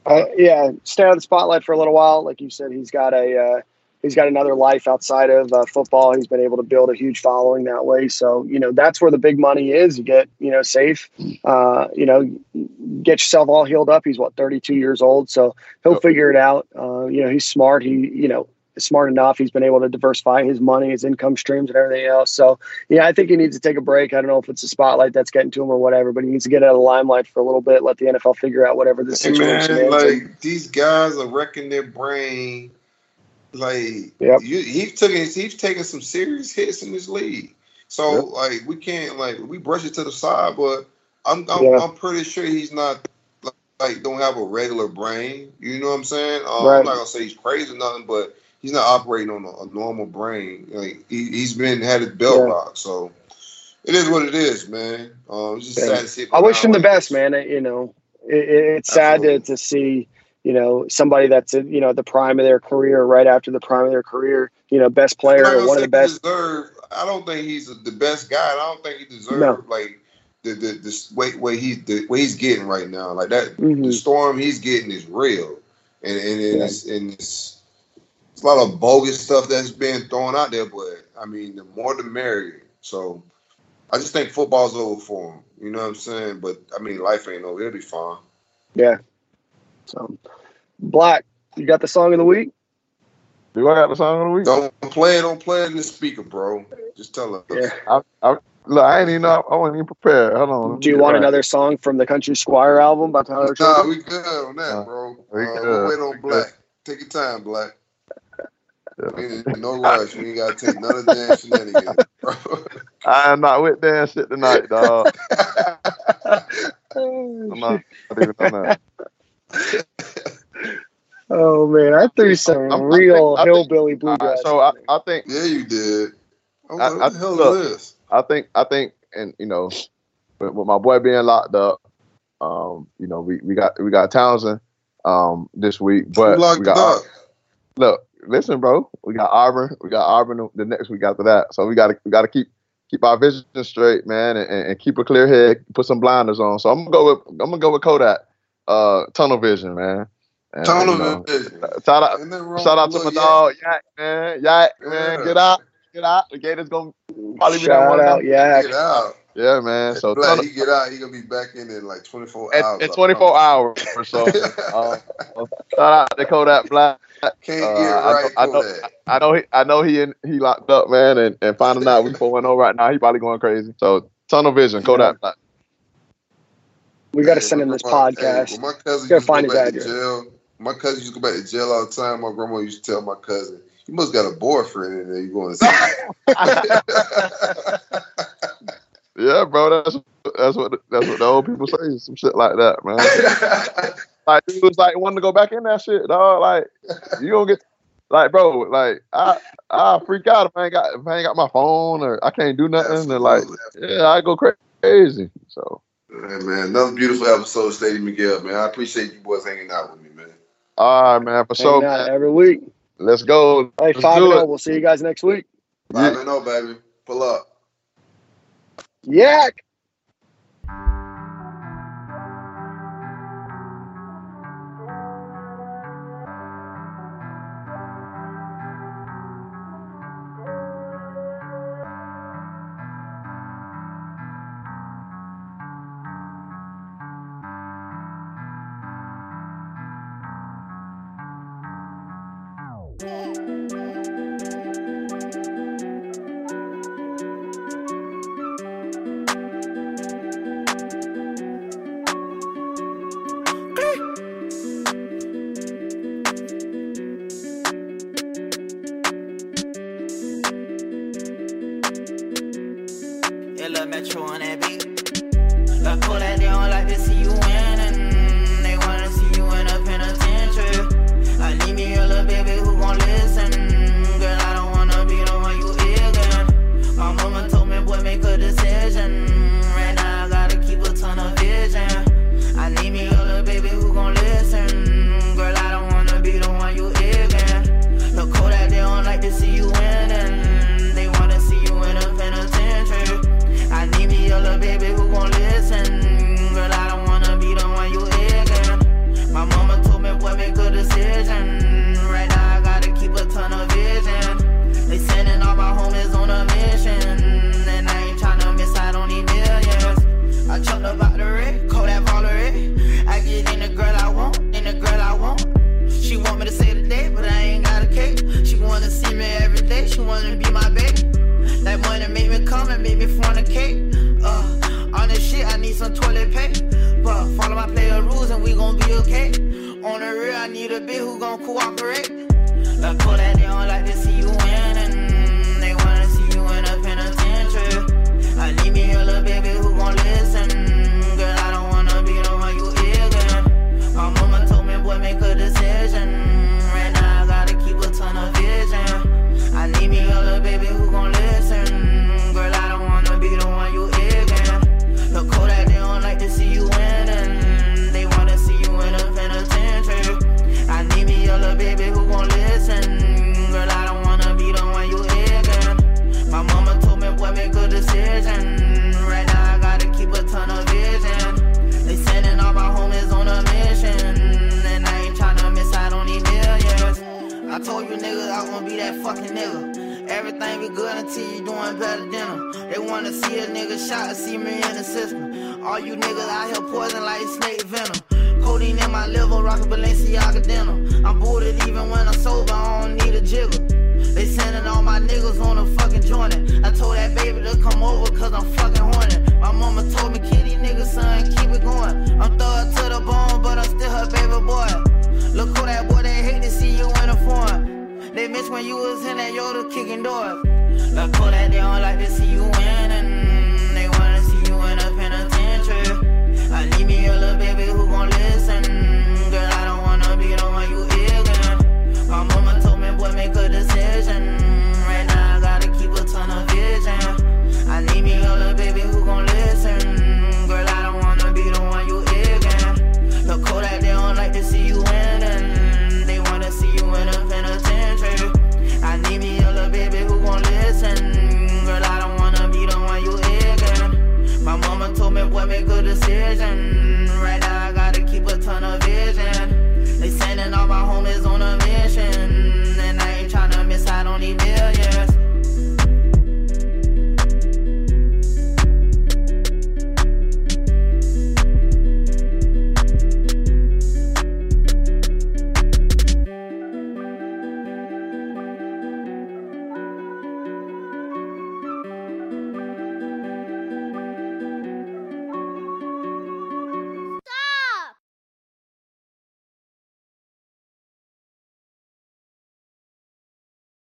Uh, yeah, stay out the spotlight for a little while. Like you said, he's got a uh, he's got another life outside of uh, football. He's been able to build a huge following that way. So you know that's where the big money is. You get you know safe, uh, you know, get yourself all healed up. He's what 32 years old, so he'll Yep. figure it out. Uh, you know, he's smart. He you know smart enough. He's been able to diversify his money, his income streams, and everything else. So yeah, I think he needs to take a break. I don't know if it's a spotlight that's getting to him or whatever, but he needs to get out of the limelight for a little bit. Let the NFL figure out whatever the Hey, situation man, is. like these guys are wrecking their brain. Like Yep. you, he's taking he's taking some serious hits in this league. So like we can't like we brush it to the side, but I'm I'm, Yeah. I'm pretty sure he's not like, like don't have a regular brain. You know what I'm saying? Um, Right. I'm not gonna say he's crazy or nothing, but he's not operating on a, a normal brain. Like he, he's been had his belt Yeah. rocked, so it is what it is, man. Um, it's just Yeah. sad to see. I wish him the best, man. You know, it, it- it's sad to, to see, you know, somebody that's at, you know, the prime of their career, right after the prime of their career, you know, best player or one of the best. Deserve, I don't think he's the best guy. I don't think he deserves No. like the the the way way he the way he's getting right now. Like that, the Mhm. storm he's getting is real, and and, and Yeah. it's and it's, it's a lot of bogus stuff that's being thrown out there. But I mean, the more the merrier. So I just think football's over for him. You know what I'm saying? But I mean, life ain't over. He'll be fine. Yeah. So, Black, you got the song of the week? Do I got the song of the week? Don't play it. Don't play it in the speaker, bro. Just tell us. Yeah. I, I, look, I ain't even know. I wasn't even prepared. Hold on. Do you want right. another song from the Country Squire album by Tyler Nah, Children? we good on that, Uh, bro. we uh, good. Wait on We Black. Take your time, Black. Yeah. We no rush. We ain't gotta take none of the damn shenanigans, bro. I am not with Dan shit tonight, dog. [laughs] I'm not, not even on that. [laughs] Oh man, I threw some I'm- real think- I think- hillbilly All bluegrass. so I, I think Yeah, you did. I was I- I- hell look. is? I think I think and you know with, with my boy being locked up, um, you know, we, we got we got Towson um this week, but locked we got up? look, listen, bro, we got Auburn, we got Auburn the- the next week after that. So we gotta we gotta keep keep our vision straight, man, and, and, and keep a clear head, put some blinders on. So I'm gonna go with I'm gonna go with Kodak, uh tunnel vision, man. And, Tunnel you know, vision. Shout out Ain't nothing wrong shout out to my dog, Yak, man. Yak, man, Yeah. get out, get out. The Gators gonna probably be that one. out, Yeah, yeah. Get out. yeah, man. So Black, tunnel, he get out, he gonna be back in in like 24 in, hours. in 24 hours or [laughs] so. uh, shout out to Kodak Black. Can't Uh, get I right know- I know- I know he, I know he in, he locked up, man, and, and finding out we 4 0 right now, he probably going crazy. So tunnel vision, Kodak Black. We got to Hey, send him this my- podcast. Hey, when my cousin Gotta find go his back address. jail, my cousin used to go back to jail all the time. My grandma used to tell my cousin, "You must got a boyfriend in there. You going to see?" [laughs] Yeah, bro, that's that's what that's what the old people say, some shit like that, man. [laughs] Like dude was like wanting to go back in that shit, dog. Like you gonna get like bro, like I I freak out if I ain't got if I ain't got my phone or I can't do nothing and like yeah, I go crazy. So Hey, man, another beautiful episode of Stadium and Gale, man. I appreciate you boys hanging out with me, man. all right, man, for sure, man. every week. Let's go. Hey, Let's five and it. zero. We'll see you guys next week. Five and oh, baby. Pull up. Yak.